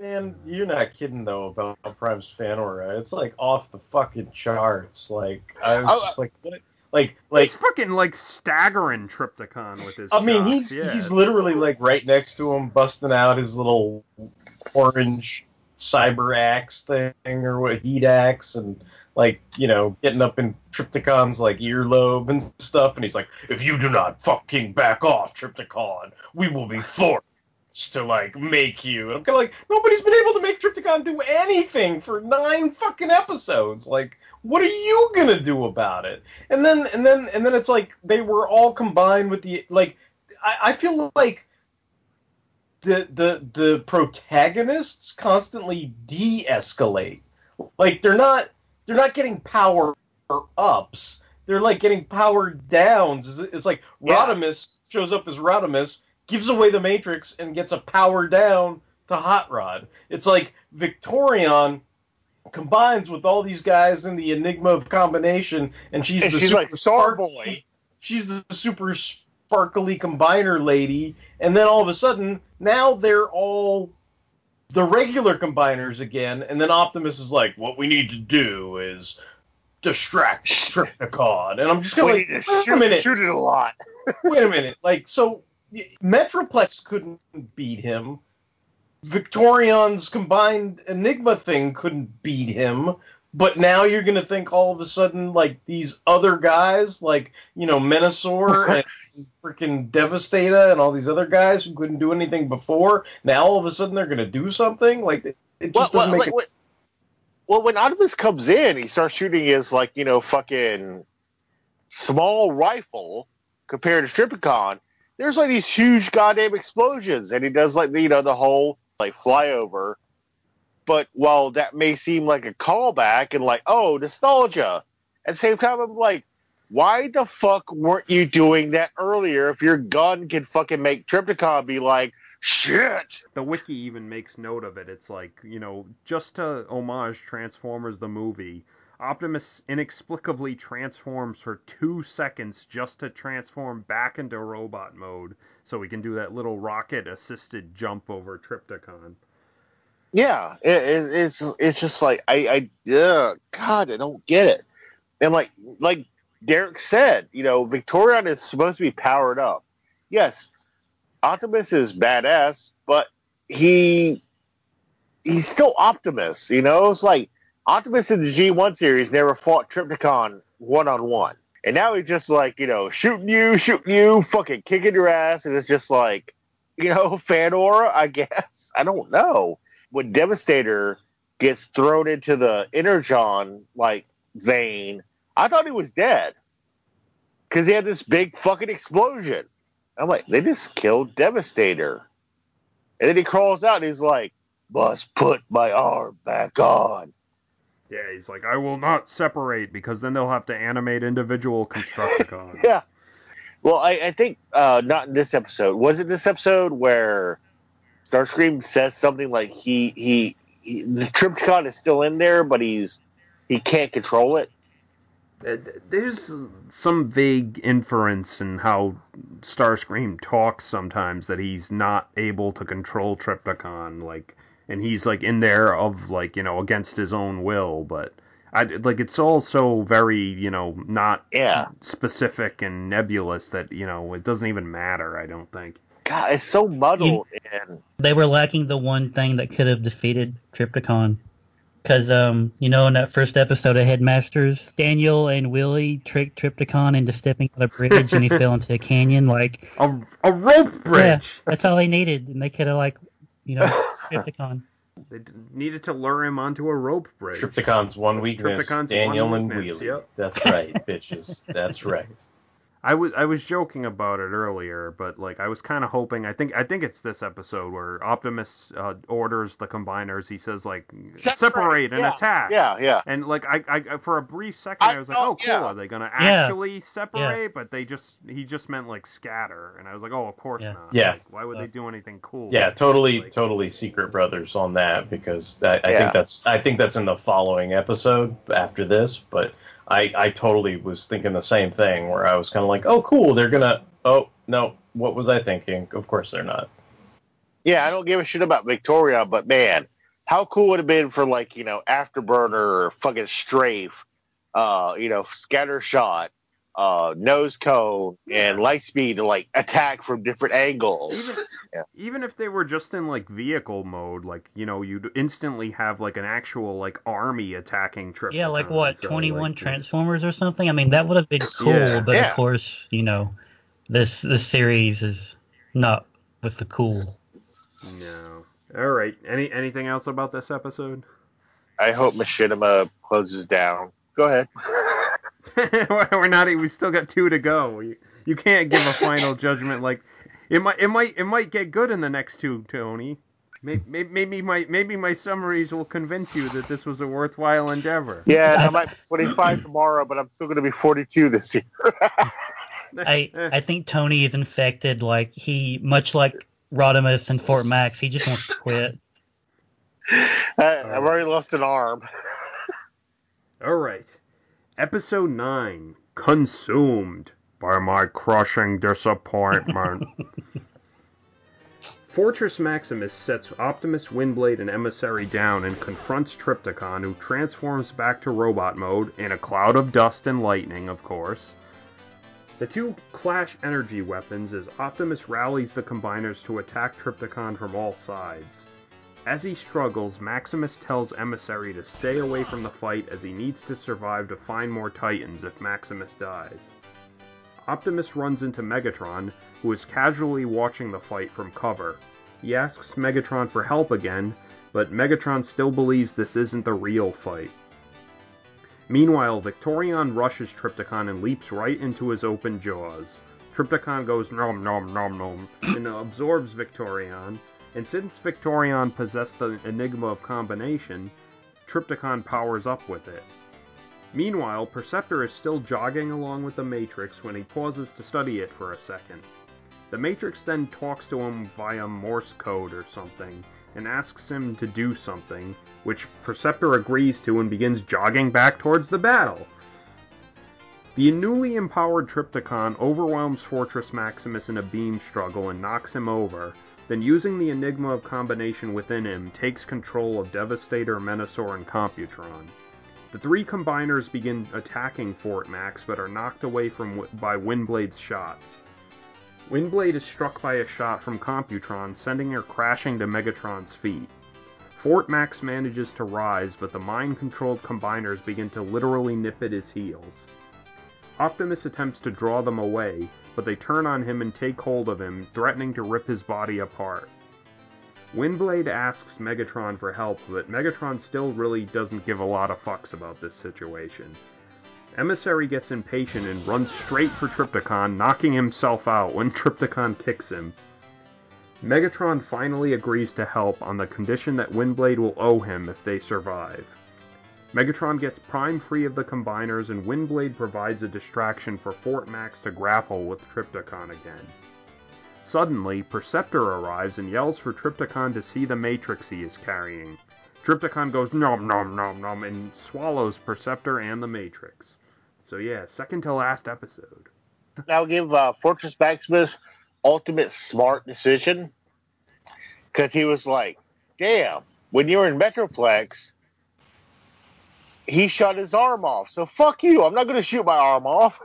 Man, you're not kidding though about Prime's fan aura. It's like off the fucking charts. Like I was Oh, just like, what? Like, like he's fucking like staggering Trypticon with his. I mean, shots, he's yeah. he's literally like right next to him, busting out his little orange cyber axe thing or what heat axe, and like you know getting up in Trypticon's like earlobe and stuff. And he's like, "If you do not fucking back off, Trypticon, we will be forced to like make you." And I'm kind of like, nobody's been able to make Trypticon do anything for nine fucking episodes. Like, what are you gonna do about it? And then and then and then it's like they were all combined with the like. I, I feel like the the the protagonists constantly de-escalate. Like they're not they're not getting power ups. They're like getting power downs. It's, it's like Yeah. Rodimus shows up as Rodimus, gives away the Matrix, and gets a power down to Hot Rod. It's like Victorion combines with all these guys in the Enigma of combination, and she's And the she's super like Star Boy. She's the super sparkly combiner lady, and then all of a sudden, now they're all the regular combiners again, and then Optimus is like, "What we need to do is distract Trypticon," and I'm just going need like, to "Wait a shoot, minute, shoot it a lot. wait a minute, like so." Metroplex couldn't beat him. Victorion's combined Enigma thing couldn't beat him. But now you're gonna think all of a sudden like these other guys, like you know Menasor and freaking Devastator and all these other guys who couldn't do anything before. Now all of a sudden they're gonna do something. Like it, it just Well, doesn't well, make like, well, when Optimus comes in, he starts shooting his like you know fucking small rifle compared to Trypticon. There's like these huge goddamn explosions, and he does like you know the whole like flyover. But while that may seem like a callback and like oh nostalgia, at the same time I'm like, why the fuck weren't you doing that earlier? If your gun can fucking make Trypticon be like shit. the wiki even makes note of it. It's like, you know, just to homage Transformers the movie, Optimus inexplicably transforms for two seconds just to transform back into robot mode so he can do that little rocket assisted jump over Trypticon. Yeah, it, it, it's it's just like I I God I don't get it. And like like Derek said, you know, Victorion is supposed to be powered up. Yes, Optimus is badass, but he he's still Optimus. You know, it's like Optimus in the G1 series never fought Trypticon one on one, and now he's just like you know shooting you, shooting you, fucking kicking your ass, and it's just like you know fan aura. I guess I don't know when Devastator gets thrown into the Energon like vein, I thought he was dead because he had this big fucking explosion. I'm like, they just killed Devastator, and then he crawls out and he's like, "Must put my arm back on." Yeah, he's like, I will not separate because then they'll have to animate individual Constructicons. Yeah. Well, I, I think uh, not in this episode. Was it this episode where Starscream says something like he he, he the Trypticon is still in there, but he's he can't control it. Uh, There's some vague inference in how Starscream talks sometimes that he's not able to control Trypticon, like, and he's like in there of like you know against his own will, but I like it's all so very you know not Yeah. specific and nebulous that you know it doesn't even matter. I don't think. God, it's so muddled and They were lacking the one thing that could have defeated Trypticon. Because, um, you know, in that first episode of Headmasters, Daniel and Wheelie tricked Trypticon into stepping on a bridge and he fell into a canyon. Like, A, a rope bridge. yeah, that's all they needed. And they could have, like, you know, Trypticon. They needed to lure him onto a rope bridge. Trypticon's one weakness. Trypticon's Daniel one and Wheelie. yep. That's right, bitches. That's right. I was I was joking about it earlier, but like I was kind of hoping. I think I think it's this episode where Optimus uh, orders the combiners. He says like separate, Separate, and yeah, attack. Yeah, yeah. And like I, I for a brief second I, I was like, thought- oh cool, yeah. are they gonna Yeah. actually separate? But they just he just meant like scatter, and I was like, oh of course Yeah. not. Yeah. Like, why would they do anything cool? Yeah, totally, Like- totally Secret Brothers on that because that, I Yeah. think that's I think that's in the following episode after this. But I I totally was thinking the same thing where I was kind of like, oh cool, they're gonna. Oh no, what was I thinking? Of course they're not. Yeah, I don't give a shit about Victorion, but man, how cool would it have been for like, you know, Afterburner or fucking Strafe, uh, you know, Scatter Shot, uh, Nose Cone, and Lightspeed to like attack from different angles. Even, Yeah. even if they were just in like vehicle mode, like you know, you'd instantly have like an actual like army attacking Trypticon. Yeah, like what, so, 21 like, Transformers or something? I mean, that would have been cool, Yeah. but Yeah. of course, you know, this this series is not with the cool. No. All right. Any anything else about this episode? I hope Machinima closes down. Go ahead. We're not. We still got two to go. You, you can't give a final judgment like it might. It might. It might get good in the next two, Tony. Maybe, maybe my maybe my summaries will convince you that this was a worthwhile endeavor. Yeah, I might be 25 tomorrow, but I'm still going to be 42 this year. I I think Tony is infected. Like he, much like Rodimus and Fort Max, he just wants to quit. I, I've already lost an arm. All right. Episode 9 Consumed by my crushing disappointment. Fortress Maximus sets Optimus, Windblade, and Emissary down and confronts Trypticon, who transforms back to robot mode in a cloud of dust and lightning, of course. The two clash energy weapons as Optimus rallies the combiners to attack Trypticon from all sides. As he struggles, Maximus tells Emissary to stay away from the fight as he needs to survive to find more Titans if Maximus dies. Optimus runs into Megatron, who is casually watching the fight from cover. He asks Megatron for help again, but Megatron still believes this isn't the real fight. Meanwhile, Victorion rushes Trypticon and leaps right into his open jaws. Trypticon goes nom nom nom nom and absorbs Victorion, and since Victorion possessed the Enigma of Combination, Trypticon powers up with it. Meanwhile, Perceptor is still jogging along with the Matrix when he pauses to study it for a second. The Matrix then talks to him via Morse code or something, and asks him to do something, which Perceptor agrees to and begins jogging back towards the battle. The newly empowered Trypticon overwhelms Fortress Maximus in a beam struggle and knocks him over, then using the Enigma of Combination within him, takes control of Devastator, Menasor, and Computron. The three combiners begin attacking Fort Max, but are knocked away from by Windblade's shots. Windblade is struck by a shot from Computron, sending her crashing to Megatron's feet. Fort Max manages to rise, but the mind-controlled combiners begin to literally nip at his heels. Optimus attempts to draw them away, but they turn on him and take hold of him, threatening to rip his body apart. Windblade asks Megatron for help, but Megatron still really doesn't give a lot of fucks about this situation. Emissary gets impatient and runs straight for Trypticon, knocking himself out when Trypticon kicks him. Megatron finally agrees to help on the condition that Windblade will owe him if they survive. Megatron gets Prime free of the combiners, and Windblade provides a distraction for Fort Max to grapple with Trypticon again. Suddenly, Perceptor arrives and yells for Trypticon to see the Matrix he is carrying. Trypticon goes nom nom nom nom and swallows Perceptor and the Matrix. So yeah, second to last episode. Now give uh, Fortress Maximus ultimate smart decision because he was like, "Damn, when you were in Metroplex, he shot his arm off. So fuck you. I'm not going to shoot my arm off."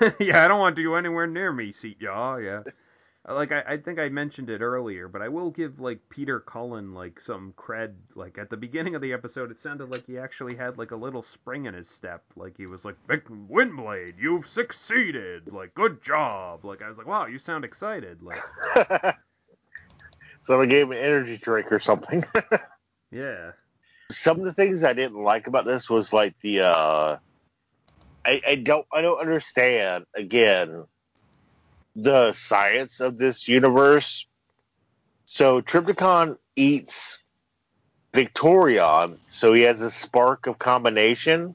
yeah, I don't want to you anywhere near me, seat y'all. Yeah. Uh, like I, I think I mentioned it earlier, but I will give like Peter Cullen like some cred. Like at the beginning of the episode, it sounded like he actually had like a little spring in his step. Like he was like, "Vic Windblade, you've succeeded. Like good job." Like I was like, "Wow, you sound excited." Like so I gave him an energy drink or something. yeah, Some of the things I didn't like about this was like the uh I, I don't I don't understand again the science of this universe. So Trypticon eats Victorion, so he has a spark of combination.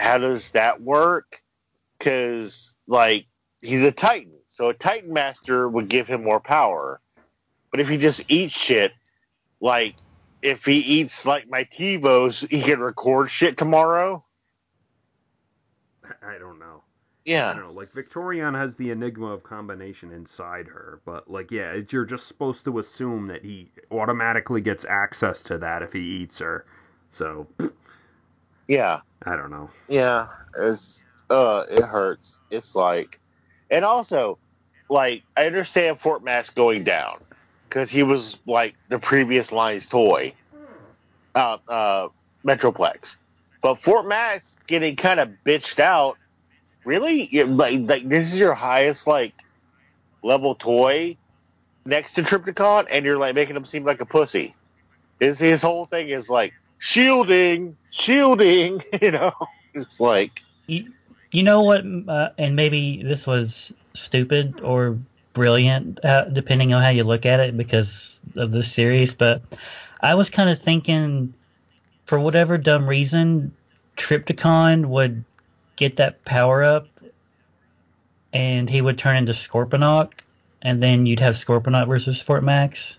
How does that work? Because like he's a Titan, so a Titan Master would give him more power. But if he just eats shit, like if he eats like my TiVos, he can record shit tomorrow. I don't know. Yeah. I don't know. Like Victorion has the enigma of combination inside her, but like yeah, it, you're just supposed to assume that he automatically gets access to that if he eats her. So Yeah. I don't know. Yeah. It's uh it hurts. It's like and also like I understand Fort Max going down because he was like the previous line's toy. Uh uh Metroplex. But Fort Max getting kind of bitched out really Yeah, like like this is your highest like level toy next to Trypticon and you're like making him seem like a pussy. His his whole thing is like shielding, shielding, you know. It's like You, you know what? Uh, and maybe this was stupid or brilliant, uh, depending on how you look at it, because of this series. But I was kind of thinking, for whatever dumb reason, Trypticon would get that power up, and he would turn into Scorponok, and then you'd have Scorponok versus Fort Max.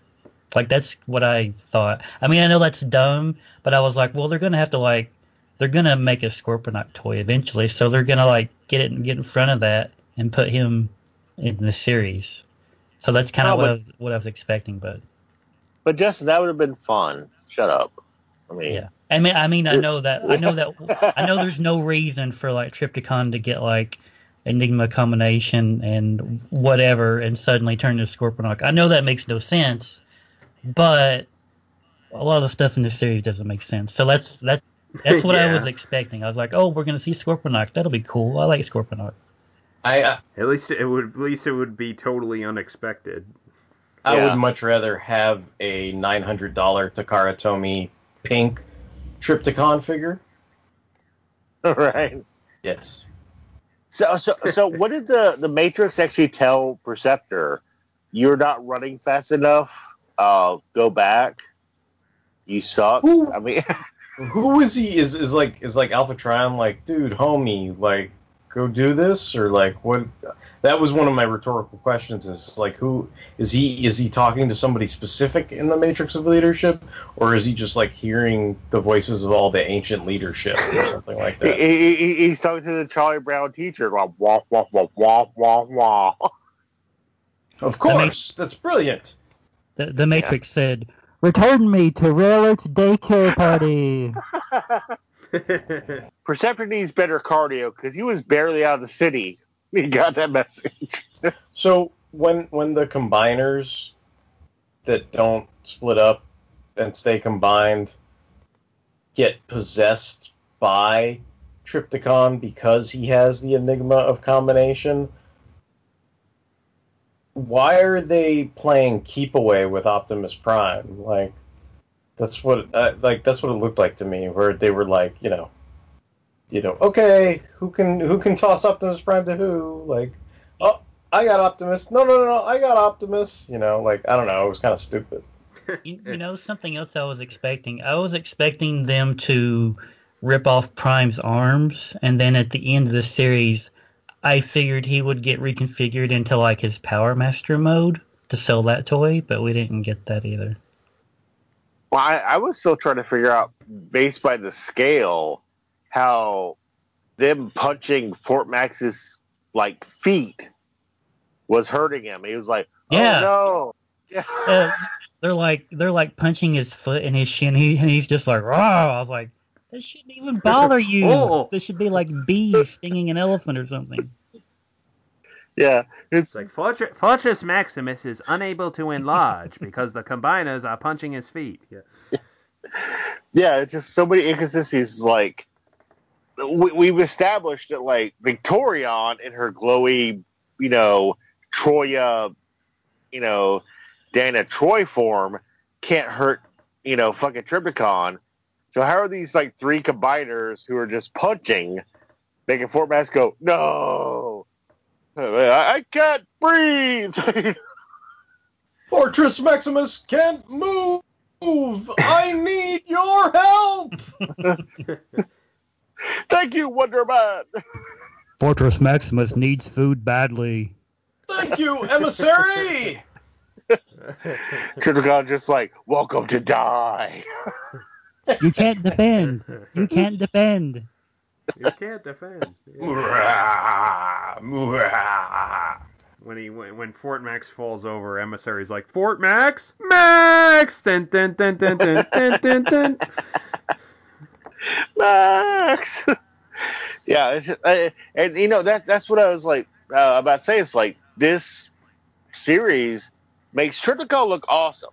Like that's what I thought. I mean, I know that's dumb, but I was like, well, they're gonna have to like they're gonna make a Scorponok toy eventually, so they're gonna like get it and get in front of that and put him in the series. So that's kind of what, I was, what I was expecting, but but Justin, that would have been fun. Shut up. I mean yeah. I mean, I mean, I know that I know that I know there's no reason for like Trypticon to get like Enigma combination and whatever and suddenly turn into Scorponok. I know that makes no sense, but a lot of the stuff in this series doesn't make sense. So that's that. That's what I was expecting. I was like, oh, we're gonna see Scorponok. That'll be cool. I like Scorponok. I I, At least it would at least it would be totally unexpected. I Yeah. would much rather have a nine hundred dollar Takara Tomy pink Trypticon figure. right. Yes. So so so what did the the Matrix actually tell Perceptor? You're not running fast enough. Uh, go back. You suck. Who- I mean, Who is he? Is is like is like Alpha Trion like, dude, homie, like go do this or like what? That was one of my rhetorical questions. Is like who is he? Is he talking to somebody specific in the Matrix of Leadership, or is he just like hearing the voices of all the ancient leadership or something like that? he, he- he's talking to the Charlie Brown teacher. Wah wah wah wah wah wah wah. Of course, that's brilliant. The, the Matrix said, "Return me to Railroad's daycare party." Perceptor needs better cardio because he was barely out of the city. He got that message. So when when the combiners that don't split up and stay combined get possessed by Trypticon because he has the enigma of combination, why are they playing keep away with Optimus Prime? Like that's what uh, like that's what it looked like to me, where they were like, you know, you know, okay, who can who can toss Optimus Prime to who? Like, oh, I got Optimus. No, no, no, no, I got Optimus. You know, like I don't know, it was kind of stupid. You, you know, something else I was expecting. I was expecting them to rip off Prime's arms, and then at the end of the series, I figured he would get reconfigured into like his Power Master mode to sell that toy, but we didn't get that either. Well, I, I was still trying to figure out, based by the scale, how them punching Fort Max's like feet was hurting him. He was like, Yeah. "Oh no!" Yeah. Uh, they're like they're like punching his foot and his shin, he, and he's just like, "Raw!" I was like, "This shouldn't even bother you. Oh. This should be like bees stinging an elephant or something." Yeah, it's It's like Fortress, Fortress Maximus is unable to enlarge because the combiners are punching his feet. Yeah. yeah, it's just so many inconsistencies. Like we, we've established that, like Victorion in her glowy, you know, Troya, you know, Dana Troy form can't hurt, you know, fucking Trypticon. So how are these like three combiners who are just punching, making Fort Max go, no, I, I can't breathe. Fortress Maximus can't move. I need your help. Thank you, Wonder Man. Fortress Maximus needs food badly. Thank you, emissary. Trypticon just like, welcome to die. You can't defend. You can't defend. You can't defend. When he when Fort Max falls over, emissary's like Fort Max, Max, dun dun dun dun dun dun dun, dun. Max. yeah, it's, uh, and you know that that's what I was like uh, about to say. It's like this series makes Trypticon look awesome.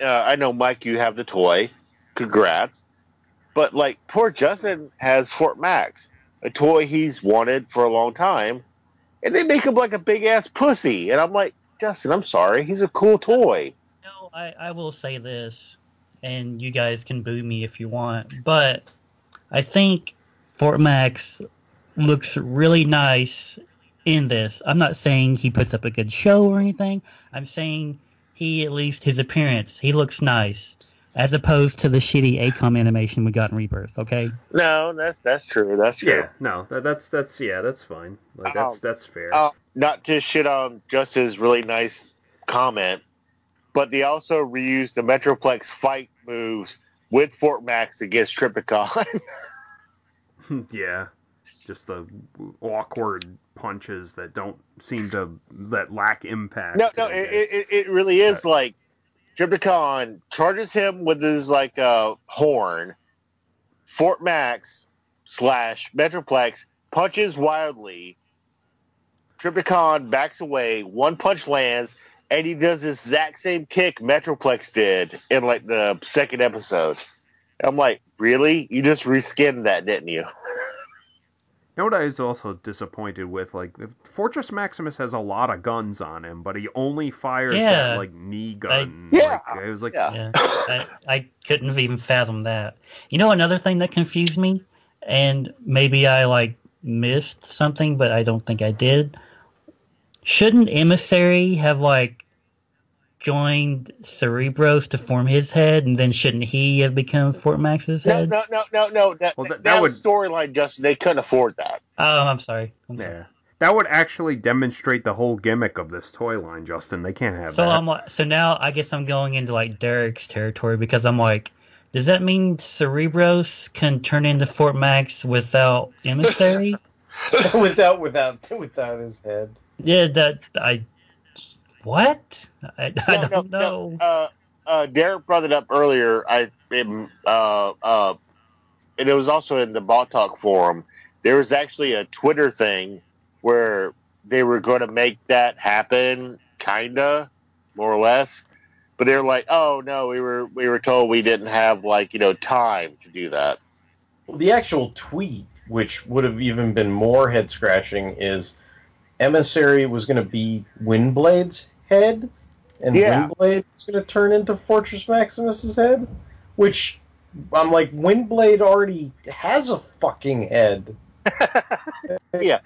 Uh, I know, Mike, you have the toy. Congrats. But like, poor Justin has Fort Max, a toy he's wanted for a long time, and they make him like a big ass pussy. And I'm like, Justin, I'm sorry, he's a cool toy. No, I, I will say this, and you guys can boo me if you want, but I think Fort Max looks really nice in this. I'm not saying he puts up a good show or anything. I'm saying he, at least his appearance, he looks nice. As opposed to the shitty ACOM animation we got in Rebirth, okay? No, that's that's true. That's true. Yeah, no, that, that's that's yeah, that's fine. Like that's Um, that's fair. Uh, not to shit on Justin's really nice comment, but they also reused the Metroplex fight moves with Fort Max against Trypticon. yeah, just the awkward punches that don't seem to that lack impact. no, no, it, it, it really is like Trypticon charges him with his like uh, horn. Fort Max slash Metroplex punches wildly. Trypticon backs away. One punch lands, and he does the exact same kick Metroplex did in like the second episode. I'm like, really? You just reskinned that, didn't you? You know what I was also disappointed with? Like, Fortress Maximus has a lot of guns on him, but he only fires Yeah. that like knee gun. Yeah. Like, it was like, Yeah. Yeah, I, I couldn't have even fathom that. You know, another thing that confused me, and maybe I like missed something, but I don't think I did. Shouldn't Emissary have like joined Cerebros to form his head, and then shouldn't he have become Fort Max's head? no, no, no, no. That, Well, that- that, that would- storyline, Justin. They couldn't afford that. Oh, I'm sorry. I'm sorry. yeah. That would actually demonstrate the whole gimmick of this toy line, Justin. They can't have So that. I'm like, so now I guess I'm going into like Derek's territory because I'm like, does that mean Cerebros can turn into Fort Max without Emissary? without without without his head. yeah, that I. What? I, I no, don't no, know. No. Uh, uh, Derek brought it up earlier. I, um, uh, uh, and it was also in the Bot Talk forum. There was actually a Twitter thing where they were going to make that happen, kinda, more or less. But they were like, "Oh no, we were we were told we didn't have like you know time to do that." The actual tweet, which would have even been more head scratching, is Emissary was going to be Windblade's head, and Yeah. Windblade was going to turn into Fortress Maximus's head. Which I'm like, Windblade already has a fucking head. Yeah.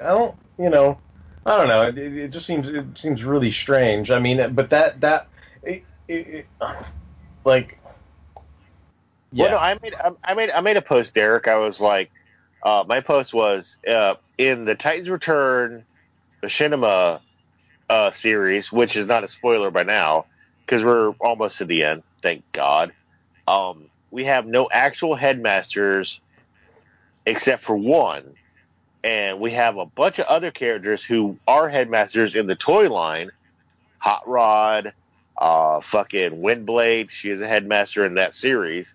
I don't, you know, I don't know. It, it just seems it seems really strange. I mean, but that that it, it, like. Well, no, I made I made I made a post, Derek. I was like, uh, my post was uh, in the Titans Return, the Machinima uh, series, which is not a spoiler by now because we're almost to the end. Thank God. Um, we have no actual headmasters except for one, and we have a bunch of other characters who are headmasters in the toy line. Hot Rod, uh, fucking Windblade. She is a headmaster in that series.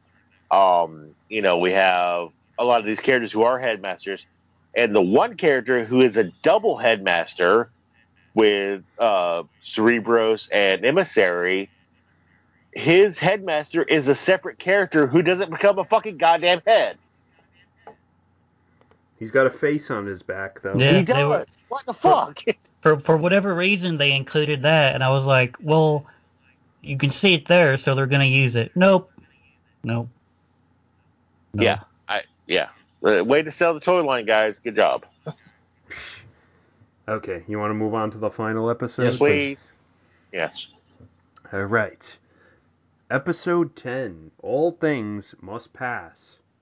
Um, you know, we have a lot of these characters who are headmasters, and the one character who is a double headmaster with uh, Cerebros and Emissary. His headmaster is a separate character who doesn't become a fucking goddamn head. He's got a face on his back, though. Yeah, he they were- What the fuck? For for whatever reason, they included that, and I was like, well, you can see it there, so they're gonna use it. Nope, nope. No. Yeah, I yeah. Uh, way to sell the toy line, guys. Good job. Okay, you want to move on to the final episode? Yes, Please. Yes. All right. Episode 10 All Things Must Pass,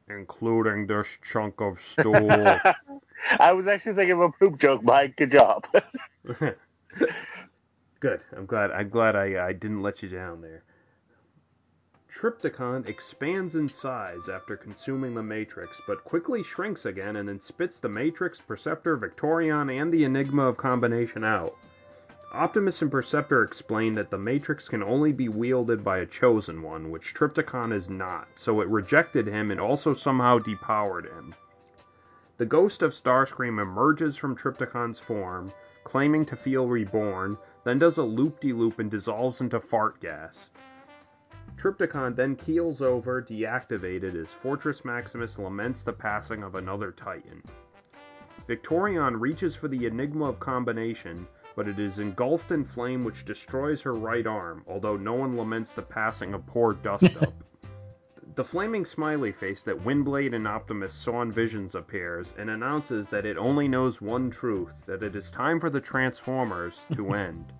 including this chunk of stool. I was actually thinking of a poop joke, Mike. Good job. Good. I'm glad. I'm glad I, I didn't let you down there. Trypticon expands in size after consuming the Matrix, but quickly shrinks again and then spits the Matrix, Perceptor, Victorion, and the Enigma of Combination out. Optimus and Perceptor explain that the Matrix can only be wielded by a chosen one, which Trypticon is not, so it rejected him and also somehow depowered him. The ghost of Starscream emerges from Trypticon's form, claiming to feel reborn, then does a loop de loop and dissolves into fart gas. Trypticon then keels over, deactivated, as Fortress Maximus laments the passing of another Titan. Victorion reaches for the Enigma of Combination, but it is engulfed in flame which destroys her right arm, although no one laments the passing of poor Dust Up. the flaming smiley face that Windblade and Optimus saw in visions appears and announces that it only knows one truth that it is time for the Transformers to end.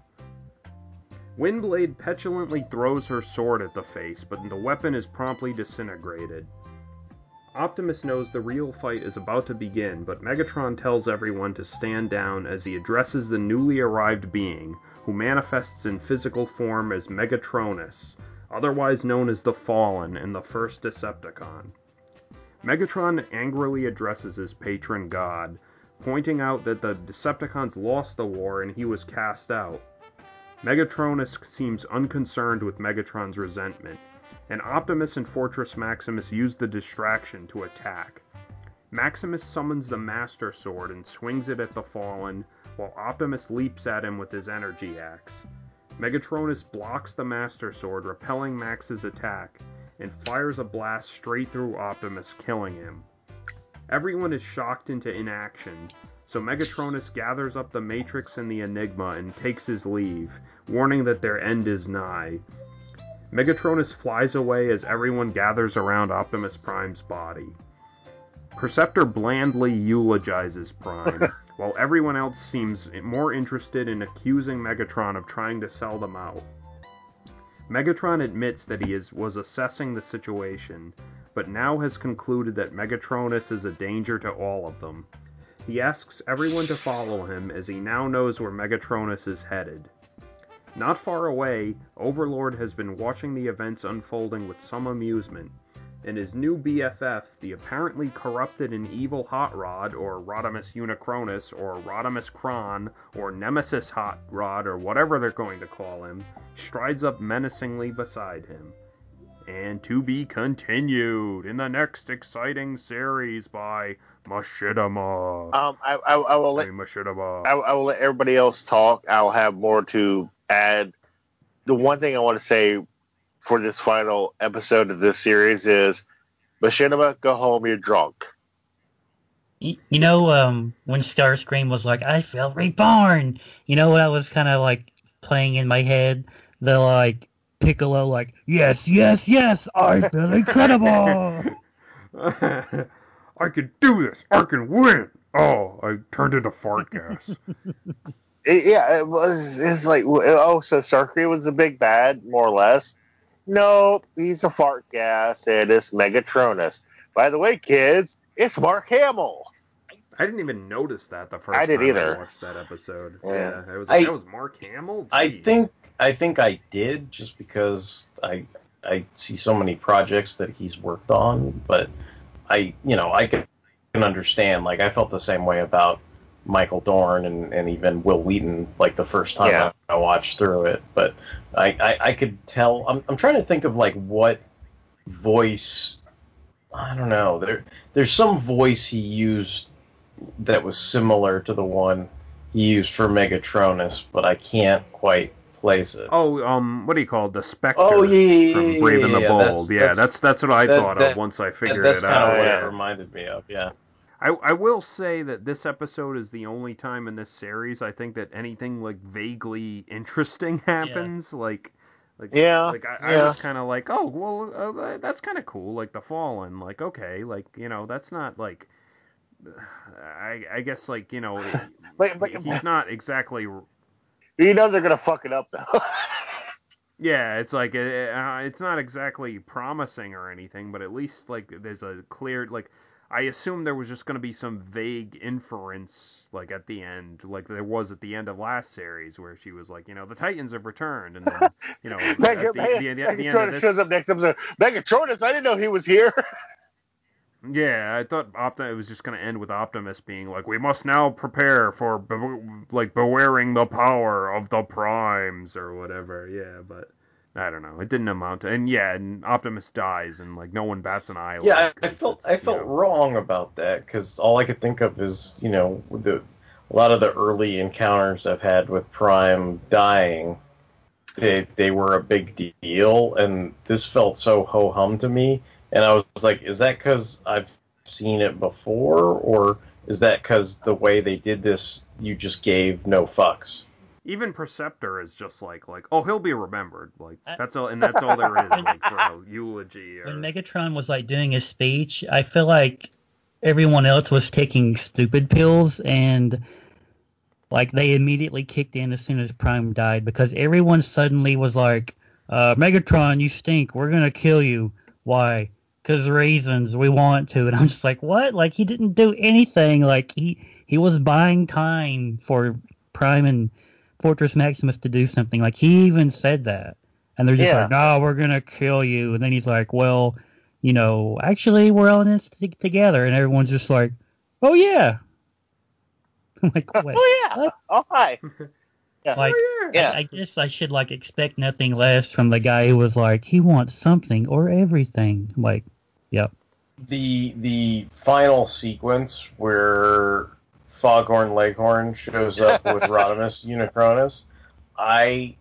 Windblade petulantly throws her sword at the face, but the weapon is promptly disintegrated. Optimus knows the real fight is about to begin, but Megatron tells everyone to stand down as he addresses the newly arrived being, who manifests in physical form as Megatronus, otherwise known as the Fallen and the first Decepticon. Megatron angrily addresses his patron god, pointing out that the Decepticons lost the war and he was cast out. Megatronus seems unconcerned with Megatron's resentment, and Optimus and Fortress Maximus use the distraction to attack. Maximus summons the Master Sword and swings it at the Fallen, while Optimus leaps at him with his energy axe. Megatronus blocks the Master Sword, repelling Max's attack, and fires a blast straight through Optimus, killing him. Everyone is shocked into inaction, so Megatronus gathers up the Matrix and the Enigma and takes his leave, warning that their end is nigh. Megatronus flies away as everyone gathers around Optimus Prime's body. Perceptor blandly eulogizes Prime, while everyone else seems more interested in accusing Megatron of trying to sell them out. Megatron admits that he is, was assessing the situation, but now has concluded that Megatronus is a danger to all of them. He asks everyone to follow him as he now knows where Megatronus is headed. Not far away, Overlord has been watching the events unfolding with some amusement, and his new BFF, the apparently corrupted and evil Hot Rod, or Rodimus Unicronus, or Rodimus Kron, or Nemesis Hot Rod, or whatever they're going to call him, strides up menacingly beside him. And to be continued in the next exciting series by Machinima. Um, I, I, I will let Hey, Machinima. I, I will let everybody else talk. I'll have more to add. The one thing I want to say for this final episode of this series is, Machinima, go home. You're drunk. Y- You know, um, when Starscream was like, "I feel reborn," you know what I was kind of like playing in my head? The like Piccolo, like, "Yes, yes, yes, I feel incredible." I can do this. I can win. Oh, I turned into fart gas. It- yeah, it was. It's like, oh, so Starscream was the big bad, more or less. Nope, he's a fart gas, and it's Megatronus. By the way, kids, it's Mark Hamill. I didn't even notice that the first I didn't time either. I watched that episode. Yeah. Yeah, it was I- that was Mark Hamill. I think I think I did just because I I see so many projects that he's worked on, but I you know I can, can understand. Like I felt the same way about Michael Dorn and, and even Wil Wheaton like the first time Yeah. I, I watched through it. But I, I, I could tell I'm I'm trying to think of like what voice I don't know. There there's some voice he used that was similar to the one he used for Megatronus, but I can't quite place it. Oh, um, what do you call it? The Spectre Oh, yeah, yeah, from yeah, Brave and the yeah, Bold. that's- yeah, that's- that's that's what I that- thought that- of once I figured That- figured that's it kind out. of what yeah. it reminded me of. Yeah. I, I will say that this episode is the only time in this series I think that anything like vaguely interesting happens. Like Like, Yeah, like I, I was kind of like, oh, well, uh, that's kind of cool. Like the Fallen, like okay, like you know, that's not like, I, I guess like you know, But, but he's not exactly. You know they're gonna fuck it up though. Yeah, it's like uh, uh, it's not exactly promising or anything, but at least like there's a clear like. I assume there was just going to be some vague inference, like at the end, like there was at the end of last series, where she was like, you know, the Titans have returned, and then, you know, at the, Mega, the, the, end Megatronus shows up next episode. Megatronus, I didn't know he was here. Yeah, I thought Opti- it was just going to end with Optimus being like, "We must now prepare for be- like bewaring the power of the primes or whatever." Yeah, but I don't know. It didn't amount to. And yeah, and Optimus dies, and like no one bats an eye. Yeah, I, I felt I you felt know- wrong about that because all I could think of is you know the a lot of the early encounters I've had with Prime dying, they they were a big deal, and this felt so ho hum to me, and I was like, is that because I've seen it before, or is that because the way they did this, you just gave no fucks? Even Perceptor is just like like oh he'll be remembered like that's all and that's all there is like for a eulogy or When Megatron was like doing his speech, I feel like everyone else was taking stupid pills and like they immediately kicked in as soon as Prime died because everyone suddenly was like, uh, Megatron, you stink. We're gonna kill you. Why? Because reasons. We want to. And I'm just like, what? Like he didn't do anything. Like he he was buying time for Prime and Fortress Maximus to do something. Like he even said that. And they're just Yeah. like, no, we're gonna kill you. And then he's like, well, you know, actually, we're all in this t- together. And everyone's just like, oh yeah. I'm like, wait, oh yeah. what? Oh hi. Like, oh, Yeah. I, I guess I should like expect nothing less from the guy who was like, he wants something or everything. Like, yep. the the final sequence where Foghorn Leghorn shows up with Rodimus Unicronus, I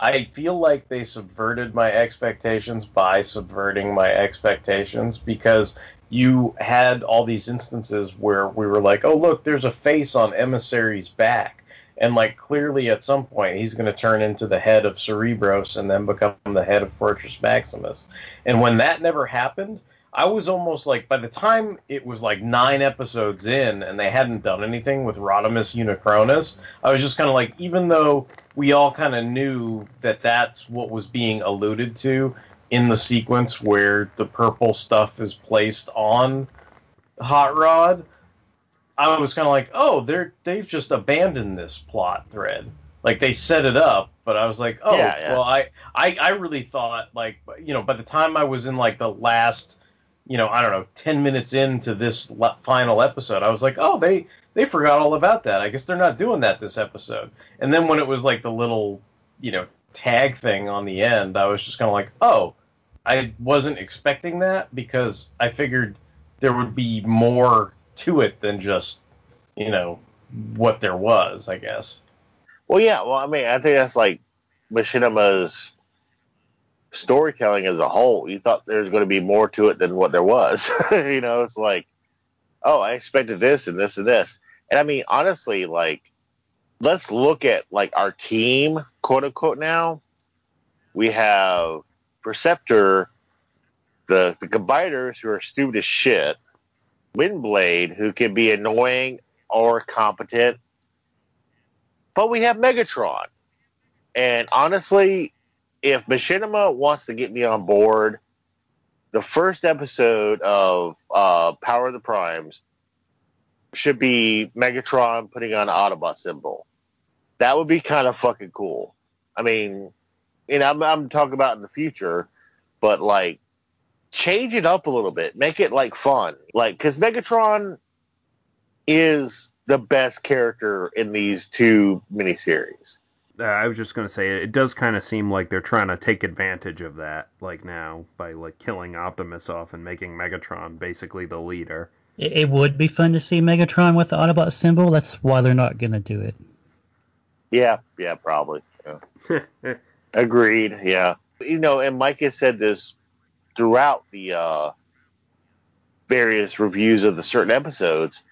I feel like they subverted my expectations by subverting my expectations because you had all these instances where we were like, oh look, there's a face on Emissary's back. And like clearly at some point he's going to turn into the head of Cerebros and then become the head of Fortress Maximus. And when that never happened, I was almost like by the time it was like nine episodes in and they hadn't done anything with Rodimus Unicronus, I was just kind of like, even though we all kind of knew that that's what was being alluded to in the sequence where the purple stuff is placed on Hot Rod, I was kind of like, oh, they're they've just abandoned this plot thread. Like they set it up, but I was like, oh, Yeah, yeah. well, I, I I really thought like you know by the time I was in like the last you know, I don't know, 10 minutes into this le- final episode, I was like, oh, they they forgot all about that. I guess they're not doing that this episode. And then when it was like the little, you know, tag thing on the end, I was just kind of like, oh, I wasn't expecting that because I figured there would be more to it than just, you know, what there was, I guess. Well, yeah. Well, I mean, I think that's like Machinima's storytelling as a whole. You thought there was going to be more to it than what there was. you know, it's like, oh, I expected this and this and this. And I mean, honestly, like, let's look at like our team, quote unquote. Now we have Perceptor, the the combiners who are stupid as shit, Windblade who can be annoying or competent, but we have Megatron. And honestly, if Machinima wants to get me on board, the first episode of uh, Power of the Primes should be Megatron putting on an Autobot symbol. That would be kind of fucking cool. I mean, you know, I'm, I'm talking about in the future, but like, change it up a little bit, make it like fun, like because Megatron is the best character in these two miniseries. Uh, I was just gonna say it does kind of seem like they're trying to take advantage of that, like now by like killing Optimus off and making Megatron basically the leader. It, it would be fun to see Megatron with the Autobot symbol. That's why they're not gonna do it. Yeah, yeah, probably. Yeah. Agreed. Yeah. You know, and Mike has said this throughout the uh, various reviews of the certain episodes.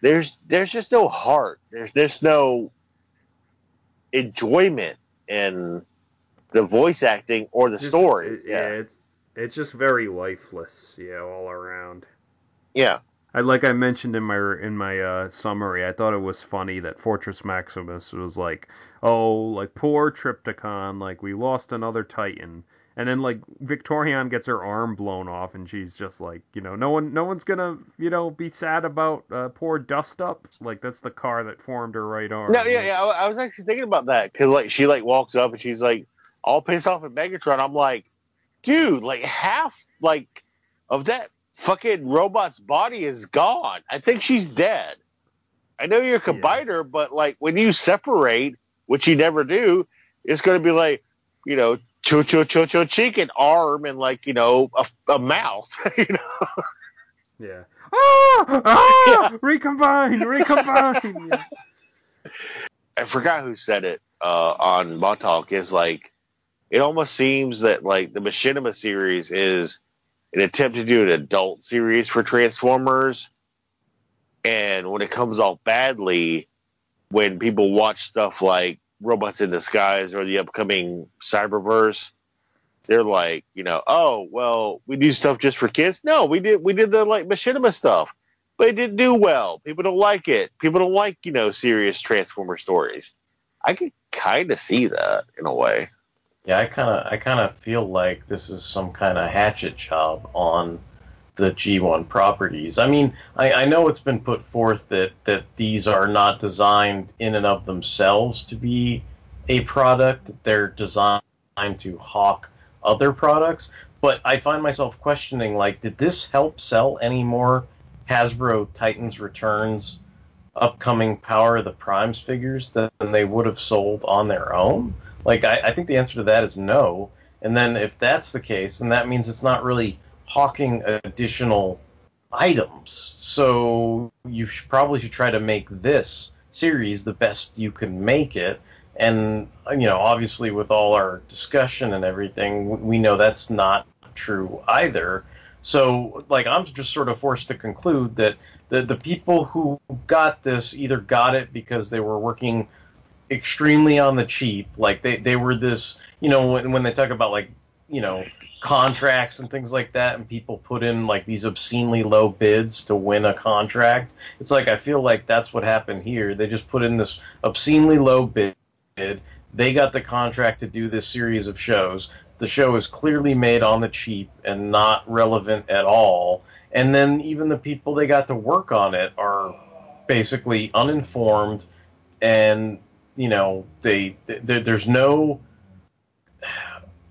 There's there's just no heart. There's there's no enjoyment in the voice acting or the Just- story. it- yeah, it's it's just very lifeless, yeah, all around. yeah. I like I mentioned in my in my uh, summary, I thought it was funny that Fortress Maximus was like, "Oh, like poor Trypticon, like we lost another Titan." And then like Victorion gets her arm blown off and she's just like, you know, no one no one's going to, you know, be sad about uh, poor Dust Up. Like that's the car that formed her right arm. No, yeah, yeah. I, I was actually thinking about that because like she like walks up and she's like all pissed off at Megatron. I'm like, dude, like half like of that fucking robot's body is gone. I think she's dead. I know you're a combiner, but like when you separate, which you never do, it's going to be like, you know, cho cho cho cho cheek and arm and like you know a, a mouth. you know, Yeah. Ah! Ah! Recombine! Recombine! Yeah. I forgot who said it uh, on Montauk. Is like it almost seems that like the Machinima series is an attempt to do an adult series for Transformers, and when it comes off badly, when people watch stuff like Robots in Disguise or the upcoming Cyberverse, they're like, you know, oh well, we do stuff just for kids. No, we did we did the like Machinima stuff, but it didn't do well. People don't like it. People don't like you know serious Transformer stories. I can kind of see that in a way. Yeah, I kind of I kind of feel like this is some kind of hatchet job on the G1 properties. I mean, I, I know it's been put forth that that these are not designed in and of themselves to be a product. They're designed to hawk other products. But I find myself questioning, like, did this help sell any more Hasbro Titans Returns upcoming Power of the Primes figures than they would have sold on their own? Like, I, I think the answer to that is no. And then if that's the case, then that means it's not really hawking additional items. So you should, probably should try to make this series the best you can make it. And uh, you know, obviously, with all our discussion and everything, we know that's not true either. So, like, I'm just sort of forced to conclude that the the people who got this either got it because they were working extremely on the cheap, like they they were this, you know, when when they talk about like, you know, contracts and things like that, and people put in like these obscenely low bids to win a contract. It's like I feel like that's what happened here. They just put in this obscenely low bid. They got the contract to do this series of shows. The show is clearly made on the cheap and not relevant at all. And then even the people they got to work on it are basically uninformed and you know they, they there's no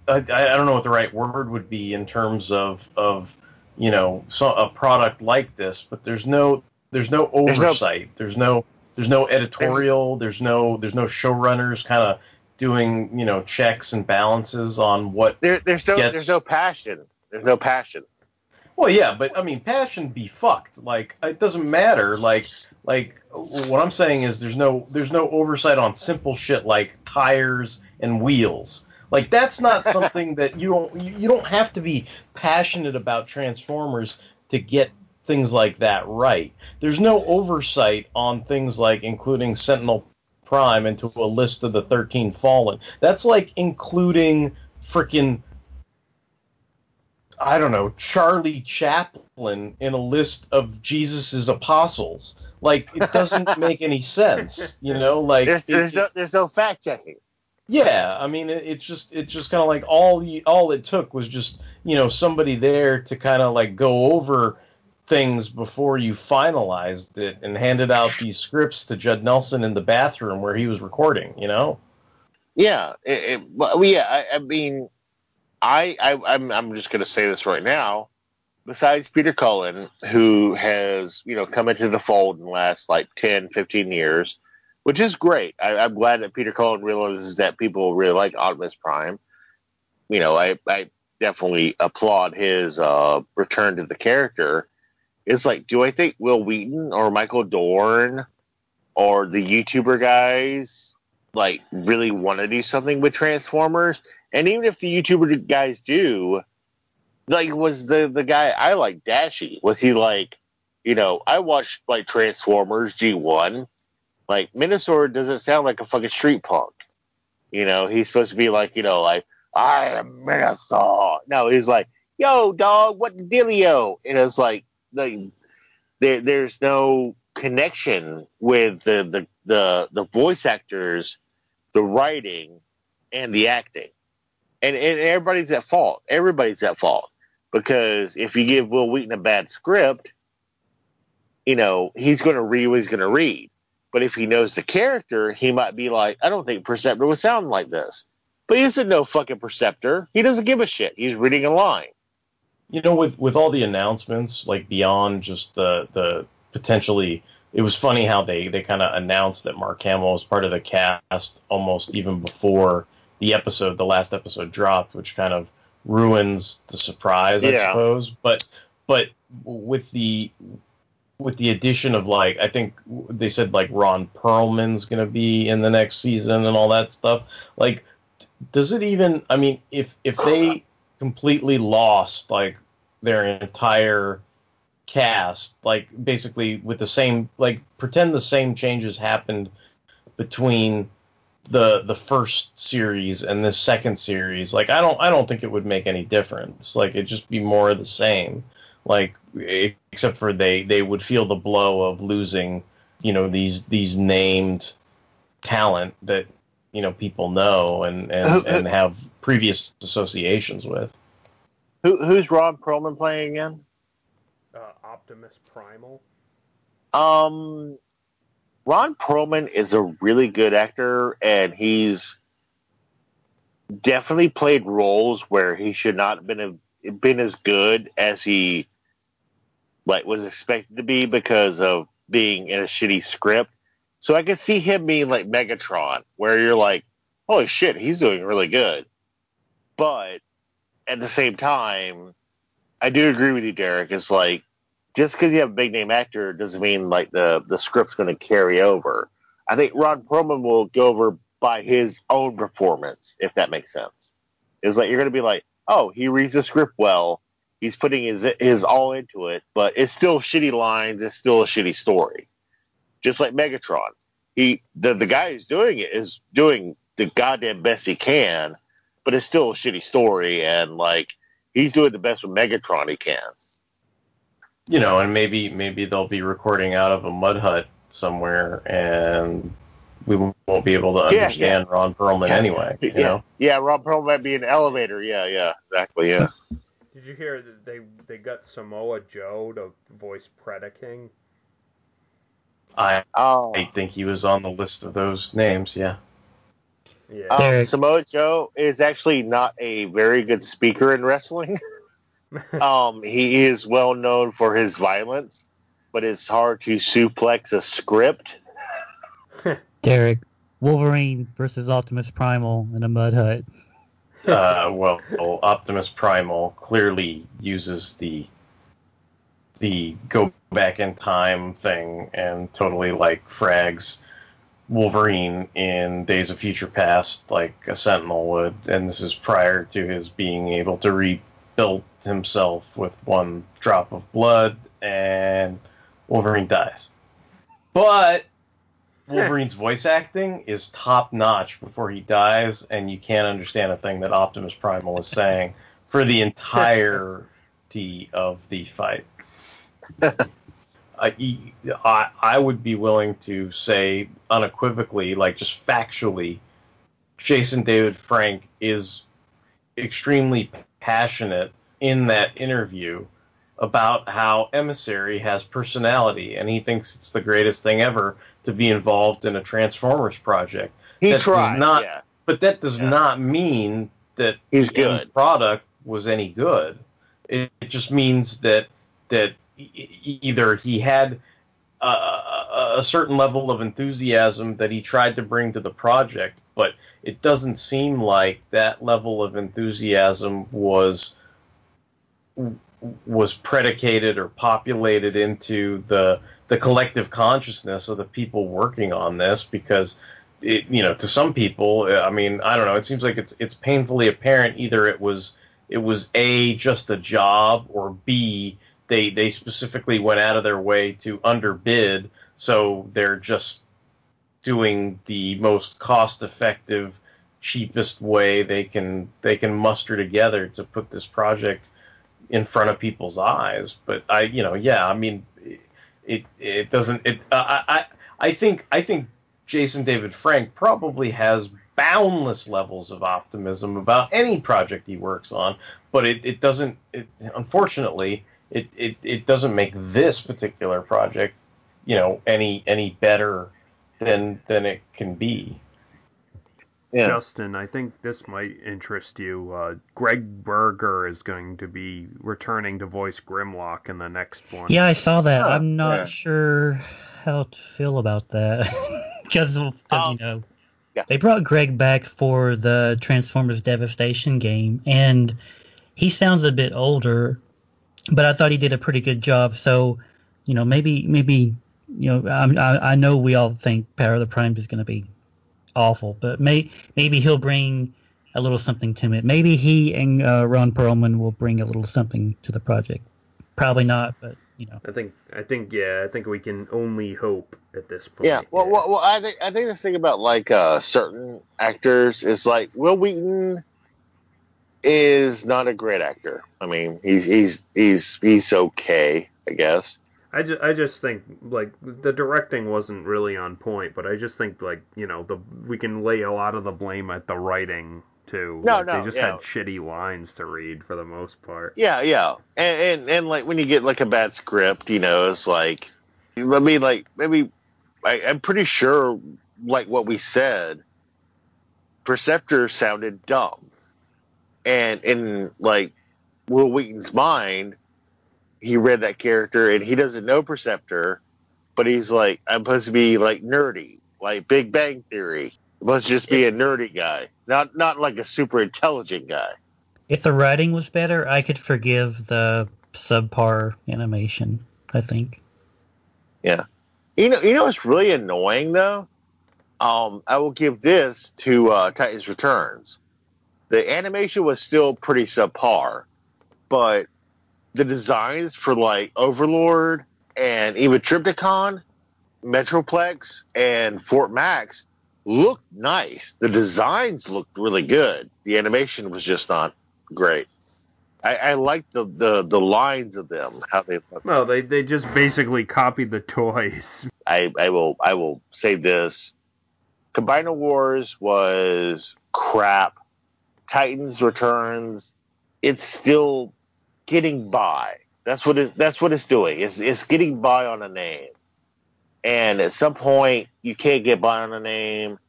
I, I don't know what the right word would be in terms of of you know so, a product like this, but there's no there's no There's no- oversight. There's no there's no editorial. There's no there's no showrunners kind of doing you know checks and balances on what. There, there's no Gets- there's no passion. There's no passion. Well, yeah, but I mean, passion be fucked. Like it doesn't matter. Like like what I'm saying is there's no there's no oversight on simple shit like tires and wheels. Like that's not something that you don't you don't have to be passionate about Transformers to get things like that right. There's no oversight on things like including Sentinel Prime into a list of the 13 Fallen. That's like including freaking I don't know, Charlie Chaplin in a list of Jesus's apostles. Like it doesn't make any sense, you know. Like There's, it- no there's no fact checking. Yeah, I mean, it, it's just it's just kind of like all you, all it took was just you know somebody there to kind of like go over things before you finalized it and handed out these scripts to Judd Nelson in the bathroom where he was recording. You know. Yeah, it, it, well, yeah. I, I mean, I, I I'm I'm just gonna say this right now. Besides Peter Cullen, who has you know come into the fold in the last like 10, 15 years, which is great. I, I'm glad that Peter Cullen realizes that people really like Optimus Prime. You know, I I definitely applaud his uh, return to the character. It's like, do I think Wil Wheaton or Michael Dorn or the YouTuber guys like really want to do something with Transformers? And even if the YouTuber guys do, like was the the guy I like Dashie? Was he like, you know, I watched like Transformers G one. Like Menasor doesn't sound like a fucking street punk. You know, he's supposed to be like, you know, like I am Minotaur. No, he's like, yo, dog, what the dealio? And it's like, like there, there's no connection with the, the the the voice actors, the writing, and the acting, and and everybody's at fault. Everybody's at fault because if you give Wil Wheaton a bad script, you know he's going to read what he's going to read. But if he knows the character, he might be like, I don't think Perceptor would sound like this. But he isn't no fucking Perceptor. He doesn't give a shit. He's reading a line. You know, with with all the announcements, like beyond just the the potentially, it was funny how they they kind of announced that Mark Hamill was part of the cast almost even before the episode, the last episode dropped, which kind of ruins the surprise, I Yeah. suppose. But but with the with the addition of like I think they said like Ron Perlman's gonna be in the next season and all that stuff. Like, does it even? I mean, if if they completely lost like their entire cast, like basically with the same like pretend the same changes happened between the the first series and this second series like i don't i don't think it would make any difference like it'd just be more of the same like except for they they would feel the blow of losing you know these these named talent that you know people know and and, and have previous associations with Who, who's Ron Perlman playing again? Uh, Optimus Primal. Um, Ron Perlman is a really good actor, and he's definitely played roles where he should not have been a, been as good as he like was expected to be because of being in a shitty script. So I could see him being like Megatron, where you're like, holy shit, he's doing really good. But at the same time, I do agree with you, Derek. It's like just because you have a big name actor doesn't mean like the the script's going to carry over. I think Ron Perlman will go over by his own performance, if that makes sense. It's like you're going to be like, oh, he reads the script well, he's putting his his all into it, but it's still shitty lines, it's still a shitty story. Just like Megatron, he the the guy who's doing it is doing the goddamn best he can, but it's still a shitty story, and like he's doing the best with Megatron he can. you know and maybe maybe they'll be recording out of a mud hut somewhere and we won't be able to Yeah, understand ron perlman Yeah. anyway you yeah, know yeah, Ron Perlman might be in an elevator. Yeah, yeah, exactly. Yeah. Did you hear that they they got Samoa Joe to voice Predaking? I, Oh, I think he was on the list of those names. Yeah. Yeah. um, Samoa Joe is actually not a very good speaker in wrestling. um, he is well known for his violence, but it's hard to suplex a script. Derek, Wolverine versus Optimus Primal in a mud hut. Uh, well, Optimus Primal clearly uses the the go back in time thing and totally like frags Wolverine in Days of Future Past like a Sentinel would, and this is prior to his being able to rebuild himself with one drop of blood, and Wolverine dies. But Wolverine's voice acting is top notch before he dies, and you can't understand a thing that Optimus Primal is saying for the entirety of the fight. I, I, I would be willing to say unequivocally, like just factually, Jason David Frank is extremely passionate in that interview about how Emissary has personality, and he thinks it's the greatest thing ever to be involved in a Transformers project. He That tried. not- yeah. But that does Yeah. not mean that He's the good. product was any good. It, it just means that that e- e- either he had a, a, a certain level of enthusiasm that he tried to bring to the project, but it doesn't seem like that level of enthusiasm was was predicated or populated into the the collective consciousness of the people working on this because it you know to some people i mean i don't know it seems like it's it's painfully apparent either it was it was a just a job or b they they specifically went out of their way to underbid so they're just doing the most cost effective cheapest way they can they can muster together to put this project in front of people's eyes. But I, you know, yeah, I mean, it it doesn't. It uh, I I think I think Jason David Frank probably has boundless levels of optimism about any project he works on, but it, it doesn't. It, unfortunately, it, it it doesn't make this particular project, you know, any any better than than it can be. Yeah. Justin, I think this might interest you. Uh, Gregg Berger is going to be returning to voice Grimlock in the next one. Yeah, I saw that. Huh, I'm not yeah. sure how to feel about that because Um, you know yeah. they brought Gregg back for the Transformers Devastation game, and he sounds a bit older, but I thought he did a pretty good job. So, you know, maybe maybe you know I'm, I I know we all think Power of the Primes is going to be awful, but may maybe he'll bring a little something to it. Maybe he and uh, Ron Perlman will bring a little something to the project. Probably not, but you know. I think I think yeah, I think we can only hope at this point. Yeah, well, well, well, I think I think this thing about like uh, certain actors is like Wil Wheaton is not a great actor. I mean, he's he's he's he's okay, I guess. I just, I just think like the directing wasn't really on point, but I just think like you know the we can lay a lot of the blame at the writing too. No, Like, no, they just yeah. had shitty lines to read for the most part. Yeah, yeah, and, and and like when you get like a bad script, you know, it's like, I mean, like maybe I, I'm pretty sure like what we said, Perceptor sounded dumb, and in like Wil Wheaton's mind, he read that character and he doesn't know Perceptor, but he's like, I'm supposed to be like nerdy, like Big Bang Theory. Supposed to just be a nerdy guy, not not like a super intelligent guy. If the writing was better, I could forgive the subpar animation. I think. Yeah. You know, you know what's really annoying though? Um, I will give this to uh, Titans Returns. The animation was still pretty subpar, but the designs for like Overlord and even Trypticon, Metroplex, and Fort Max looked nice. The designs looked really good. The animation was just not great. I, I like the, the, the lines of them, how they look. No, they they just basically copied the toys. I, I will I will say this. Combiner Wars was crap. Titans Returns, it's still getting by. That's what it, that's what it's doing. It's it's getting by on a name. And at some point you can't get by on a name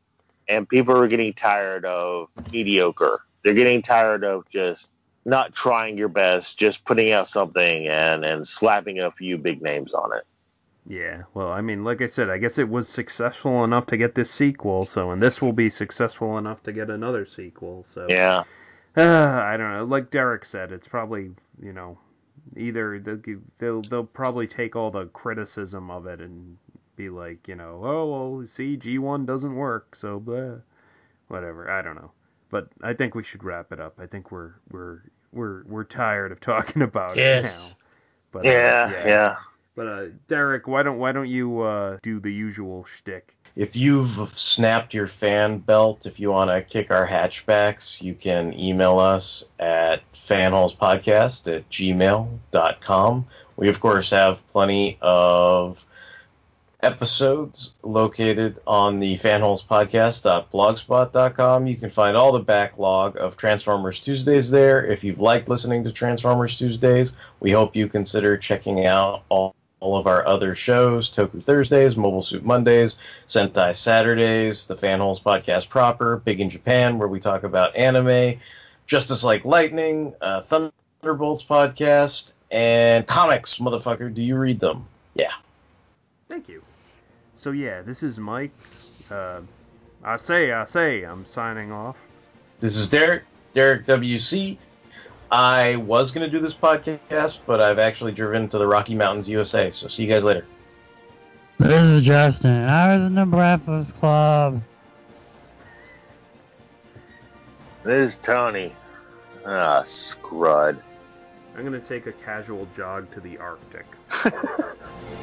and people are getting tired of mediocre. They're getting tired of just not trying your best, just putting out something and, and slapping a few big names on it. Yeah, well, I mean, like I said, I guess it was successful enough to get this sequel, so and this will be successful enough to get another sequel. So Yeah. Uh, I don't know. Like Derek said, it's probably you know either they'll they'll they'll probably take all the criticism of it and be like, you know, oh well, see, G1 doesn't work, so blah, whatever. I don't know, but I think we should wrap it up. I think we're we're we're we're tired of talking about Yes. it now. But uh, Yeah, yeah. But uh, Derek, why don't why don't you uh, do the usual shtick? If you've snapped your fan belt, if you want to kick our hatchbacks, you can email us at fanholespodcast at gmail.com. We, of course, have plenty of episodes located on the fanholespodcast.blogspot.com. You can find all the backlog of Transformers Tuesdays there. If you've liked listening to Transformers Tuesdays, we hope you consider checking out all all of our other shows Toku Thursdays, Mobile Suit Mondays, Sentai Saturdays, the Fanholes Podcast proper, Big in Japan, where we talk about anime, Justice Like Lightning, uh, Thunderbolts Podcast, and comics, motherfucker. Do you read them? Yeah. Thank you. So yeah, this is Mike. Uh, I say, I say, I'm signing off. This is Derek, Derek WC. I was going to do this podcast, but I've actually driven to the Rocky Mountains, USA. So see you guys later. This is Justin. I was in the Breakfast Club. This is Tony. Ah, scrud. I'm gonna take a casual jog to the Arctic.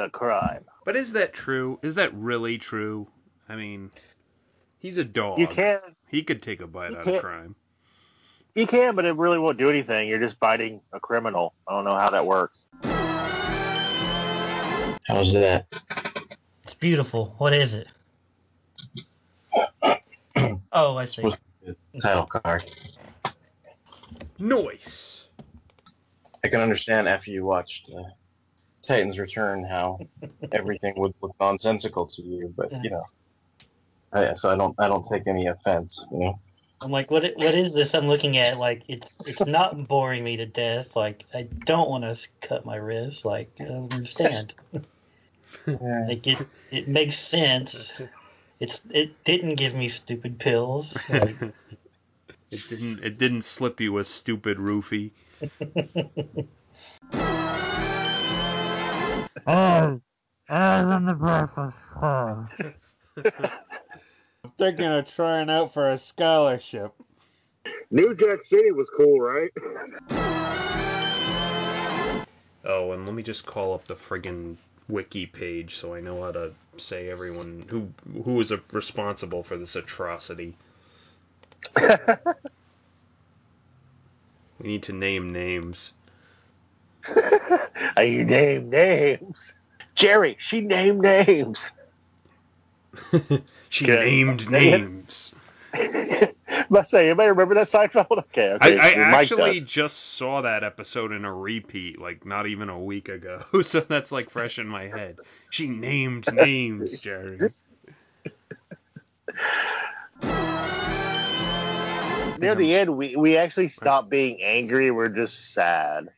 take a bite out of crime. But is that true? Is that really true? I mean, he's a dog. You can, He could take a bite out of crime. you can, but it really won't do anything. You're just biting a criminal. I don't know how that works. How's that? It's beautiful. What is it? Oh, I see. Title card. Noise. I can understand after you watched uh, Titans Return how everything would look nonsensical to you, but you know, I, so I don't I don't take any offense. You know, I'm like, what? What is this? I'm looking at like it's it's not boring me to death. Like I don't want to cut my wrist. Like I don't understand. like it it makes sense. It's it didn't give me stupid pills. Like, it didn't. It didn't slip you a stupid roofie. Oh, oh, on the breakfast. Thinking of trying out for a scholarship. New Jack City was cool, right? Oh, and let me just call up the friggin' wiki page so I know how to say everyone who who was responsible for this atrocity. We need to name names. You name names. Jerry, she named names. she Okay. named names. Must say, anybody remember that Seinfeld? Okay, okay. I Mike actually does. just saw that episode in a repeat, like not even a week ago, so that's like fresh in my head. She named names, Jerry. Near the end, we, we actually stopped being angry. We're just sad.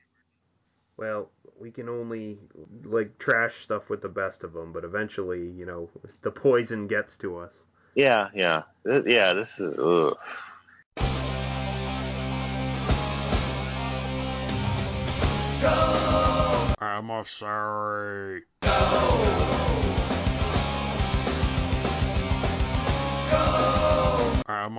Well, we can only like trash stuff with the best of them, but eventually, you know, the poison gets to us. Yeah, yeah, Th- yeah. This is ugh. I'm a sorry. I'm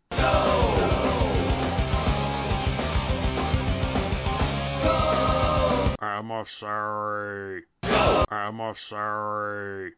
Emissary. Go. Emissary.